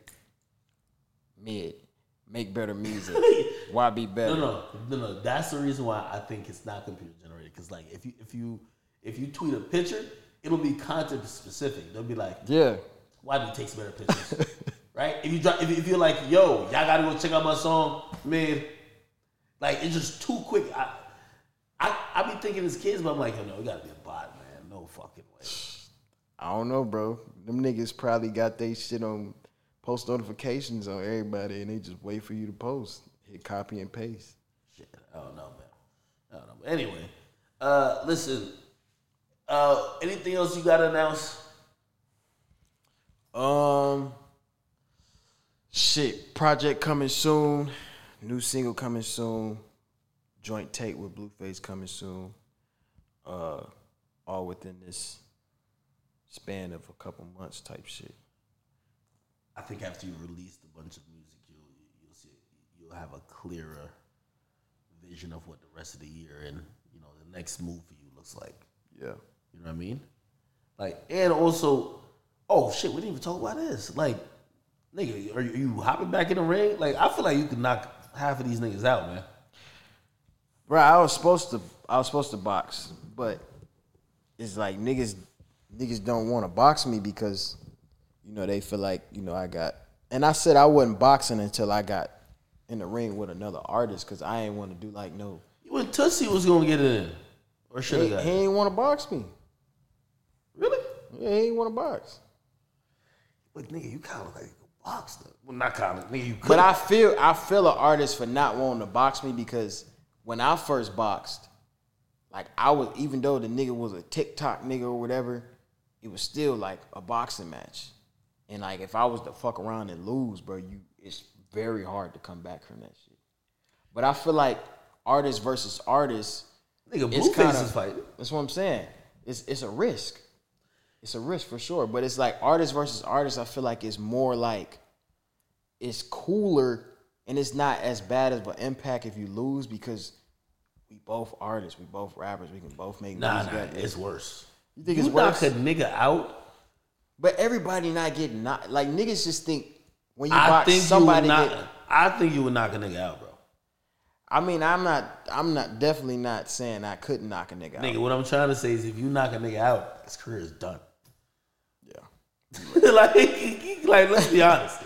mid make better music. [laughs] YB better?
No, no, no, no. That's the reason why I think it's not computer generated. Cause like if you if you if you tweet a picture, it'll be content specific. They'll be like,
Yeah,
why do you take better pictures? [laughs] right? If you drop, if, if you're like, yo, y'all gotta go check out my song, man. Like it's just too quick. I I I be thinking as kids, but I'm like, yo, no, it gotta be a bot, man. No fucking way.
I don't know, bro. Them niggas probably got they shit on post notifications on everybody, and they just wait for you to post. Hit copy and paste.
Shit, I don't know, man. I don't know. But anyway, uh, listen. Uh, anything else you got to announce?
Um, shit. Project coming soon. New single coming soon. Joint tape with Blueface coming soon. Uh, all within this span of a couple months type shit.
I think after you released a bunch of music, you'll you'll see you'll have a clearer vision of what the rest of the year and you know the next move for you looks like.
Yeah.
You know what I mean? Like, and also, oh shit, we didn't even talk about this. Like, nigga, are you, are you hopping back in the ring? Like, I feel like you could knock half of these niggas out, man.
Bro, I was supposed to I was supposed to box, but it's like niggas niggas don't want to box me because you know they feel like you know I got and I said I wasn't boxing until I got in the ring with another artist because I ain't want to do like no
You and Toosii was gonna get in, or should
he,
have
he ain't want to box me. Yeah, he ain't want to box.
But nigga, you kind of like a box. Well, not kind of. Nigga, you could.
But I feel I feel an artist for not wanting to box me because when I first boxed, like I was even though the nigga was a TikTok nigga or whatever, it was still like a boxing match. And like if I was to fuck around and lose, bro, you it's very hard to come back from that shit. But I feel like artist versus artist,
nigga,
it's kinda-
is fighting.
that's what I'm saying. It's it's a risk. It's a risk for sure. But it's like artist versus artist, I feel like it's more like it's cooler and it's not as bad of an impact if you lose because we both artists, we both rappers, we can both make
Nah,
music.
nah,
out
it's worse.
You think
you
it's
knock
worse?
a nigga out.
But everybody not getting not like niggas just think when you
I
box somebody
you knock.
get-
I think you would knock a nigga out, bro.
I mean, I'm not I'm not definitely not saying I couldn't knock a nigga,
Nigga,
out.
Nigga, what I'm trying to say is, if you knock a nigga out, his career is done. [laughs] Like, like let's be honest.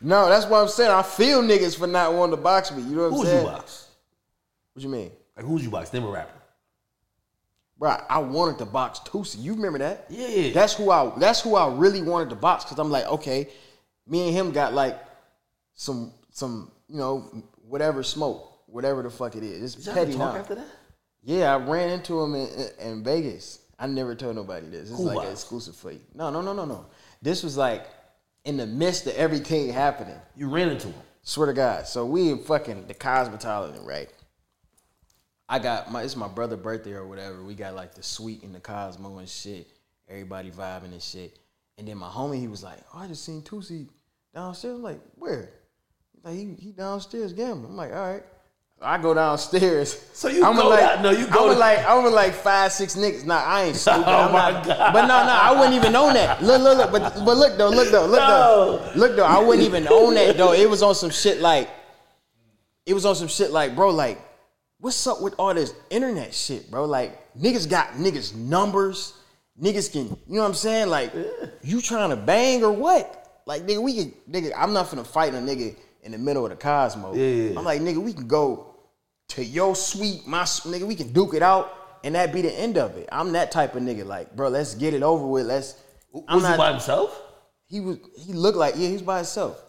No, that's what I'm saying. I feel niggas for not wanting to box me. You know what I'm saying?
Who's
saying?
you box?
What you mean?
Like who's you box? Name a rapper.
Bro, I wanted to box Toosii. You remember that?
Yeah, yeah.
That's who I. That's who I really wanted to box because I'm like, okay, me and him got like some some you know whatever smoke, whatever the fuck it is. It's
Did
petty
talk
now.
after that?
Yeah, I ran into him in, in, in Vegas. I never told nobody this. It's
Cool
like an exclusive for you. No, no, no, no, no. This was like in the midst of everything happening.
You ran into him.
Swear to God. So we in fucking the Cosmopolitan, right? I got my it's my brother' birthday or whatever. We got like the suite in the Cosmo and shit. Everybody vibing and shit. And then my homie, he was like, "Oh, I just seen Toosii downstairs." I'm like, "Where?" Like, "He, he downstairs gambling." I'm like, "All right." I go downstairs.
So you
I'm
go
like,
down- no, you go
I'm like, I'm like five, six niggas. Nah, I ain't stupid. [laughs]
Oh
I'm
my
not,
God.
But no, no, I wouldn't even own that. Look, look, look. But but look though, look though, look
No.
though, look though. I wouldn't even own that though. It was on some shit like, it was on some shit like, bro, like, what's up with all this internet shit, bro? Like, niggas got niggas numbers. Niggas can, you know what I'm saying? Like, you trying to bang or what? Like, nigga, we can, nigga, I'm not finna fight a nigga in the middle of the cosmos.
Yeah, yeah, yeah.
I'm like, nigga, we can go to your suite, my nigga, we can duke it out, and that be the end of it. I'm that type of nigga. Like, bro, let's get it over with. Let's. I'm
Was he by himself?
he was. He looked like yeah, he was by himself.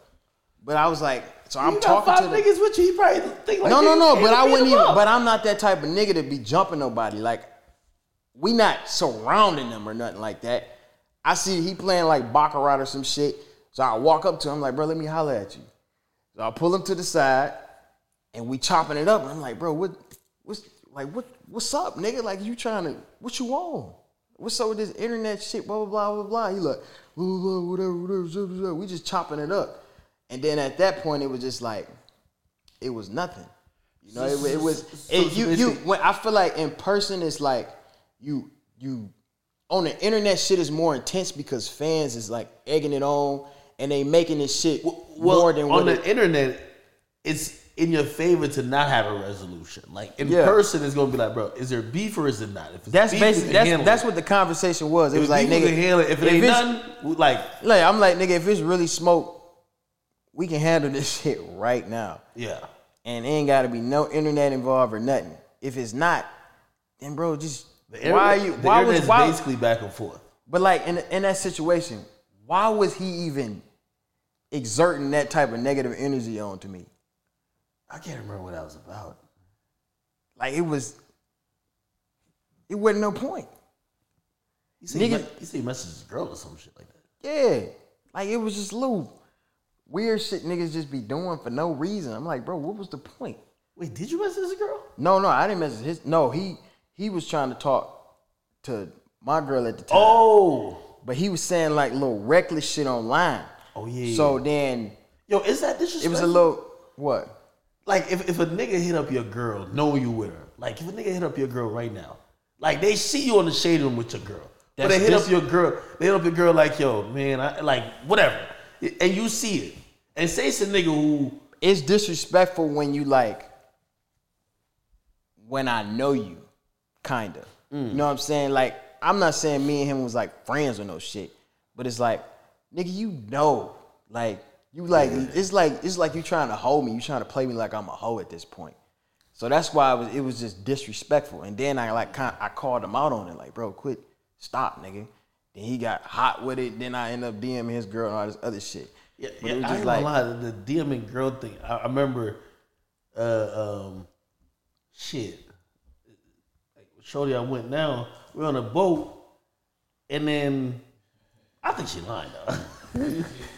But I was like, so I'm
you
talking
five
to the,
niggas with you. He probably think like
no, no, no. But I wouldn't even.
up.
But I'm not that type of nigga to be jumping nobody. Like, we not surrounding them or nothing like that. I see he playing like baccarat or some shit. So I walk up to him like, bro, let me holler at you. So I pull him to the side, and we chopping it up. And I'm like, bro, what, what's like, what, what's up, nigga? Like, you trying to, what you on? What's up with this internet shit? Blah blah blah blah blah. He like, blah blah blah, whatever, whatever, zip. We just chopping it up. And then at that point, it was just like, it was nothing. You know, it, it was [laughs] it, you you. When I feel like in person, it's like you you on the internet. Shit is more intense because fans is like egging it on and they making this shit
well,
more than
on
what
the
it,
internet, it's in your favor to not have a resolution. Like in
Yeah.
person, it's gonna be like, bro, is there beef or is it not? If it's
That's basically that's that's what the conversation was. It
If
was like nigga,
handle it. If it ain't
it's-
nothing, like
like I'm like nigga, if it's really smoke, we can handle this [laughs] shit right now.
yeah.
and ain't got to be no internet involved or nothing. If it's not, then bro, just
The
why are you? Why was why?
basically back and forth.
But like in in that situation, why was he even exerting that type of negative energy onto me?
I can't remember what that was about.
Like it was, it wasn't no point.
You you
Niggas-
you messaged his girl or some shit like that.
Yeah, like it was just little weird shit niggas just be doing for no reason. I'm like, bro, what was the point?
Wait, did you message his girl?
No, no, I didn't message his. No, he he was trying to talk to my girl at the time.
Oh,
but he was saying like little reckless shit online.
Oh, yeah,
So then
yo, is that disrespectful?
it was a little what?
Like if, if a nigga hit up your girl, knowing you with her, like if a nigga hit up your girl right now, like they see you on the shade room with your girl, but they hit up your girl, they hit up your girl like, yo, man, I like whatever, and you see it, and say it's a nigga who,
It's disrespectful when you like when I know you, kinda.
Mm.
You know what I'm saying? Like I'm not saying me and him was like friends or no shit, but it's like, nigga, you know, like you like it's like it's like you trying to hold me, you trying to play me like I'm a hoe at this point. So that's why it was it was just disrespectful. And then I like kind I called him out on it, like, bro, quit, stop, nigga. Then he got hot with it. Then I end up DMing his girl and all this other shit.
yeah,
But
yeah,
it was
I
just
ain't
like,
gonna lie, the DMing girl thing. I, I remember, uh, um, shit, like Shorty, I went down. We are on a boat, and then I think she lying though. [laughs]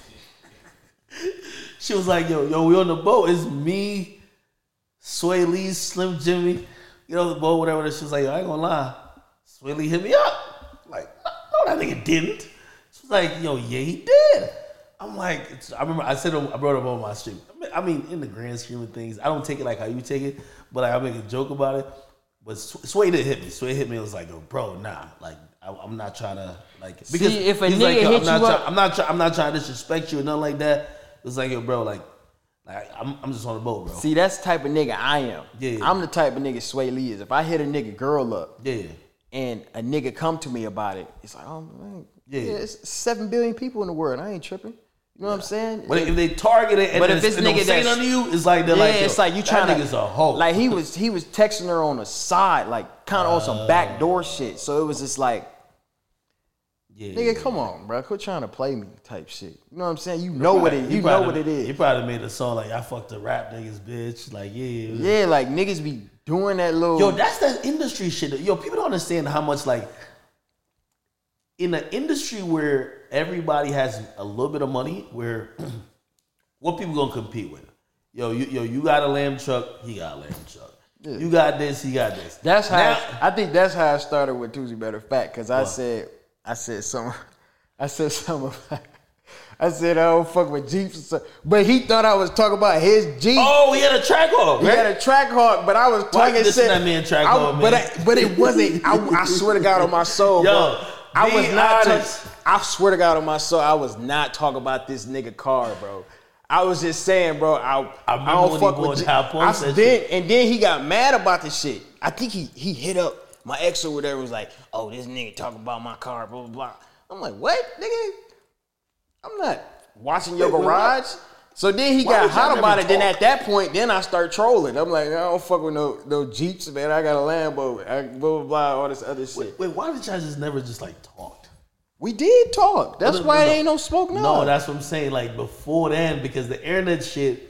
[laughs] she was like, "Yo, yo, we on the boat. It's me, Swae Lee, Slim Jxmmi. Get on the boat, whatever." She was like, yo, "I ain't gonna lie, Swae Lee hit me up." Like, no, that nigga didn't. She was like, "Yo, yeah, he did." I'm like, it's, I remember I said I brought up on my stream. I mean, in the grand scheme of things, I don't take it like how you take it, but like, I make a joke about it. But Sw- Swae did hit me. Swae hit me. It was like, yo, bro, nah, like I, I'm not trying to like because
if a nigga
like,
hit
I'm not
you
try-
up-
I'm not trying. I'm not trying to disrespect you or nothing like that. It was like, yo, bro, like, like I'm, I'm just on the boat, bro.
See, that's the type of nigga I am.
Yeah.
I'm the type of nigga Swae Lee is. If I hit a nigga girl up
yeah,
and a nigga come to me about it, it's like, oh man,
Yeah.
Yeah, it's seven billion people in the world. I ain't tripping. You know what I'm saying?
But if they target it and
But if it's
it's and
nigga that's-
to you, it's like they're
yeah,
like,
it's like you
that
trying to.
nigga's a hoe.
Like he was, he was texting her on the side, like kind of on some backdoor shit. So it was just like,
yeah,
nigga, come on, bro, quit trying to play me, type shit. You know what I'm saying? You know what it, you know what it is.
He
is.
probably made a song like I fucked the rap niggas, bitch. Like yeah,
Yeah, like niggas be doing that little.
Yo, that's that industry shit. Yo, people don't understand how much like in an industry where everybody has a little bit of money, where [clears throat] what people gonna compete with? Yo, you, yo, you got a lamb truck, he got a lamb truck. You got this, he got this.
That's how
Now-
I think that's how I started with Tuesday Better Fact because I
What?
said I said something [laughs] I said something about, [laughs] I said I don't fuck with Jeeps, or something. but he thought I was talking about his Jeep.
Oh, he had a Trackhawk,
He
right?
had a track hawk, but I was
Why
talking
dissing
shit.
that man track hawk,
but? I, but it wasn't. I, I swear to God on my soul, [laughs]
Yo,
bro. I was not.
honest.
I swear to God on my soul, I was not talking about this nigga car, bro. I was just saying, bro. I,
I
I, don't fuck with. G-
Hot Points,
I, then and then he got mad about the shit. I think he he hit up my ex or whatever. Was like, oh, this nigga talking about my car, blah blah blah. I'm like, what, nigga? I'm not watching your
Wait, wait, what?
garage. So then he
Why
got hot about it. Then at that point, then I start trolling. I'm like, I don't fuck with no no Jeeps, man. I got a Lambo, I, blah blah blah, all this other shit.
Wait, wait, why did y'all just never just like talked?
We did talk. That's
No,
why
no.
ain't no smoke now.
No, that's what I'm saying. Like before then, because the internet shit.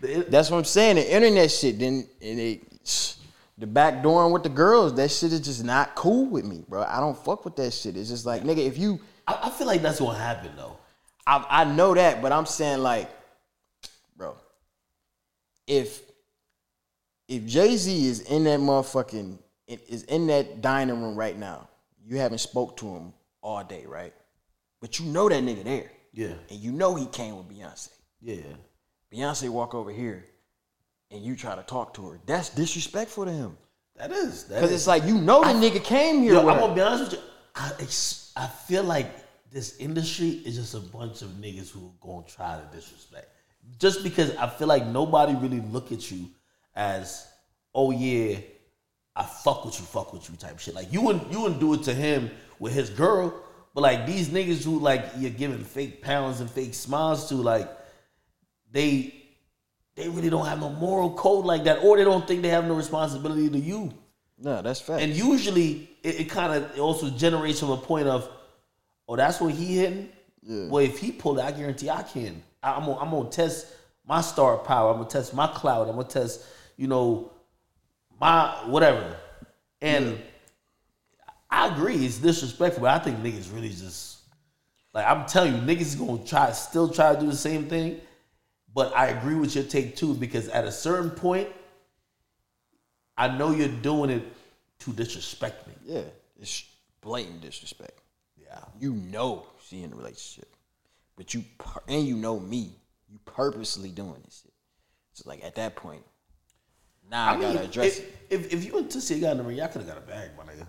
The,
That's what I'm saying. The internet shit, then and it, the back door with the girls, that shit is just not cool with me, bro. I don't fuck with that shit. It's just like, nigga, if you,
I, I feel like that's gonna happen though.
I, I know that, but I'm saying like, bro, if if Jay Z is in that motherfucking is in that dining room right now, you haven't spoke to him all day, right? But you know that nigga there,
Yeah,
and you know he came with Beyonce.
yeah.
Beyonce walk over here, and you try to talk to her. That's disrespectful to him.
That is.
Because it's like you know the nigga came here.
Yo, I'm gonna be honest with you. I, ex- I feel like this industry is just a bunch of niggas who are gonna try to disrespect. Just because I feel like nobody really look at you as, oh yeah, I fuck with you, fuck with you type shit. Like you wouldn't you wouldn't do it to him with his girl, but like these niggas who like you're giving fake pounds and fake smiles to, like they they really don't have no moral code like that, or they don't think they have no responsibility to you.
No, that's fact.
And usually it, it kind of also generates from a point of, oh, that's what he hitting. Well, if he pulled it, I guarantee I can. I, I'm gonna, I'm gonna test my star power. I'm gonna test my cloud. I'm gonna test, you know, my whatever. And I agree, it's disrespectful, but I think niggas really just like I'm telling you, niggas is gonna try still try to do the same thing. But I agree with your take too, because at a certain point, I know you're doing it to disrespect me.
yeah, it's blatant disrespect.
Yeah.
You know she in a relationship, but you and you know me. You purposely doing this shit. So like at that point, now I, gotta address
if,
it.
If, if you and Toosii got in the ring, y'all could have got a bag, my nigga.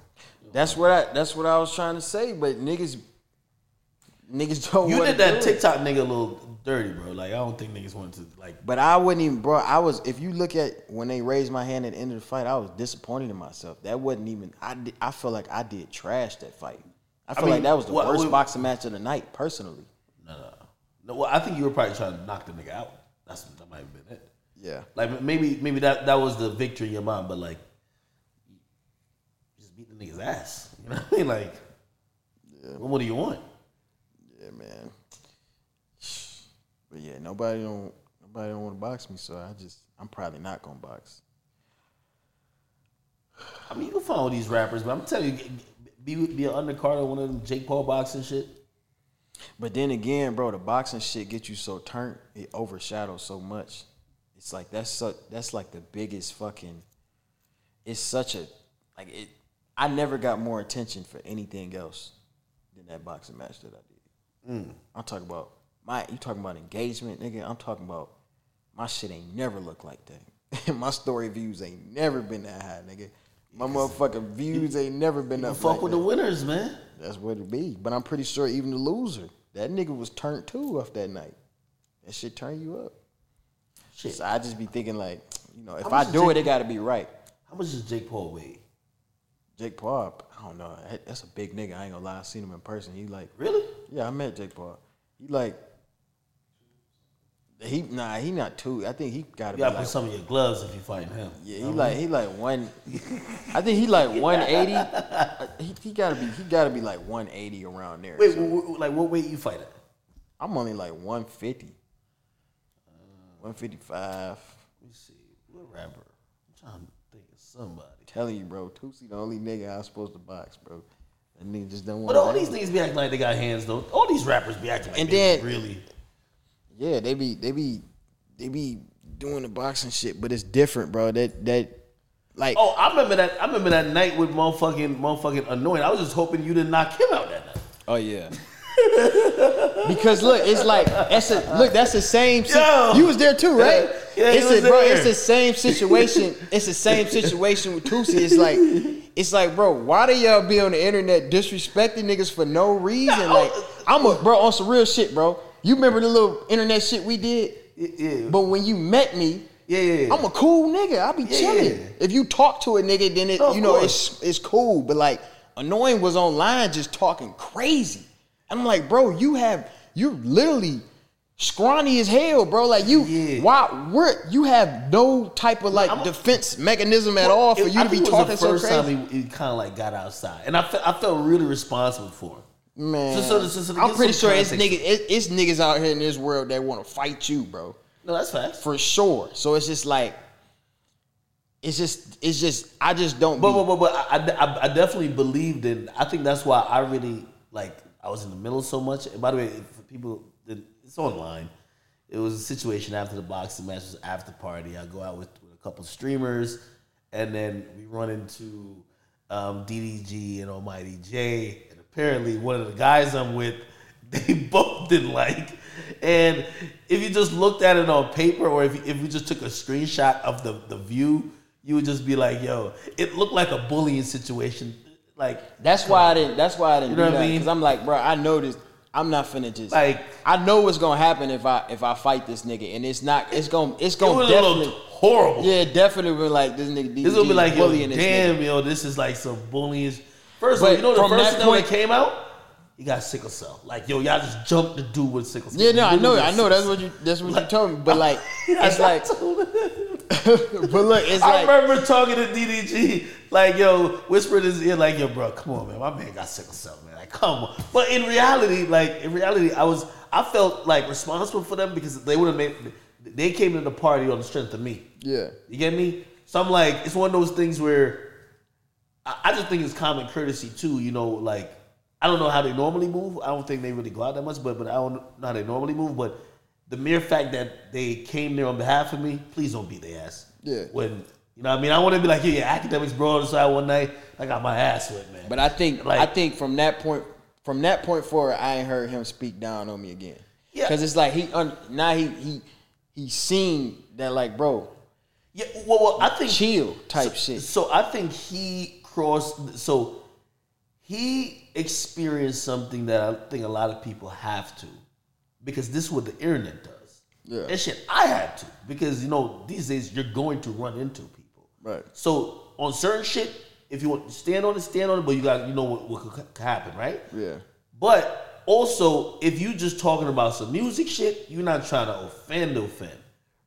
That's what I. That's what I was trying to say. But niggas, niggas [laughs] don't.
You did that. TikTok nigga a little dirty, bro. Like I don't think niggas wanted to like.
But I wouldn't even, bro. I was. If you look at when they raised my hand at the end of the fight, I was disappointed in myself. That wasn't even. I. Did, I feel like I did trash that fight. I feel
mean,
like that was the
what-
worst
what-
boxing match of the night, personally.
No, no, no. Well, I think you were probably trying to knock the nigga out. That's that might have been it.
Yeah.
Like maybe maybe that that was the victory in your mind, but like, you just beat the nigga's ass. [laughs] You know what I mean? Like, what more do you want?
Yeah, man. But yeah, nobody don't. Nobody don't want to box me, so I just. I'm probably not gonna box.
I mean, you can follow these rappers, but I'm telling you, be be an undercard of one of them Jake Paul boxing shit.
But then again, bro, the boxing shit gets you so turned, it overshadows so much. It's like that's so, that's like the biggest fucking. It's such a like it. I never got more attention for anything else than that boxing match that I did. Mm. I'm talking about my. You talking about engagement, nigga? I'm talking about my shit ain't never looked like that. [laughs] my story views ain't never been that high, nigga. My motherfucking views ain't never been
You
up.
fuck
like
with
that.
the winners, man.
That's what it be. But I'm pretty sure even the loser, that nigga was turned too off that night. That shit turn you up.
Shit.
So I just be thinking like, you know, if I do it, it got to be right.
How much does Jake Paul weigh?
Jake Paul, I don't know. That's a big nigga. I ain't gonna lie. I seen him in person. He like,
Really?
yeah, I met Jake Paul. He like, he nah, he not two. I think he gotta
You gotta
like,
put some of your gloves if you fighting him.
yeah, he like he like one. I think he like [laughs] one eighty. he, he gotta be he gotta be like one eighty around there.
Wait,
So,
w- w- like what weight you fight at?
I'm only like one fifty. One fifty five.
Let me see. What rapper? I'm trying to think of somebody.
Telling you, bro, Toosii the only nigga I was supposed to box, bro. That nigga just don't want.
But all these niggas be acting like they got hands though. All these rappers be acting like
And
they
then-
really.
Yeah, they be they be they be doing the boxing shit, but it's different, bro. That that like
Oh, I remember that. I remember that night with motherfucking motherfucking annoying. I was just hoping you didn't knock him out that night.
oh yeah. [laughs] because look, it's like that's a look. That's the same. si- you was there too, right?
Yeah,
it's a, bro.
there.
It's the same situation. it's the same situation with Toosii. It's like, it's like, bro. Why do y'all be on the internet disrespecting niggas for no reason?
Yeah,
like,
oh,
I'm a bro on some real shit, bro. You remember the little internet shit we did?
Yeah.
But when you met me,
yeah, yeah, yeah.
I'm a cool nigga. I be chilling.
yeah.
If you talk to a nigga, then it,
No, of
you know
course.
it's it's cool. But like annoying was online just talking crazy. I'm like, bro, you have you're literally scrawny as hell, bro. Like you,
Yeah.
why we're you have no type of like
I'm-
defense mechanism at all for
It-
you
I
to be talking so
first
crazy.
time he, he kind of like got outside, and I felt, I felt really responsible for him.
Man,
So- so- so-
I'm pretty sure it's niggas, it, it's niggas out here in this world that want to fight you, bro.
No, that's facts.
for sure. So it's just like, it's just, it's just, I just don't.
But
be,
but but, but I, I, I definitely believed in. I think that's why I really like. I was in the middle so much. And by the way, for people, it's online. It was a situation after the boxing match was after party. I go out with, with a couple streamers, and then we run into um, DDG and Almighty Jay. And apparently, one of the guys I'm with, [laughs] they both didn't like. And if you just looked at it on paper, or if if we just took a screenshot of the the view, you would just be like, "Yo, it looked like a bullying situation." Like
that's why I didn't. That's why I didn't
You know
do
what I mean?
Because I'm like, bro, I noticed. I'm not finna just
Like-
I know what's gonna happen if I if I fight this nigga, and it's not. It's gonna. It's gonna definitely.
horrible.
Yeah, definitely be like this nigga.
This would be like, yo, damn,
nigga.
yo, this is like some bullying. First of all, you know the first thing that came out, he got sickle cell. Like, yo, y'all just jumped the dude with sickle cell.
Yeah, no, I know, I know. That's what you. That's what you told me. But like, [laughs] it's like. [laughs] but look, it's
I
like,
remember talking to DDG, like, yo, whispering his ear, like, yo, bro, come on, man, my man got sickle cell, man, like, come on. But in reality, like, in reality, I was, I felt like responsible for them because they would have made, they came to the party on the strength of me.
yeah,
You get me? So I'm like, it's one of those things where I, I just think it's common courtesy too. You know, like I don't know how they normally move. I don't think they really go out that much, but but I don't know how they normally move. But the mere fact that they came there on behalf of me, please don't beat their ass.
Yeah.
When you know, what I mean, I want to be like, yeah, yeah, Akademiks bro on the side one night. I got my ass wet, man.
But I think
Like-
I think from that point from that point forward, I ain't heard him speak down on me again.
Yeah.
Cause it's like he un, now he he he seen that like bro
yeah, well, well, I think
chill type
so,
shit.
So I think he crossed. So he experienced something that I think a lot of people have to, because this is what the internet does.
Yeah.
And shit, I had to because you know these days you're going to run into people.
Right.
So on certain shit, if you want to stand on it, stand on it, but you got you know what, what could happen, right?
Yeah.
But also, if you just talking about some music shit, you're not trying to offend, offend,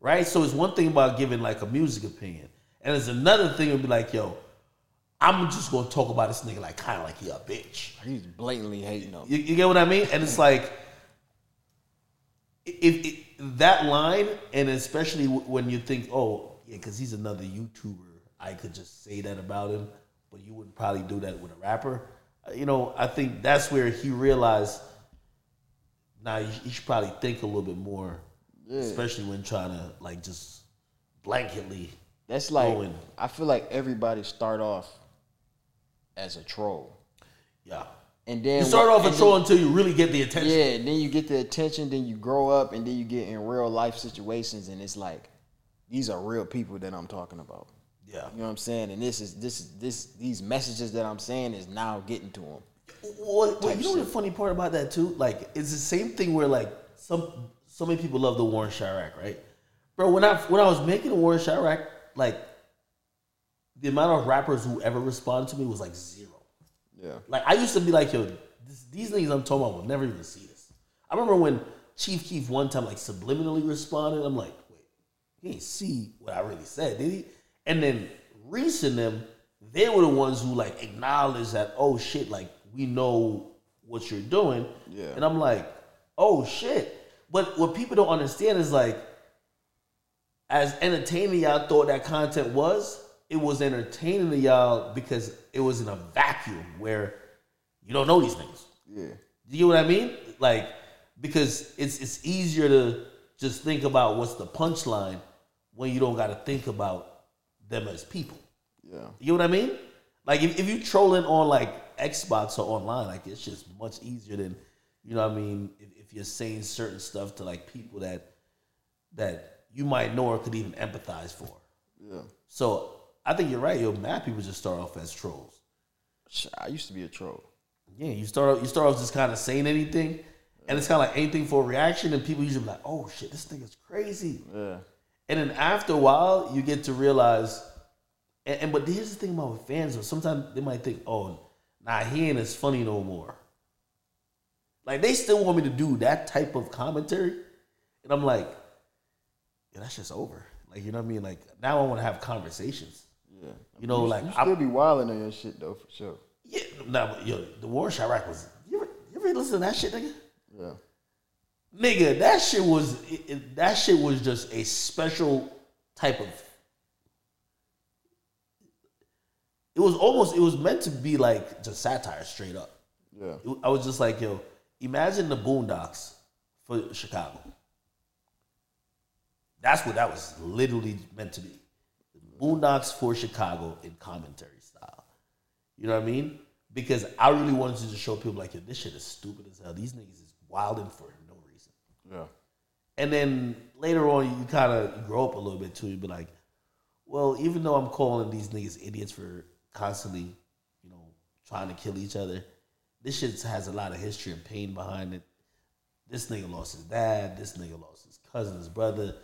right? So it's one thing about giving like a music opinion, and it's another thing to be like, yo, I'm just gonna talk about this nigga like kind of like he a bitch.
He's blatantly hating on.
You, you get what I mean? And it's like, if, that line, and especially when you think, oh, yeah, because he's another YouTuber, I could just say that about him, but you wouldn't probably do that with a rapper. Uh, You know, I think that's where he realized, now nah, you should probably think a little bit more, especially when trying to like just blanketly.
That's like
Going.
I feel like everybody start off as a troll.
Yeah.
And then
You start off a troll until you really get the attention.
Yeah, and then you get the attention, then you grow up, and then you get in real life situations, and it's like these are real people that I'm talking about.
Yeah.
You know what I'm saying? And this is this is this these messages that I'm saying is now getting to them.
Well, well, you know what the funny part about that too? Like, it's the same thing where like some so many people love the War in Chiraq, right? Bro, when I when I was making the War in Chiraq, like the amount of rappers who ever responded to me was like zero.
Yeah.
Like I used to be like, yo, this, these niggas I'm talking about will never even see this. I remember when Chief Keef one time like subliminally responded. I'm like, wait, he ain't see what I really said, did he? And then Reese and them, they were the ones who like acknowledged that, oh shit, like we know what you're doing.
Yeah.
And I'm like, oh shit. But what people don't understand is like, as entertaining y'all thought that content was, it was entertaining to y'all because it was in a vacuum where you don't know these things.
Yeah.
Do you know what I mean? Like, because it's it's easier to just think about what's the punchline when you don't got to think about them as people.
Yeah.
You know what I mean? Like if, if you trolling on like Xbox or online, like it's just much easier than you know what I mean. If, if you're saying certain stuff to like people that that you might know or could even empathize for.
Yeah.
So I think you're right. Yo, mad people just start off as trolls.
I used to be a troll.
Yeah, you start you start off just kind of saying anything, and it's kind of like anything for a reaction, and people usually be like, "Oh shit, this thing is crazy."
Yeah.
And then after a while, you get to realize, and, and but here's the thing about with fans, though. Sometimes they might think, "Oh, nah, he ain't as funny no more." Like they still want me to do that type of commentary, and I'm like, "Yeah, that's just over." Like you know what I mean? Like now I want to have conversations.
Yeah.
You know, like
you
I-
still be wilding on your shit though, for sure.
Yeah, nah, yo, the War in Chiraq was. You ever, you ever listen to that shit, nigga?
Yeah.
Nigga, that shit was it, it- that shit was just a special type of. It was almost it was meant to be like just satire straight up.
Yeah.
It- I was just like, yo, imagine the Boondocks for Chicago. That's what that was literally meant to be. Boondocks for Chicago in commentary style. You know what I mean? Because I really wanted to just show people like, yo, this shit is stupid as hell. These niggas is wilding for no reason.
Yeah.
And then later on, you kind of grow up a little bit too. You be like, well, even though I'm calling these niggas idiots for constantly, you know, trying to kill each other, this shit has a lot of history and pain behind it. This nigga lost his dad. This nigga lost his cousin, his brother.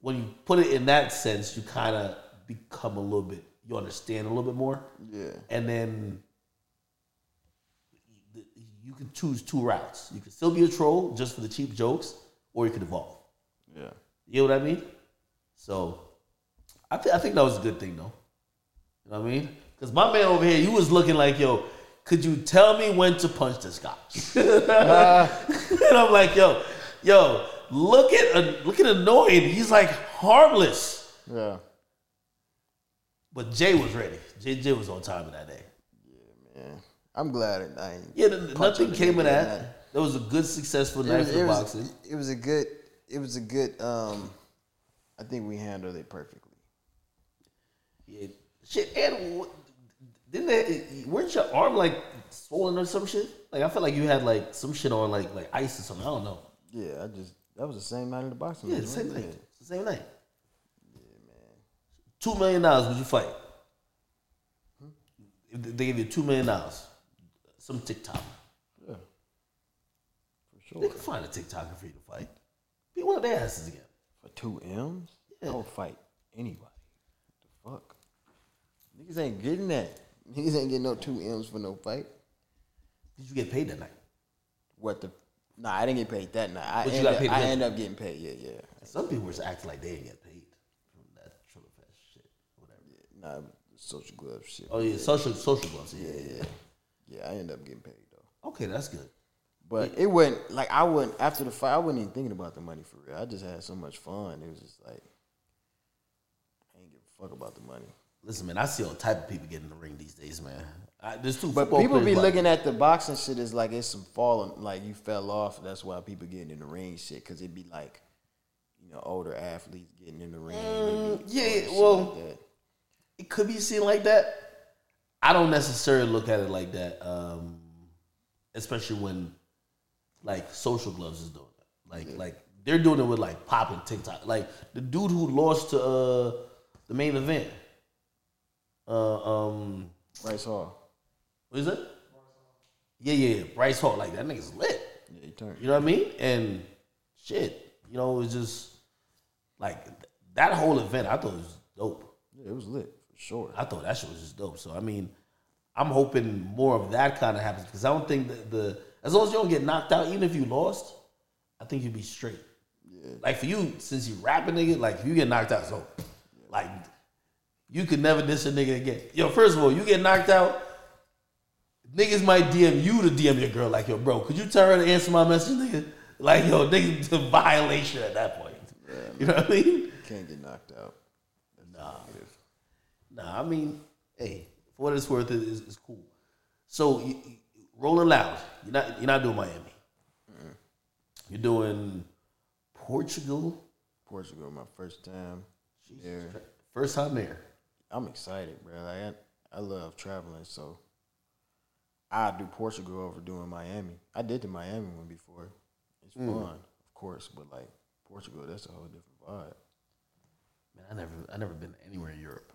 When you put it in that sense, you kind of become a little bit, you understand a little bit more.
Yeah.
And then you can choose two routes. You can still be a troll just for the cheap jokes, or you could evolve.
Yeah.
You know what I mean? So, I, th- I think that was a good thing, though. You know what I mean? Because my man over here, he was looking like, yo, could you tell me when to punch this [laughs] guy? and I'm like, yo, yo, look at uh, look at annoying. He's like harmless.
Yeah.
But Jay was ready. Jay, Jay was on time of that day.
Yeah, man. I'm glad it, I ain't.
Yeah, th- nothing came of that.
that
That was a good, successful night
was,
for
it, was,
boxing.
it was a good. It was a good. Um, I think we handled it perfectly.
Yeah. Shit, and what- didn't they, weren't your arm like swollen or some shit? Like I felt like you had like some shit on like like ice or something. I don't know.
Yeah, I just that was the same night of the boxing.
Yeah,
match,
the same night. The same night. Two million dollars. Would you fight? If they give you two million dollars, some TikTok.
Yeah, for sure.
They can find a TikToker for you to fight. Be one of their asses again.
For two M's,
Yeah.
I would fight anybody. What the fuck? Niggas ain't getting that. Niggas ain't getting no two M's for no fight.
Did you get paid that night?
What the? Nah, I didn't get paid that night. I,
But you
end
got
up,
paid
I
eventually.
end up getting paid. Yeah, yeah.
Some people were just acting like they didn't get paid from that Triller Fest shit, whatever.
Nah, social glove shit.
Oh yeah, social social gloves. Yeah,
yeah,
yeah.
yeah. Yeah, I end up getting paid though.
Okay, that's good.
But it wasn't like I wasn't after the fight. I wasn't even thinking about the money for real. I just had so much fun. It was just like I ain't give a fuck about the money.
Listen, man, I see all type of people getting in the ring these days, man. I, there's two
But people be
players,
looking at the boxing shit as like it's some falling, like you fell off. That's why people getting in the ring shit because it'd be like, you know, older athletes getting in the ring.
Mm, yeah, well-
like.
It could be seen like that. I don't necessarily look at it like that, um, especially when like social gloves is doing it. Like like they're doing it with like popping TikTok. Like the dude who lost to uh, the main event. Uh, um,
Bryce Hall.
what is it? Yeah, yeah, yeah. Bryce Hall. Like that nigga's lit.
Yeah, he turned.
You know what I mean? And shit, you know, it's just like th- that whole event. I thought it was dope.
Yeah, it was lit Sure.
I thought that shit was just dope. So I mean, I'm hoping more of that kind of happens because I don't think that the as long as you don't get knocked out, even if you lost, I think you'd be straight.
Yeah.
Like for you, since you rapping nigga, like if you get knocked out, so like you could never diss a nigga again. Yo, first of all, you get knocked out, niggas might DM you to DM your girl like, yo, bro, could you tell her to answer my message, nigga? Like, yo, nigga, it's a violation at that point. you know what I mean?
Can't get knocked out.
Nah, nah. I mean, hey, for what it's worth, it is it's cool. So, you, you, rolling loud. You're not you're not doing Miami. You're doing Portugal.
Portugal, my first time. There.
First time there.
I'm excited, bro. Like, I, I love traveling, so I do Portugal over doing Miami. I did the Miami one before. It's
Mm.
fun, of course, but like Portugal, that's a whole different vibe.
Man, I never I never been anywhere in Europe.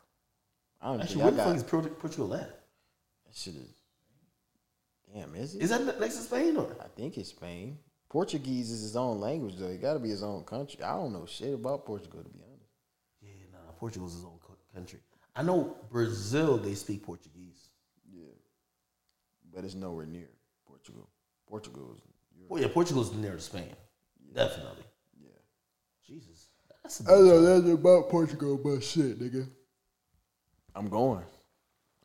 I don't
Actually,
think
where
I
the
got
fuck is Portu- Portugal at?
that shit is. Damn, is it?
Is that next to Spain or?
I think it's Spain. Portuguese is his own language, though. It got to be his own country. I don't know shit about Portugal, to be honest.
Yeah, nah, Portugal's his own country. I know Brazil, they speak Portuguese.
Yeah, but it's nowhere near Portugal. Portugal is. Europe.
Well, yeah, Portugal's near to Spain. Definitely.
Yeah.
Jesus. That's a
I know that's about Portugal, but shit, nigga. I'm going.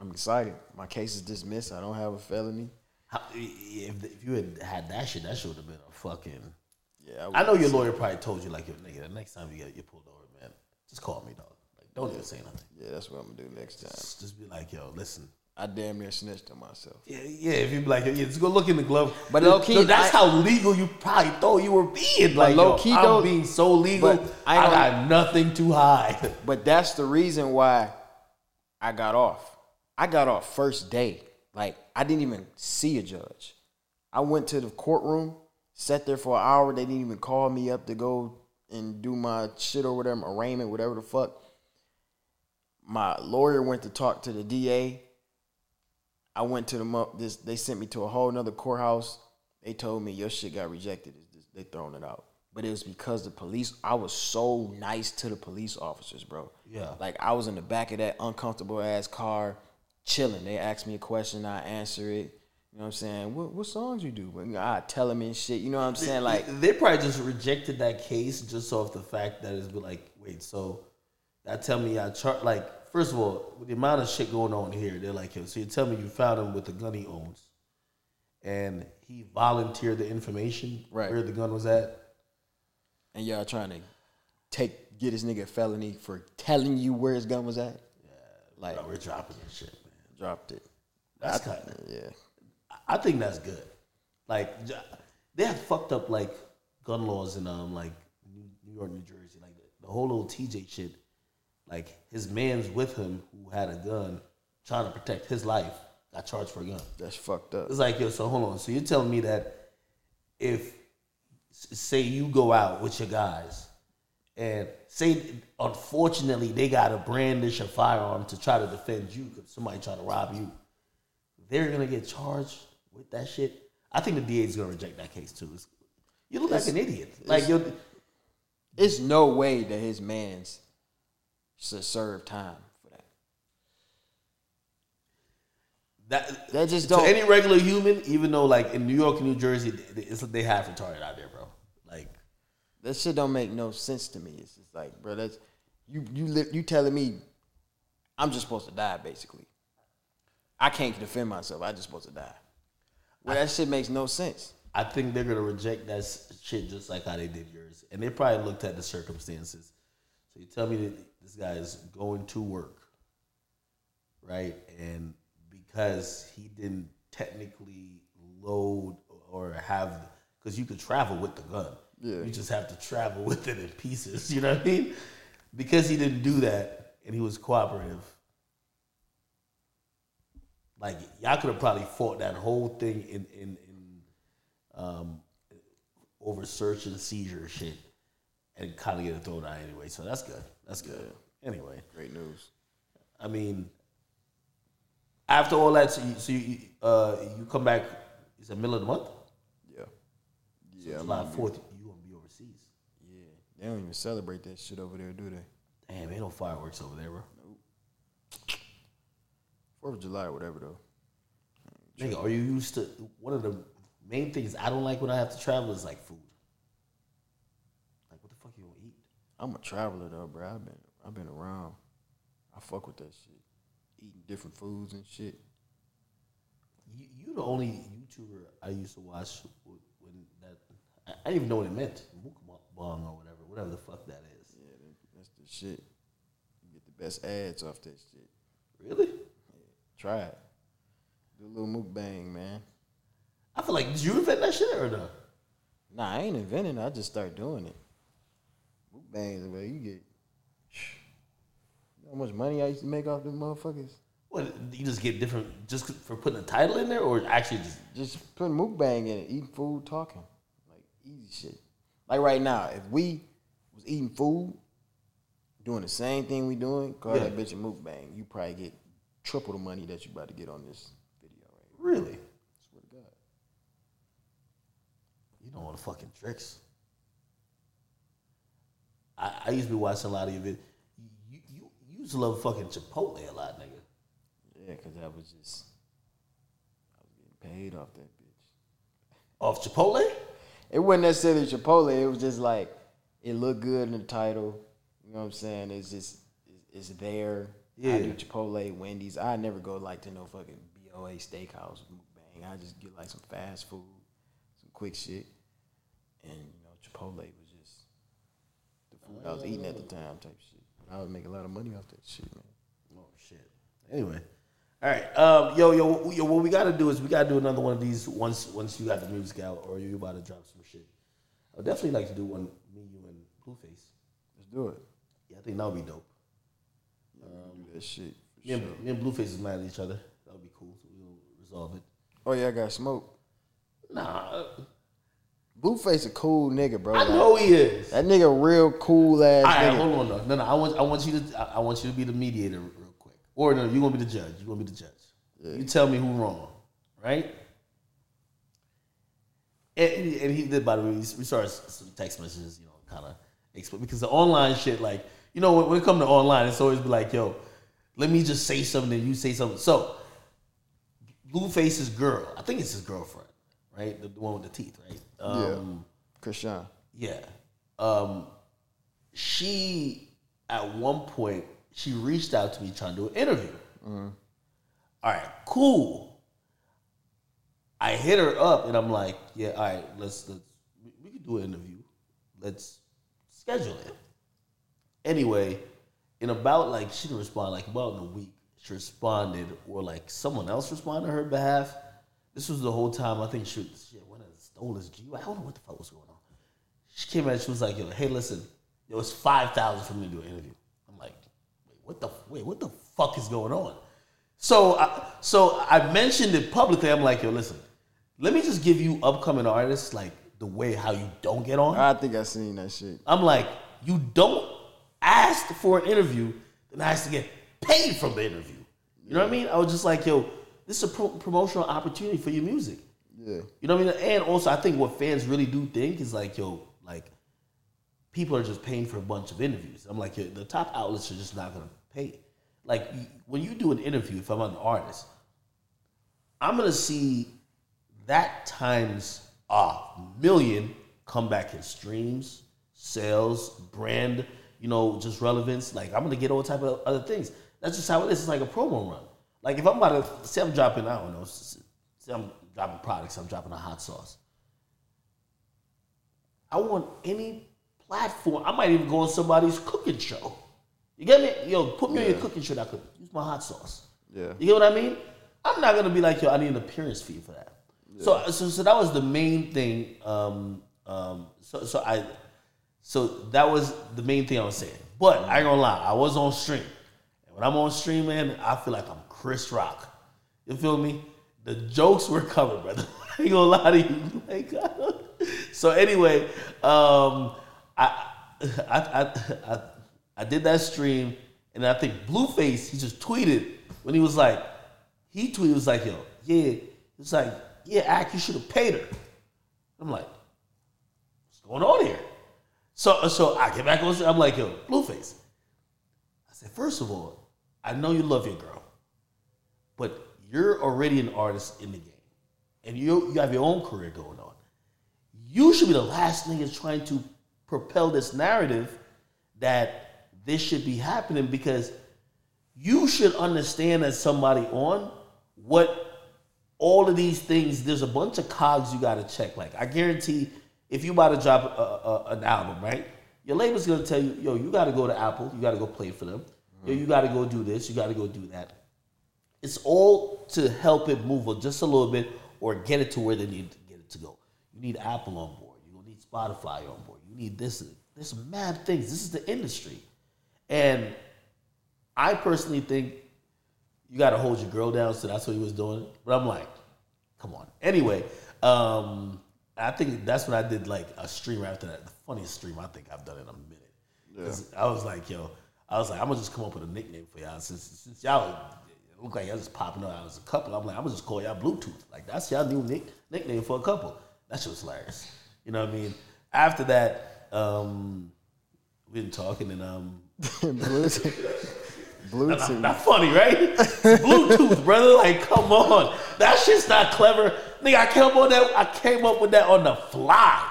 I'm excited. My case is dismissed. I don't have a felony.
How, if, if you had had that shit, that should have been a fucking.
Yeah,
I know your lawyer probably told you, like, yo, nigga, the next time you get you pulled over, man, just call me, dog. Like, don't even say nothing.
Yeah, that's what I'm gonna do next time.
Just, just be like, yo, listen.
I damn near snitched on myself.
Yeah, yeah. If you be like, yeah, just go look in the glove.
But low-key,
no, that's
I-
how legal you probably thought you were being. Like,
low-key,
I'm
though-
being so legal. I,
I
got nothing to hide.
But that's the reason why I got off. I got off first day. Like I didn't even see a judge. I went to the courtroom, sat there for an hour. They didn't even call me up to go and do my shit or whatever, arraignment, whatever the fuck. My lawyer went to talk to the DA. I went to the this. They sent me to a whole nother courthouse. They told me your shit got rejected. They throwing it out. But it was because the police. I was so nice to the police officers, bro.
Yeah.
Like I was in the back of that uncomfortable ass car, chilling. They asked me a question, I answer it. You know what I'm saying? What what songs you do? But I tell them and shit. You know what I'm saying? Like
they probably just rejected that case just off the fact that it's been like, wait, so that tell me I chart like first of all, with the amount of shit going on here, they're like, yo, so you tell me you found him with the gun he owns, and he volunteered the information
Right.
where the gun was at.
And y'all trying to take get this nigga a felony for telling you where his gun was at. Yeah, like
Bro, we're dropping this shit, man.
dropped it.
That's kind of.
yeah.
I think that's good. Like they have fucked up like gun laws in um like New York, New Jersey. Like the whole little TJ shit. Like his man's with him who had a gun, trying to protect his life, got charged for a gun.
That's fucked up.
It's like yo, so hold on. So you're telling me that if say you go out with your guys and say unfortunately they got to brandish a firearm to try to defend you because somebody try to rob you, they're gonna get charged with that shit. I think the DA is gonna reject that case too. It's- you look like an idiot. Like yo,
It's no way that his man's should serve time for that.
that
That just don't.
any regular human, even though like in New York and New Jersey, they, it's, they have retarded out there, bro.
That shit don't make no sense to me. It's just like, bro, that's you you li- you telling me I'm just supposed to die, basically. I can't defend myself. I just supposed to die. Well, that shit makes no sense.
I think they're gonna reject that shit just like how they did yours, and they probably looked at the circumstances. So you tell me that this guy is going to work, right? And because he didn't technically load or have, because you could travel with the gun,
Yeah.
you just have to travel [laughs] with it in pieces. You know what I mean? Because he didn't do that, and he was cooperative. Like y'all could have probably fought that whole thing in in in um, over search and seizure shit, and kind of get a thrown out anyway. So that's good. That's good. Anyway,
Great news.
I mean, after all that, so you so you, uh, you come back. It's the middle of the month.
Yeah. Yeah. I'm
July fourth. You gonna be overseas?
Yeah. They don't even celebrate that shit over there, do they?
Damn, ain't no fireworks over there, bro.
Fourth of July or whatever though.
Nigga, are you used to one of the main things I don't like when I have to travel is like food. Like what the fuck you gonna eat?
I'm a traveler though, bro. I've been I've been around. I fuck with that shit. Eating different foods and shit.
You you the only YouTuber I used to watch when that I, I didn't even know what it meant. Mukbang or whatever, whatever the fuck that is.
Yeah, that's the shit. You get the best ads off that shit.
Really?
Yeah, Try it. Do a little mukbang, man.
I feel like did you invent that shit or no?
Nah, I ain't inventing it. I just start doing it. Mukbangs, where you get. You know how much money I used to make off them motherfuckers?
What you just get different just for putting a title in there, or actually just
Just putting mukbang in it, eating food, talking. Like easy shit. Like right now, if we was eating food, doing the same thing we doing, call
Yeah.
that bitch a mukbang. You probably get triple the money that you about to get on this video right
really?
here. Swear to God.
You know all the fucking tricks. I, I used to be watching a lot of your videos. You, you, you used to love fucking Chipotle a lot, nigga.
Yeah, because I was just, I was getting paid off that bitch.
Off Chipotle?
It wasn't necessarily Chipotle. It was just like it looked good in the title. You know what I'm saying? It's just it's, it's there. I do Chipotle, Wendy's. I never go like to no fucking BOA steakhouse bang. I just get like some fast food, some quick shit, and you know Chipotle was just the food I was eating at the time type shit. I would make a lot of money off that shit, man.
Oh shit. Anyway, all right. Um, yo, yo, yo. What we got to do is we got to do another one of these once once you got the music out or you about to drop some shit. I would definitely like to do one and Blueface.
Let's do it.
Yeah, I think that would be dope.
do that shit.
Me and,
sure.
me and Blueface is mad at each other. That would be cool. So we'll resolve it.
Oh yeah, I got smoke.
Nah,
Blueface a cool nigga, bro.
I
Like,
know he is.
That nigga real cool ass
All right,
nigga.
hold on, no, no, no. I want, I want you to, I- want you to be the mediator real quick, or no, you gonna be the judge. You gonna be the judge. You tell me who wrong, right? And, and he did. By the way, we started some text messages, you know, kind of explain because the online shit, like, you know, when, when it come to online, it's always be like, yo, let me just say something and you say something. So, Blueface's girl, I think it's his girlfriend, right? The, the one with the teeth, right? Um,
Chrisean.
yeah. Um, she at one point she reached out to me trying to do an interview. All right, cool. I hit her up and I'm like, yeah, all right, let's let's we, we can do an interview. Let's schedule it. Anyway, in about like she didn't respond like about in a week. She responded, or like someone else responded on her behalf. This was the whole time. I think she shit went and stole his G. I don't know what the fuck was going on. She came out. She was like, "Yo, hey, listen, it was five thousand for me to do an interview." I'm like, "Wait, what the wait? What the fuck is going on?" So, I, so I mentioned it publicly. I'm like, "Yo, listen, let me just give you upcoming artists like the way how you don't get on."
I think I seen that shit.
I'm like, you don't ask for an interview, then ask to get paid from the interview. You know what I mean? I was just like, yo, this is a pro- promotional opportunity for your music.
Yeah.
You know what I mean? And also, I think what fans really do think is like, yo, like, people are just paying for a bunch of interviews. I'm like, yo, the top outlets are just not gonna pay. Like, when you do an interview, if I'm an artist, I'm gonna see that times a million come back in streams, sales, brand, you know, just relevance. Like, I'm gonna get all type of other things. That's just how it is. It's like a promo run. Like, if I'm about to say I'm dropping, I don't know, say I'm dropping products, I'm dropping a hot sauce. I want any platform. I might even go on somebody's cooking show. You get me? Yo, put me on your cooking show. that I could use my hot sauce.
Yeah.
You get what I mean? I'm not gonna be like, yo, I need an appearance fee for that. So, so, so that was the main thing. Um, um, so, so I, so that was the main thing I was saying. But I ain't gonna lie, I was on stream, and when I'm on stream, man, I feel like I'm Chris Rock. You feel me? The jokes were coming, brother. [laughs] I ain't gonna lie to you. [laughs] Like, [laughs] so anyway, um, I, I, I, I, I did that stream, and I think Blueface he just tweeted when he was like, he tweeted was like, yo, yeah, it's like, yeah, act, you should have paid her. I'm like, what's going on here? So, so I get back on. I'm like, yo, Blueface. I said, first of all, I know you love your girl. but you're already an artist in the game, and you you have your own career going on. You should be the last niggas trying to propel this narrative that this should be happening because you should understand as somebody on what all of these things. There's a bunch of cogs you got to check. Like I guarantee, if you about to drop a, a, an album, right? Your label's gonna tell you, yo, you got to go to Apple. You got to go play for them. Yo, you got to go do this. You got to go do that. It's all to help it move just a little bit or get it to where they need to get it to go. You need Apple on board. You need Spotify on board. You need this. There's mad things. This is the industry, and I personally think you got to hold your girl down. So that's what he was doing. But I'm like, come on. Anyway, um, I think that's when I did like a stream after that. The funniest stream I think I've done in a minute. Because I was like, yo, I was like, I'm gonna just come up with a nickname for y'all since since y'all look like y'all just popping up as a couple. I'm like, I'm gonna just call y'all Bluetooth. Like that's y'all new nick, nickname for a couple. That shit was hilarious. You know what I mean? After that, um, we been talking and um, [laughs]
Bluetooth. Bluetooth.
not funny, right? Bluetooth, [laughs] brother. Like, come on, that shit's not clever. Nigga, I came up on that. I came up with that on the fly.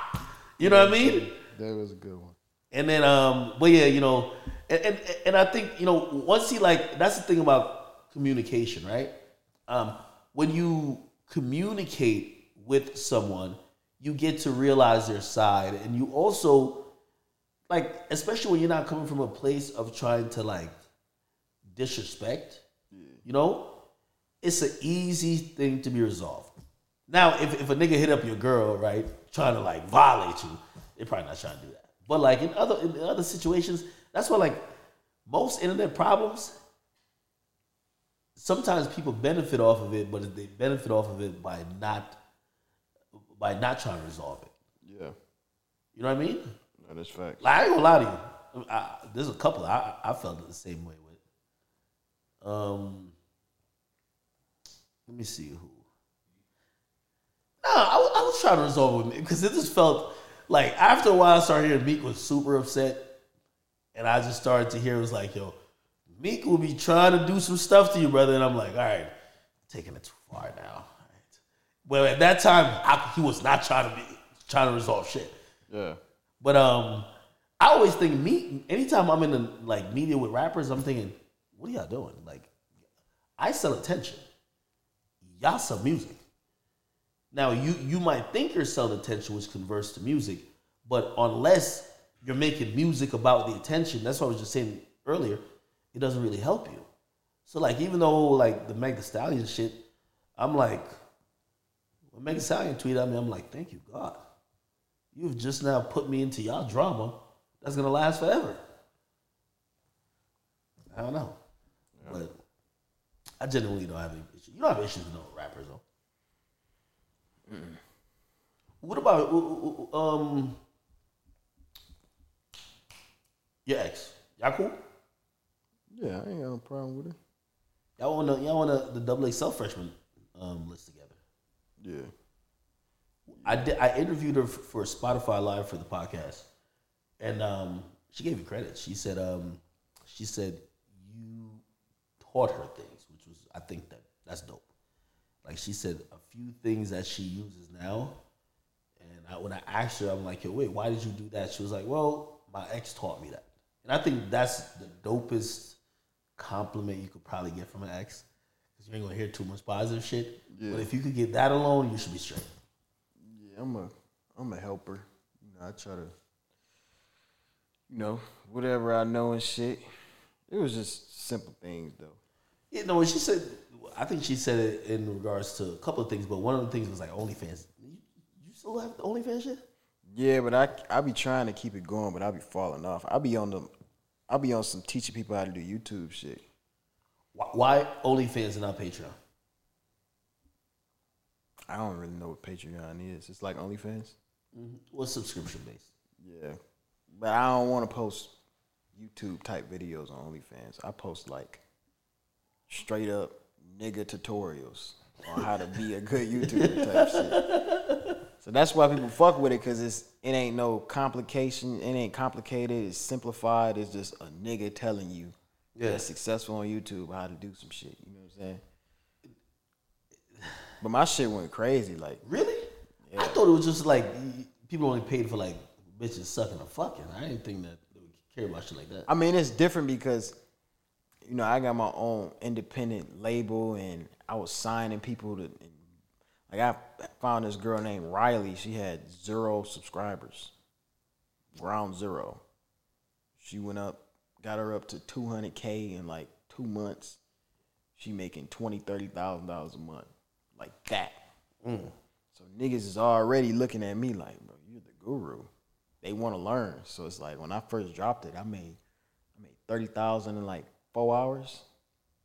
You know what I mean?
That was a good one.
And then, um, but yeah, you know, and, and and I think you know once he like that's the thing about communication, right? Um, when you communicate with someone, you get to realize their side, and you also like, especially when you're not coming from a place of trying to like disrespect, you know, it's an easy thing to be resolved. Now, if, if a nigga hit up your girl, right, trying to like violate you, they're probably not trying to do that. But like in other in other situations, that's why like most internet problems, sometimes people benefit off of it, but they benefit off of it by not by not trying to resolve it.
Yeah,
You know what I mean?
that is fact.
Like, I ain't gonna lie to you. I, there's a couple I, I felt the same way. Um, let me see who. Nah, I, was- I was trying to resolve with with because it just felt like after a while I started hearing Meek was super upset, and I just started to hear it was like, yo, Meek will be trying to do some stuff to you, brother, and I'm like, all right, taking it too far now. Well, at that time, I, he was not trying to be trying to resolve shit.
Yeah,
But um, I always think me. Anytime I'm in the like media with rappers, I'm thinking, what are y'all doing? Like, I sell attention. Y'all sell music. Now you you might think you're selling attention, which converts to music, but unless you're making music about the attention, that's what I was just saying earlier. It doesn't really help you. So like, even though like the Meg Stallion shit, I'm like, when Meg Stallion tweeted at me, I'm like, thank you God. You've just now put me into y'all drama that's gonna last forever. I don't know, but I genuinely don't have any issues. You don't have issues with no rappers though. What about uh, uh, um your ex? Y'all cool?
yeah, I ain't got no problem with it.
Y'all want to y'all on the, double XL freshman um, list together.
Yeah,
I did. I interviewed her for Spotify Live for the podcast, and um, she gave me credit. She said, um, she said taught her things, which was I think that that's dope. Like she said, a few things that she uses now, and I, when I asked her, I'm like, yo, wait, why did you do that? She was like, well, my ex taught me that, and I think that's the dopest compliment you could probably get from an ex, because you ain't gonna hear too much positive shit.
Yeah.
But if you could get that alone, you should be straight.
yeah. I'm a, I'm a helper. You know, I try to, you know, whatever I know and shit. It was just simple things though.
You know, she said, I think she said it in regards to a couple of things, but one of the things was like OnlyFans. You, you still have the OnlyFans shit?
Yeah, but I I be trying to keep it going, but I be falling off. I be on the, I be on some teaching people how to do YouTube shit.
Why, why OnlyFans and not Patreon?
I don't really know what Patreon is. It's like OnlyFans. Mm-hmm.
What's subscription based?
Yeah, but I don't want to post YouTube type videos on OnlyFans. I post like straight up nigga tutorials on how to be a good YouTuber type shit. So that's why people fuck with it because it's it ain't no complication. It ain't complicated. It's simplified. It's just a nigga telling you
Yeah.
that's successful on YouTube how to do some shit. You know what I'm saying? But my shit went crazy. Like,
Really? I thought it was just like people only paid for like bitches sucking or fucking. I didn't think that they would care about shit like that.
I mean, it's different because, you know, I got my own independent label and I was signing people to, like, I found this girl named Riley. She had zero subscribers, ground zero. She went up, got her up to 200K in like two months. She making twenty, thirty thousand dollars a month, like that. Mm. So niggas is already looking at me like, bro, you're the guru. They want to learn. So it's like when I first dropped it, I made I made thirty thousand in like four hours.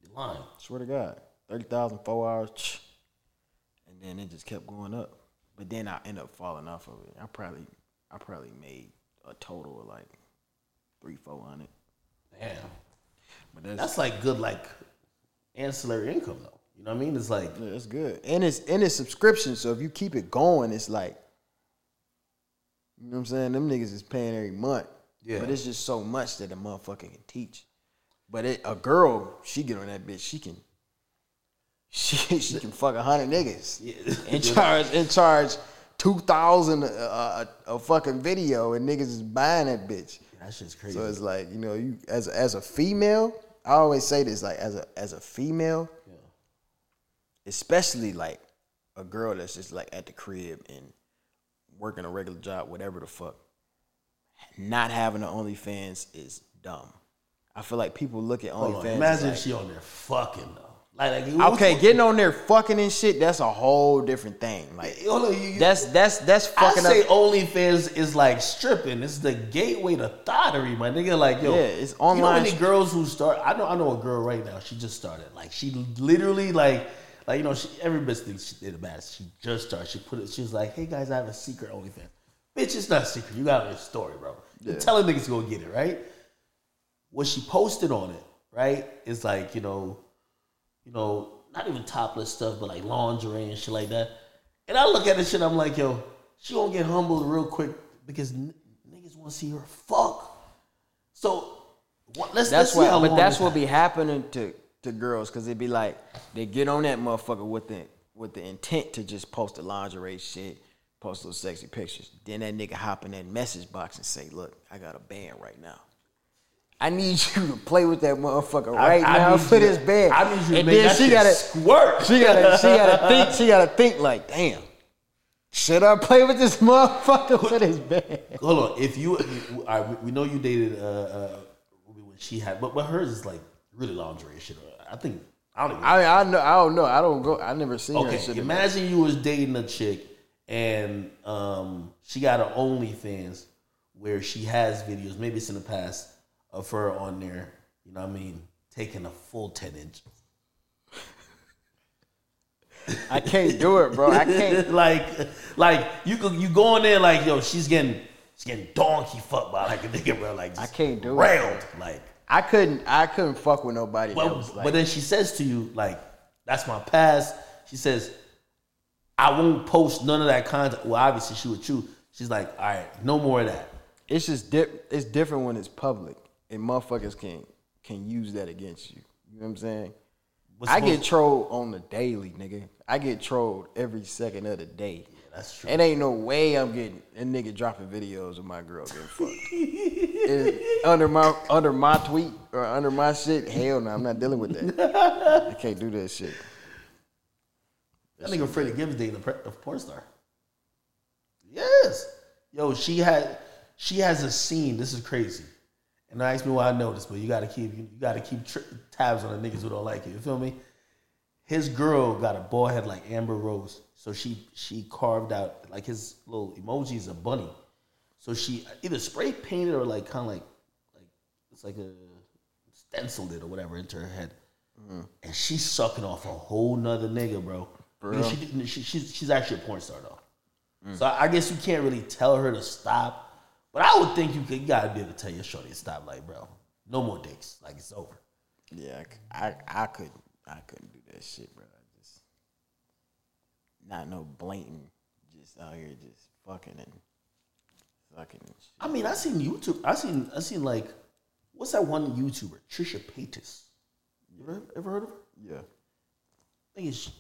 You're lying.
Swear to God, thirty thousand four hours, and then it just kept going up. But then I ended up falling off of it. I probably I probably made a total of like three four hundred.
Damn.
But that's
That's like good like ancillary income though. You know what I mean? It's like
Yeah, that's good. And it's and it's subscription, so if you keep it going, it's like you know what I'm saying? Them niggas is paying every month.
Yeah.
But it's just so much that a motherfucker can teach. But it, a girl, she get on that bitch, she can [laughs] she she can fuck a hundred niggas.
Yeah.
In charge in charge two thousand a, a, a fucking video and niggas is buying that bitch.
that shit's crazy.
So it's like, you know, you as as a female, I always say this, like as a as a female, especially like a girl that's just like at the crib and working a regular job, whatever the fuck. Not having an OnlyFans is dumb. I feel like people look at
Hold on. Imagine if she on there fucking though. Like, like
like, okay, getting on there fucking and shit, that's a whole different thing. Like
you, you,
that's that's that's
I say
up.
OnlyFans is like stripping. It's the gateway to thottery, my nigga. Like, yo,
Yeah, it's online.
You know many girls who start? I know, I know a girl right now. She just started. Like, she literally like, like you know, she, every bitch thinks she did the best. She just started. She put it. She was like, "Hey guys, I have a secret OnlyFans." Bitch, it's not a secret. You got your story, bro. You're telling niggas to go get it, right? What she posted on it, right, is like you know, you know, not even topless stuff, but like lingerie and shit like that. And I look at this shit, I'm like, yo, she gonna get humbled real quick because n- niggas want to see her fuck. So what, let's
That's
let's see how
what, but that's what be happening to to girls because it be like they get on that motherfucker with the with the intent to just post the lingerie shit, post those sexy pictures. Then that nigga hop in that message box and say, "Look, I got a band right now. I need [laughs] you to play with that motherfucker right
I
now for this band."
I need you to
and
make
then
that
she
shit
gotta
squirt.
She gotta she gotta [laughs] think she gotta think like, damn. Should I play with this [laughs] motherfucker for this band?
Hold on, if you, you all right, we- we know you dated uh, uh, when she had, but but hers is like really lingerie shit. I think I don't even.
I I know I don't know. I don't go. I never seen her
Okay,
shit.
imagine you was dating a chick and um, she got an OnlyFans where she has videos, maybe it's in the past, of her on there, you know what I mean, taking a full 10 inch.
I can't do it, bro. I can't. [laughs]
like, like you could you go in there like, yo, she's getting she's getting donkey fucked by like a nigga, bro. Like
I can't do it,
railed. Like
I couldn't. I couldn't fuck with nobody
But,
like.
but then she says to you, like, that's my past. She says, I won't post none of that content. Well, obviously she would choose. She's like, all right, no more of that.
it's just dip. It's different when it's public, and motherfuckers can can use that against you. You know what I'm saying?
What's
I
supposed-
get trolled on the daily, nigga. I get trolled every second of the day.
That's true.
It ain't no way I'm getting a nigga dropping videos of my girl getting fucked. [laughs] It- under my under my tweet or under my shit, hell no, I'm not dealing with that. I can't do that shit.
That nigga Freddie Gibbs dating a, pre- a porn star. Yes. Yo, she had she has a scene. This is crazy. And don't ask me why I know this, but you gotta keep you, gotta keep tri- tabs on the niggas who don't like you. You feel me? His girl got a bald head like Amber Rose, so she she carved out like his little emoji is a bunny. So she either spray painted or like kind of like like it's like a stenciled it or whatever into her head, mm-hmm. and she's sucking off a whole nother nigga, bro. Because She, she, she's she's actually a porn star though, mm. so I guess you can't really tell her to stop. But I would think you could you gotta be able to tell your shorty to stop, like, bro, no more dicks, like it's over.
Yeah, I I, I couldn't I couldn't do that shit, bro. I just not no blatant, just out here just fucking and fucking. And shit.
I mean, I seen YouTube. I seen I seen like, what's that one YouTuber, Trisha Paytas? You ever, ever heard of her?
Yeah,
I think it's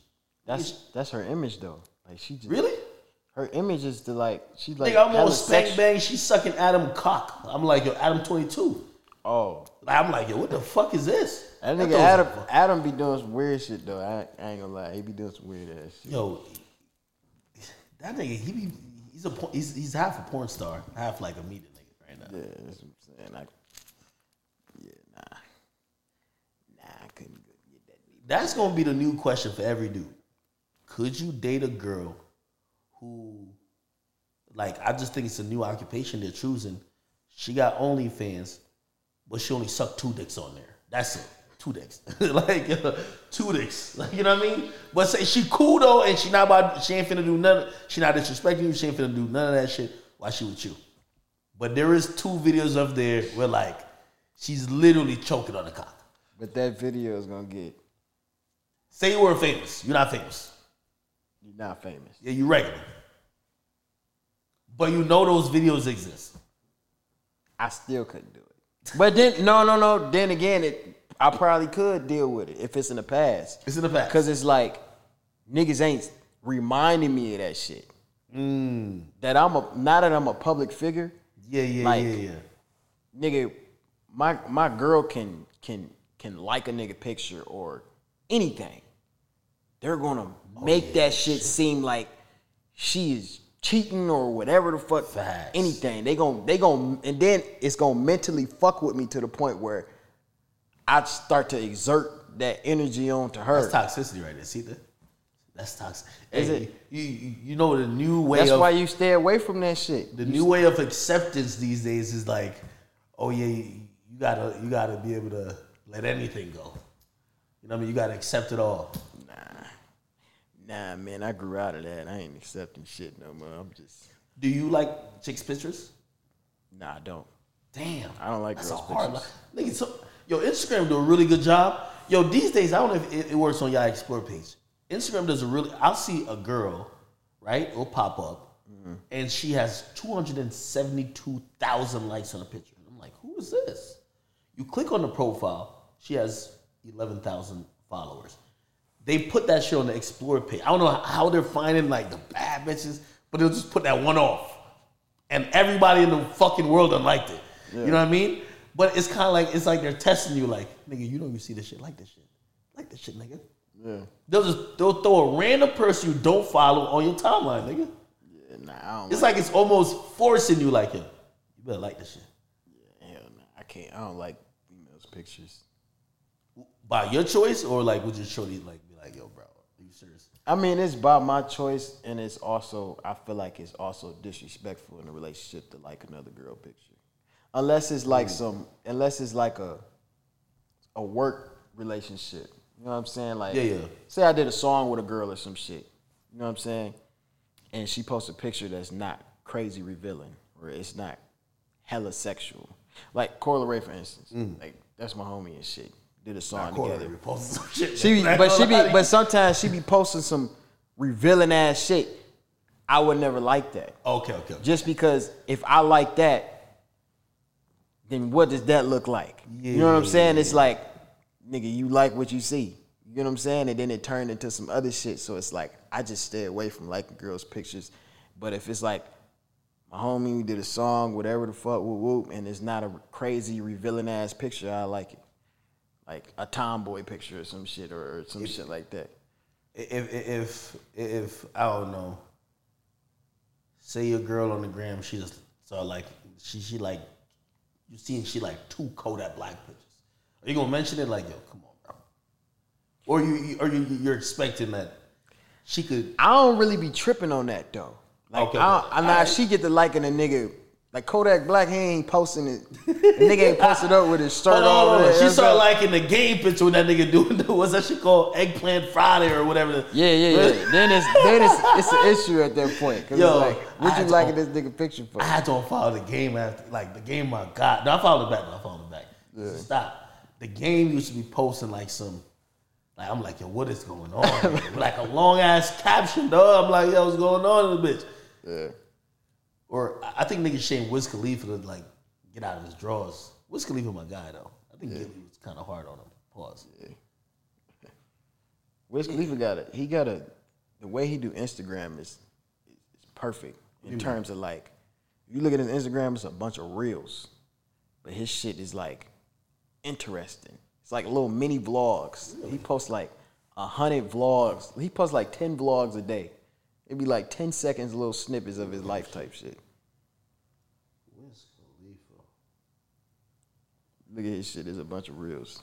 That's that's her image though. Like she just
Really?
Her image is to like she's like
Nigga, I'm on spank
sex-
bang. She's sucking Adam cock. I'm like, yo, Adam 22.
Oh,
I'm like, yo, what the fuck is this?
that nigga Adam Adam be doing some weird shit though. I, I ain't gonna lie, he be doing some weird ass shit.
Yo, that nigga, he be, he's a, he's, he's half a porn star, half like a media nigga right now.
Yeah, that's what I'm saying. I, yeah, nah, nah, I couldn't get that.
That's gonna be the new question for every dude. Could you date a girl who, like, I just think it's a new occupation they're choosing. She got OnlyFans, but she only sucked two dicks on there. That's it. Two dicks, [laughs] like uh, [laughs] two dicks, like you know what I mean. But say she cool though, and she not about, she ain't finna do none. She not disrespecting you. She ain't finna do none of that shit. Why she with you? But there is two videos up there where like she's literally choking on the cock.
But that video is gonna get
Say you were famous. You're not famous.
You not famous.
Yeah, you regular. But you know those videos exist.
I still couldn't do it. But then no, no, no. Then again, it I probably could deal with it if it's in the past.
It's in the past.
Cause it's like niggas ain't reminding me of that shit.
Mm.
That I'm a now that I'm a public figure,
Yeah, yeah,
Like-
yeah, yeah.
nigga, my my girl can can can like a nigga picture or anything. They're gonna
Oh,
make that shit seem like she is cheating or whatever the fuck.
Facts.
Anything. They gon' they gon' and then it's gonna mentally fuck with me to the point where I start to exert that energy onto her.
That's toxicity right there. See that? That's toxic.
Is
Hey,
it?
You, you, you know the new way of
That's
of
why you stay away from that shit.
the new way of acceptance these days is like, oh yeah, you, you gotta you gotta be able to let anything go. You know what I mean? You gotta accept it all.
Nah, man, I grew out of that. I ain't accepting shit no more. I'm just
Do you like chicks pictures?
nah, I don't.
Damn,
I don't like
that's
girls'
a hard
pictures.
li- Nigga, so yo, Instagram do a really good job. Yo, these days I don't know if it, it works on y'all explore page. Instagram does a really. I'll see a girl, right? It'll pop up,
Mm-hmm.
and she has two hundred and seventy-two thousand likes on a picture. I'm like, who is this? You click on the profile. She has eleven thousand followers. They put that shit on the explore page. I don't know how they're finding like the bad bitches, but they'll just put that one off and everybody in the fucking world done liked it. You know what I mean? But it's kind of like it's like they're testing you, like nigga, you don't even see this shit, like this shit, like this shit, nigga.
Yeah.
They'll just they'll throw a random person you don't follow on your timeline, nigga.
yeah nah, I don't
It's
like,
like it's almost forcing you, like yo, you better like this shit Yeah,
hell nah, I can't I don't like females' pictures.
by your choice, or like would you show these like like, yo, bro, are you serious?
I mean, it's by my choice, and it's also I feel like it's also disrespectful in a relationship to like another girl picture, unless it's like mm. some, unless it's like a a work relationship. You know what I'm saying? Like,
Yeah, yeah.
say I did a song with a girl or some shit. You know what I'm saying? And she posts a picture that's not crazy revealing, or it's not hella sexual. Like Coi Leray, for instance. Mm. Like that's my homie and shit. Did a song together.
shit.
She be,
man.
but she be, but sometimes she be posting some revealing ass shit. I would never like that.
okay, okay.
Just because if I like that, then what does that look like? you know what I'm
Yeah,
saying? It's like, nigga, you like what you see. You know what I'm saying? And then it turned into some other shit. So it's like I just stay away from liking girls' pictures. But if it's like my homie we did a song, whatever the fuck, whoop whoop, and it's not a crazy revealing ass picture, I like it. Like a tomboy picture or some shit or, or some shit like that.
if if if I don't know, say your girl on the gram, she just saw like she she like you seen she like two Kodak black pictures. Are you gonna mention it like yo, come on, bro? Or you or you you're expecting that she could
I don't really be tripping on that though. Like
Okay,
I. I now she get to liking a nigga like Kodak Black. He ain't posting it. The nigga ain't posted up with his shirt
Hold on,
on.
hold on.
you know
She
what
started liking the game picture with that nigga doing the, what's that shit called eggplant Friday or whatever.
Yeah, yeah, yeah. then it's then it's it's an issue at that point. Cause
Yo,
it's like, what
I
you
don't-
liking this nigga picture for?
I had to unfollow the game after, like the game I got. No, I followed it back. No, I followed it back. Stop. The game used to be posting like some, like I'm like, yo, what is going on? [laughs] Like a long ass caption, dog. I'm like, yo, what's going on in the bitch?
Yeah.
Or I- think nigga Shane Wiz Khalifa to like get out of his drawers. Wiz Khalifa my guy though. I think Gillie was kind of hard on him. Pause. Yeah.
Wiz Khalifa got it. He got a the way he do Instagram is is perfect in mm-hmm. terms of like you look at his Instagram, it's a bunch of reels, but his shit is like interesting. It's like little mini vlogs. He posts like a hundred vlogs. He posts like ten vlogs a day. It'd be like ten seconds, little snippets of his life type shit.
Wiz Khalifa.
Look at his shit. There's a bunch of reels.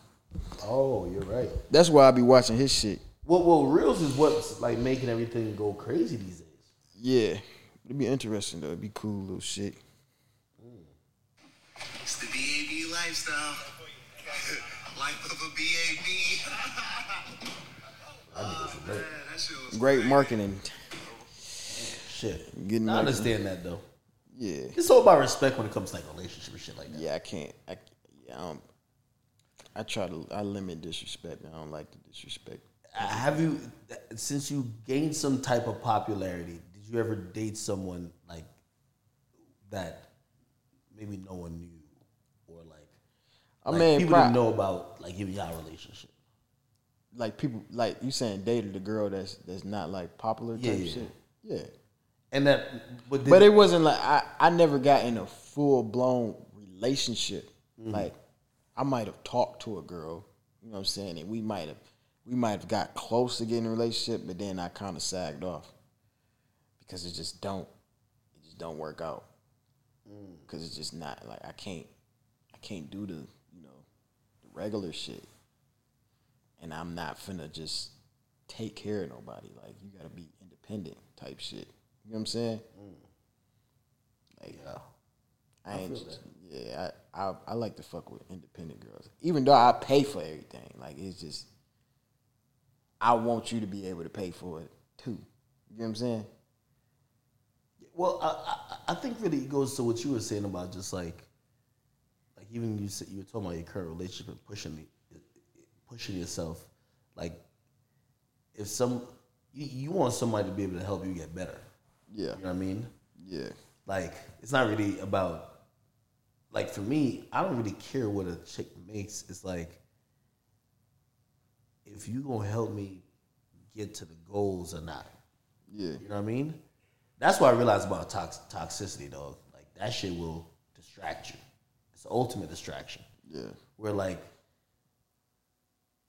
Oh, you're right.
That's why I be watching his shit.
Well, well, reels is what's like making everything go crazy these days.
Yeah, it'd be interesting though. It'd be cool little shit.
It's the BAB lifestyle. [laughs] Life of a BAB. [laughs]
I think it's great.
Man, that shit was
Great marketing.
Shit.
Getting
I understand that though.
Yeah,
It's all about respect when it comes to like relationship and shit like that.
yeah. I can't. I yeah. I, don't, I try to. I limit disrespect. I don't like the disrespect.
Uh, Have you, since you gained some type of popularity, did you ever date someone like that? Maybe no one knew, or like,
I
like,
mean,
people
prob-
didn't know about like even y'all relationship.
like people like you saying dated a girl that's that's not like popular type
Yeah, yeah.
shit. Yeah.
And that, but,
But it wasn't like I, I never got in a full blown relationship.
Mm-hmm.
Like I might have talked to a girl, you know what I'm saying, and we might have we might have got close to getting a relationship, but then I kind of sagged off because it just don't it just don't work out
Mm.
because it's just not like I can't I can't do the you know the regular shit, and I'm not finna just take care of nobody. Like you gotta be independent type shit. You know what I'm saying? Mm. Like
yeah.
I, ain't yeah, I, I I like to fuck with independent girls. Even though I pay for everything. Like it's just I want you to be able to pay for it too. You know what I'm saying?
Well, I, I I think really it goes to what you were saying about just like, like even you said you were talking about your current relationship and pushing the, pushing yourself. Like, if some you, you want somebody to be able to help you get better.
Yeah.
You know what I mean?
Yeah.
Like, it's not really about. Like for me, I don't really care what a chick makes. It's like, if you gonna help me get to the goals or not.
Yeah.
You know what I mean? That's what I realized about tox- toxicity, dog. Like that shit will distract you. It's the ultimate distraction.
Yeah.
Where like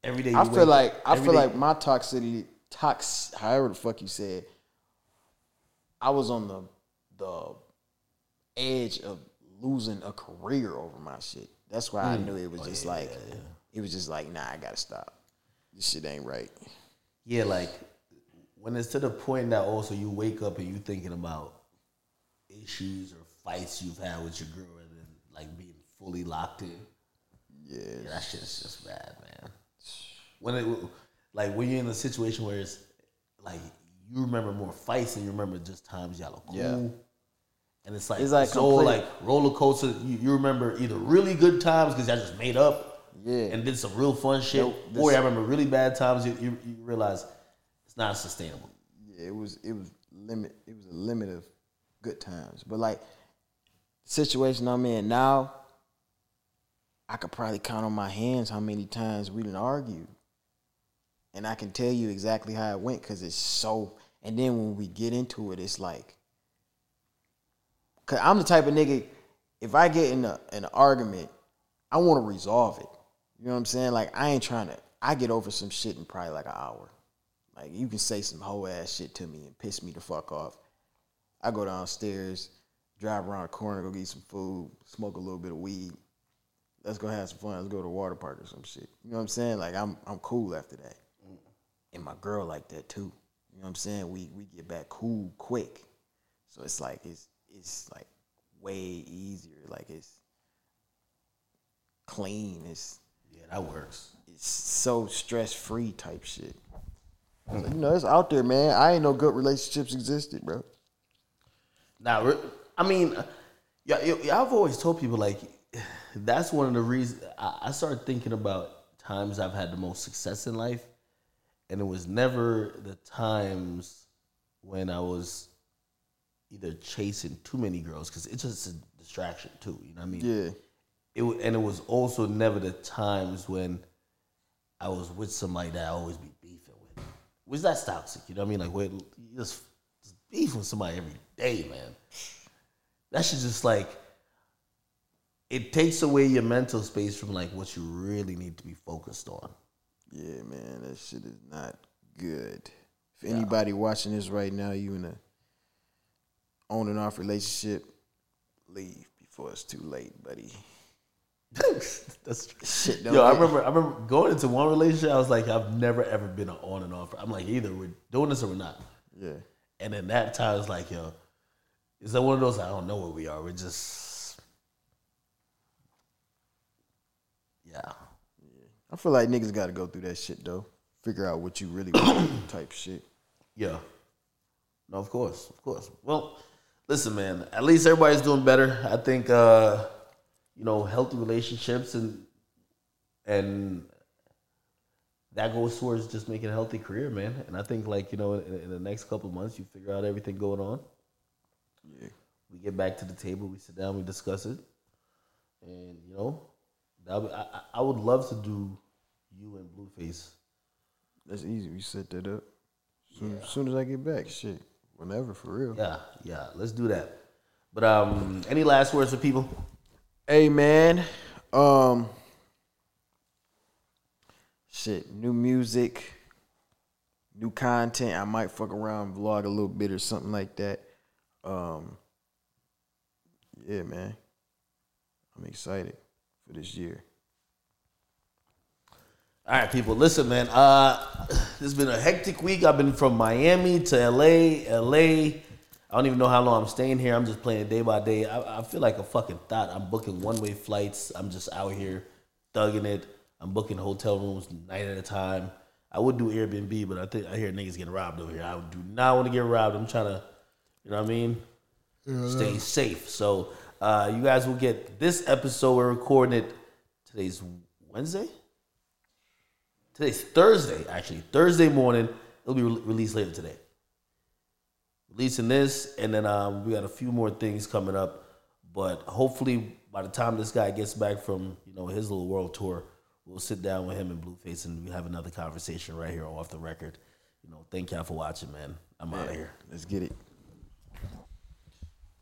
every day you
I feel
up-
like I feel
day-
like my toxicity tox however the fuck you said, I was on the the edge of losing a career over my shit. That's why I hmm. knew it was oh, just like it was just like, nah, I gotta stop. This shit ain't right.
yeah, like when it's to the point that also you wake up and you thinking about issues or fights you've had with your girl and then like being fully locked in.
Yeah.
Yeah, that shit's just bad, man. When it like when you're in a situation where it's like you remember more fights than you remember just times y'all are cool.
Yeah.
And it's like
It's like
so
complete-
like roller coaster. You, you remember either really good times because y'all just made up,
Yeah.
and did some real fun shit,
this-
or I remember really bad times. You, you, you realize it's not sustainable.
Yeah, it was it was limit it was a limit of good times. But like the situation I'm in now, I could probably count on my hands how many times we didn't argue. And I can tell you exactly how it went because it's so and then when we get into it, it's like cause I'm the type of nigga, if I get in a, an argument, I want to resolve it. You know what I'm saying? Like I ain't trying to I get over some shit in probably like an hour. Like you can say some whole ass shit to me and piss me the fuck off. I go downstairs, drive around the corner, go get some food, smoke a little bit of weed. Let's go have some fun. Let's go to the water park or some shit. You know what I'm saying? Like I'm I'm cool after that. Mm. And my girl like that too. You know what I'm saying? We we get back cool quick. So it's like it's it's like way easier. Like it's clean. It's
Yeah, that works.
it's so stress free type shit. So, you know, it's out there, man. I ain't no good relationships existed, bro.
Now, I mean, uh, yeah, yeah, I've always told people like [sighs] that's one of the reasons I started thinking about times I've had the most success in life, and it was never the times when I was either chasing too many girls because it's just a distraction too. You know what I mean?
Yeah,
It and it was also never the times when I was with somebody that I always be beefing with. which that's toxic. You know what I mean? Like, wait, you just, just beef with somebody every day, man. That should just like it takes away your mental space from like what you really need to be focused on.
Yeah, man, that shit is not good. If anybody watching this right now, you in a on and off relationship, leave before it's too late, buddy. [laughs]
That's
Shit, don't
Yo, I remember I remember going into one relationship, I was like, I've never ever been an on and off. I'm like, either we're doing this or we're not.
Yeah.
And then that time it's like, yo, is that one of those I don't know where we are. We're just Yeah.
I feel like niggas got to go through that shit though. Figure out what you really want, [clears throat] type shit.
Yeah. No, of course, of course. Well, listen, man. At least everybody's doing better. I think, uh, you know, healthy relationships and and that goes towards just making a healthy career, man. And I think, like you know, in, in the next couple of months, you figure out everything going on.
Yeah.
We get back to the table. We sit down. We discuss it. And you know, I, I- I would love to do you and Blueface.
That's easy. We set that up. Soon, soon as I get back, shit. Whenever, for real.
Yeah, yeah. Let's do that. But um, any last words for people?
Hey man, um, shit, new music, new content. I might fuck around, vlog a little bit or something like that. Um, yeah, man, I'm excited for this year.
All right, people. Listen, man. Uh, [sighs] this has been a hectic week. I've been from Miami to LA, LA. I don't even know how long I'm staying here. I'm just playing day by day. I, I feel like a fucking thought. I'm booking one way flights. I'm just out here thugging it. I'm booking hotel rooms night at a time. I would do Airbnb, but I think I hear niggas getting robbed over here. I do not want to get robbed. I'm trying to, you know what I mean? Stay safe. So uh, you guys will get this episode. We're recording it. Today's Wednesday. Today's Thursday, actually. Thursday morning. It'll be re- released later today. Releasing this, and then um, we got a few more things coming up. But hopefully, by the time this guy gets back from you know his little world tour, we'll sit down with him and Blueface and we have another conversation right here off the record. You know, thank y'all for watching, man. I'm out of here.
Let's get it.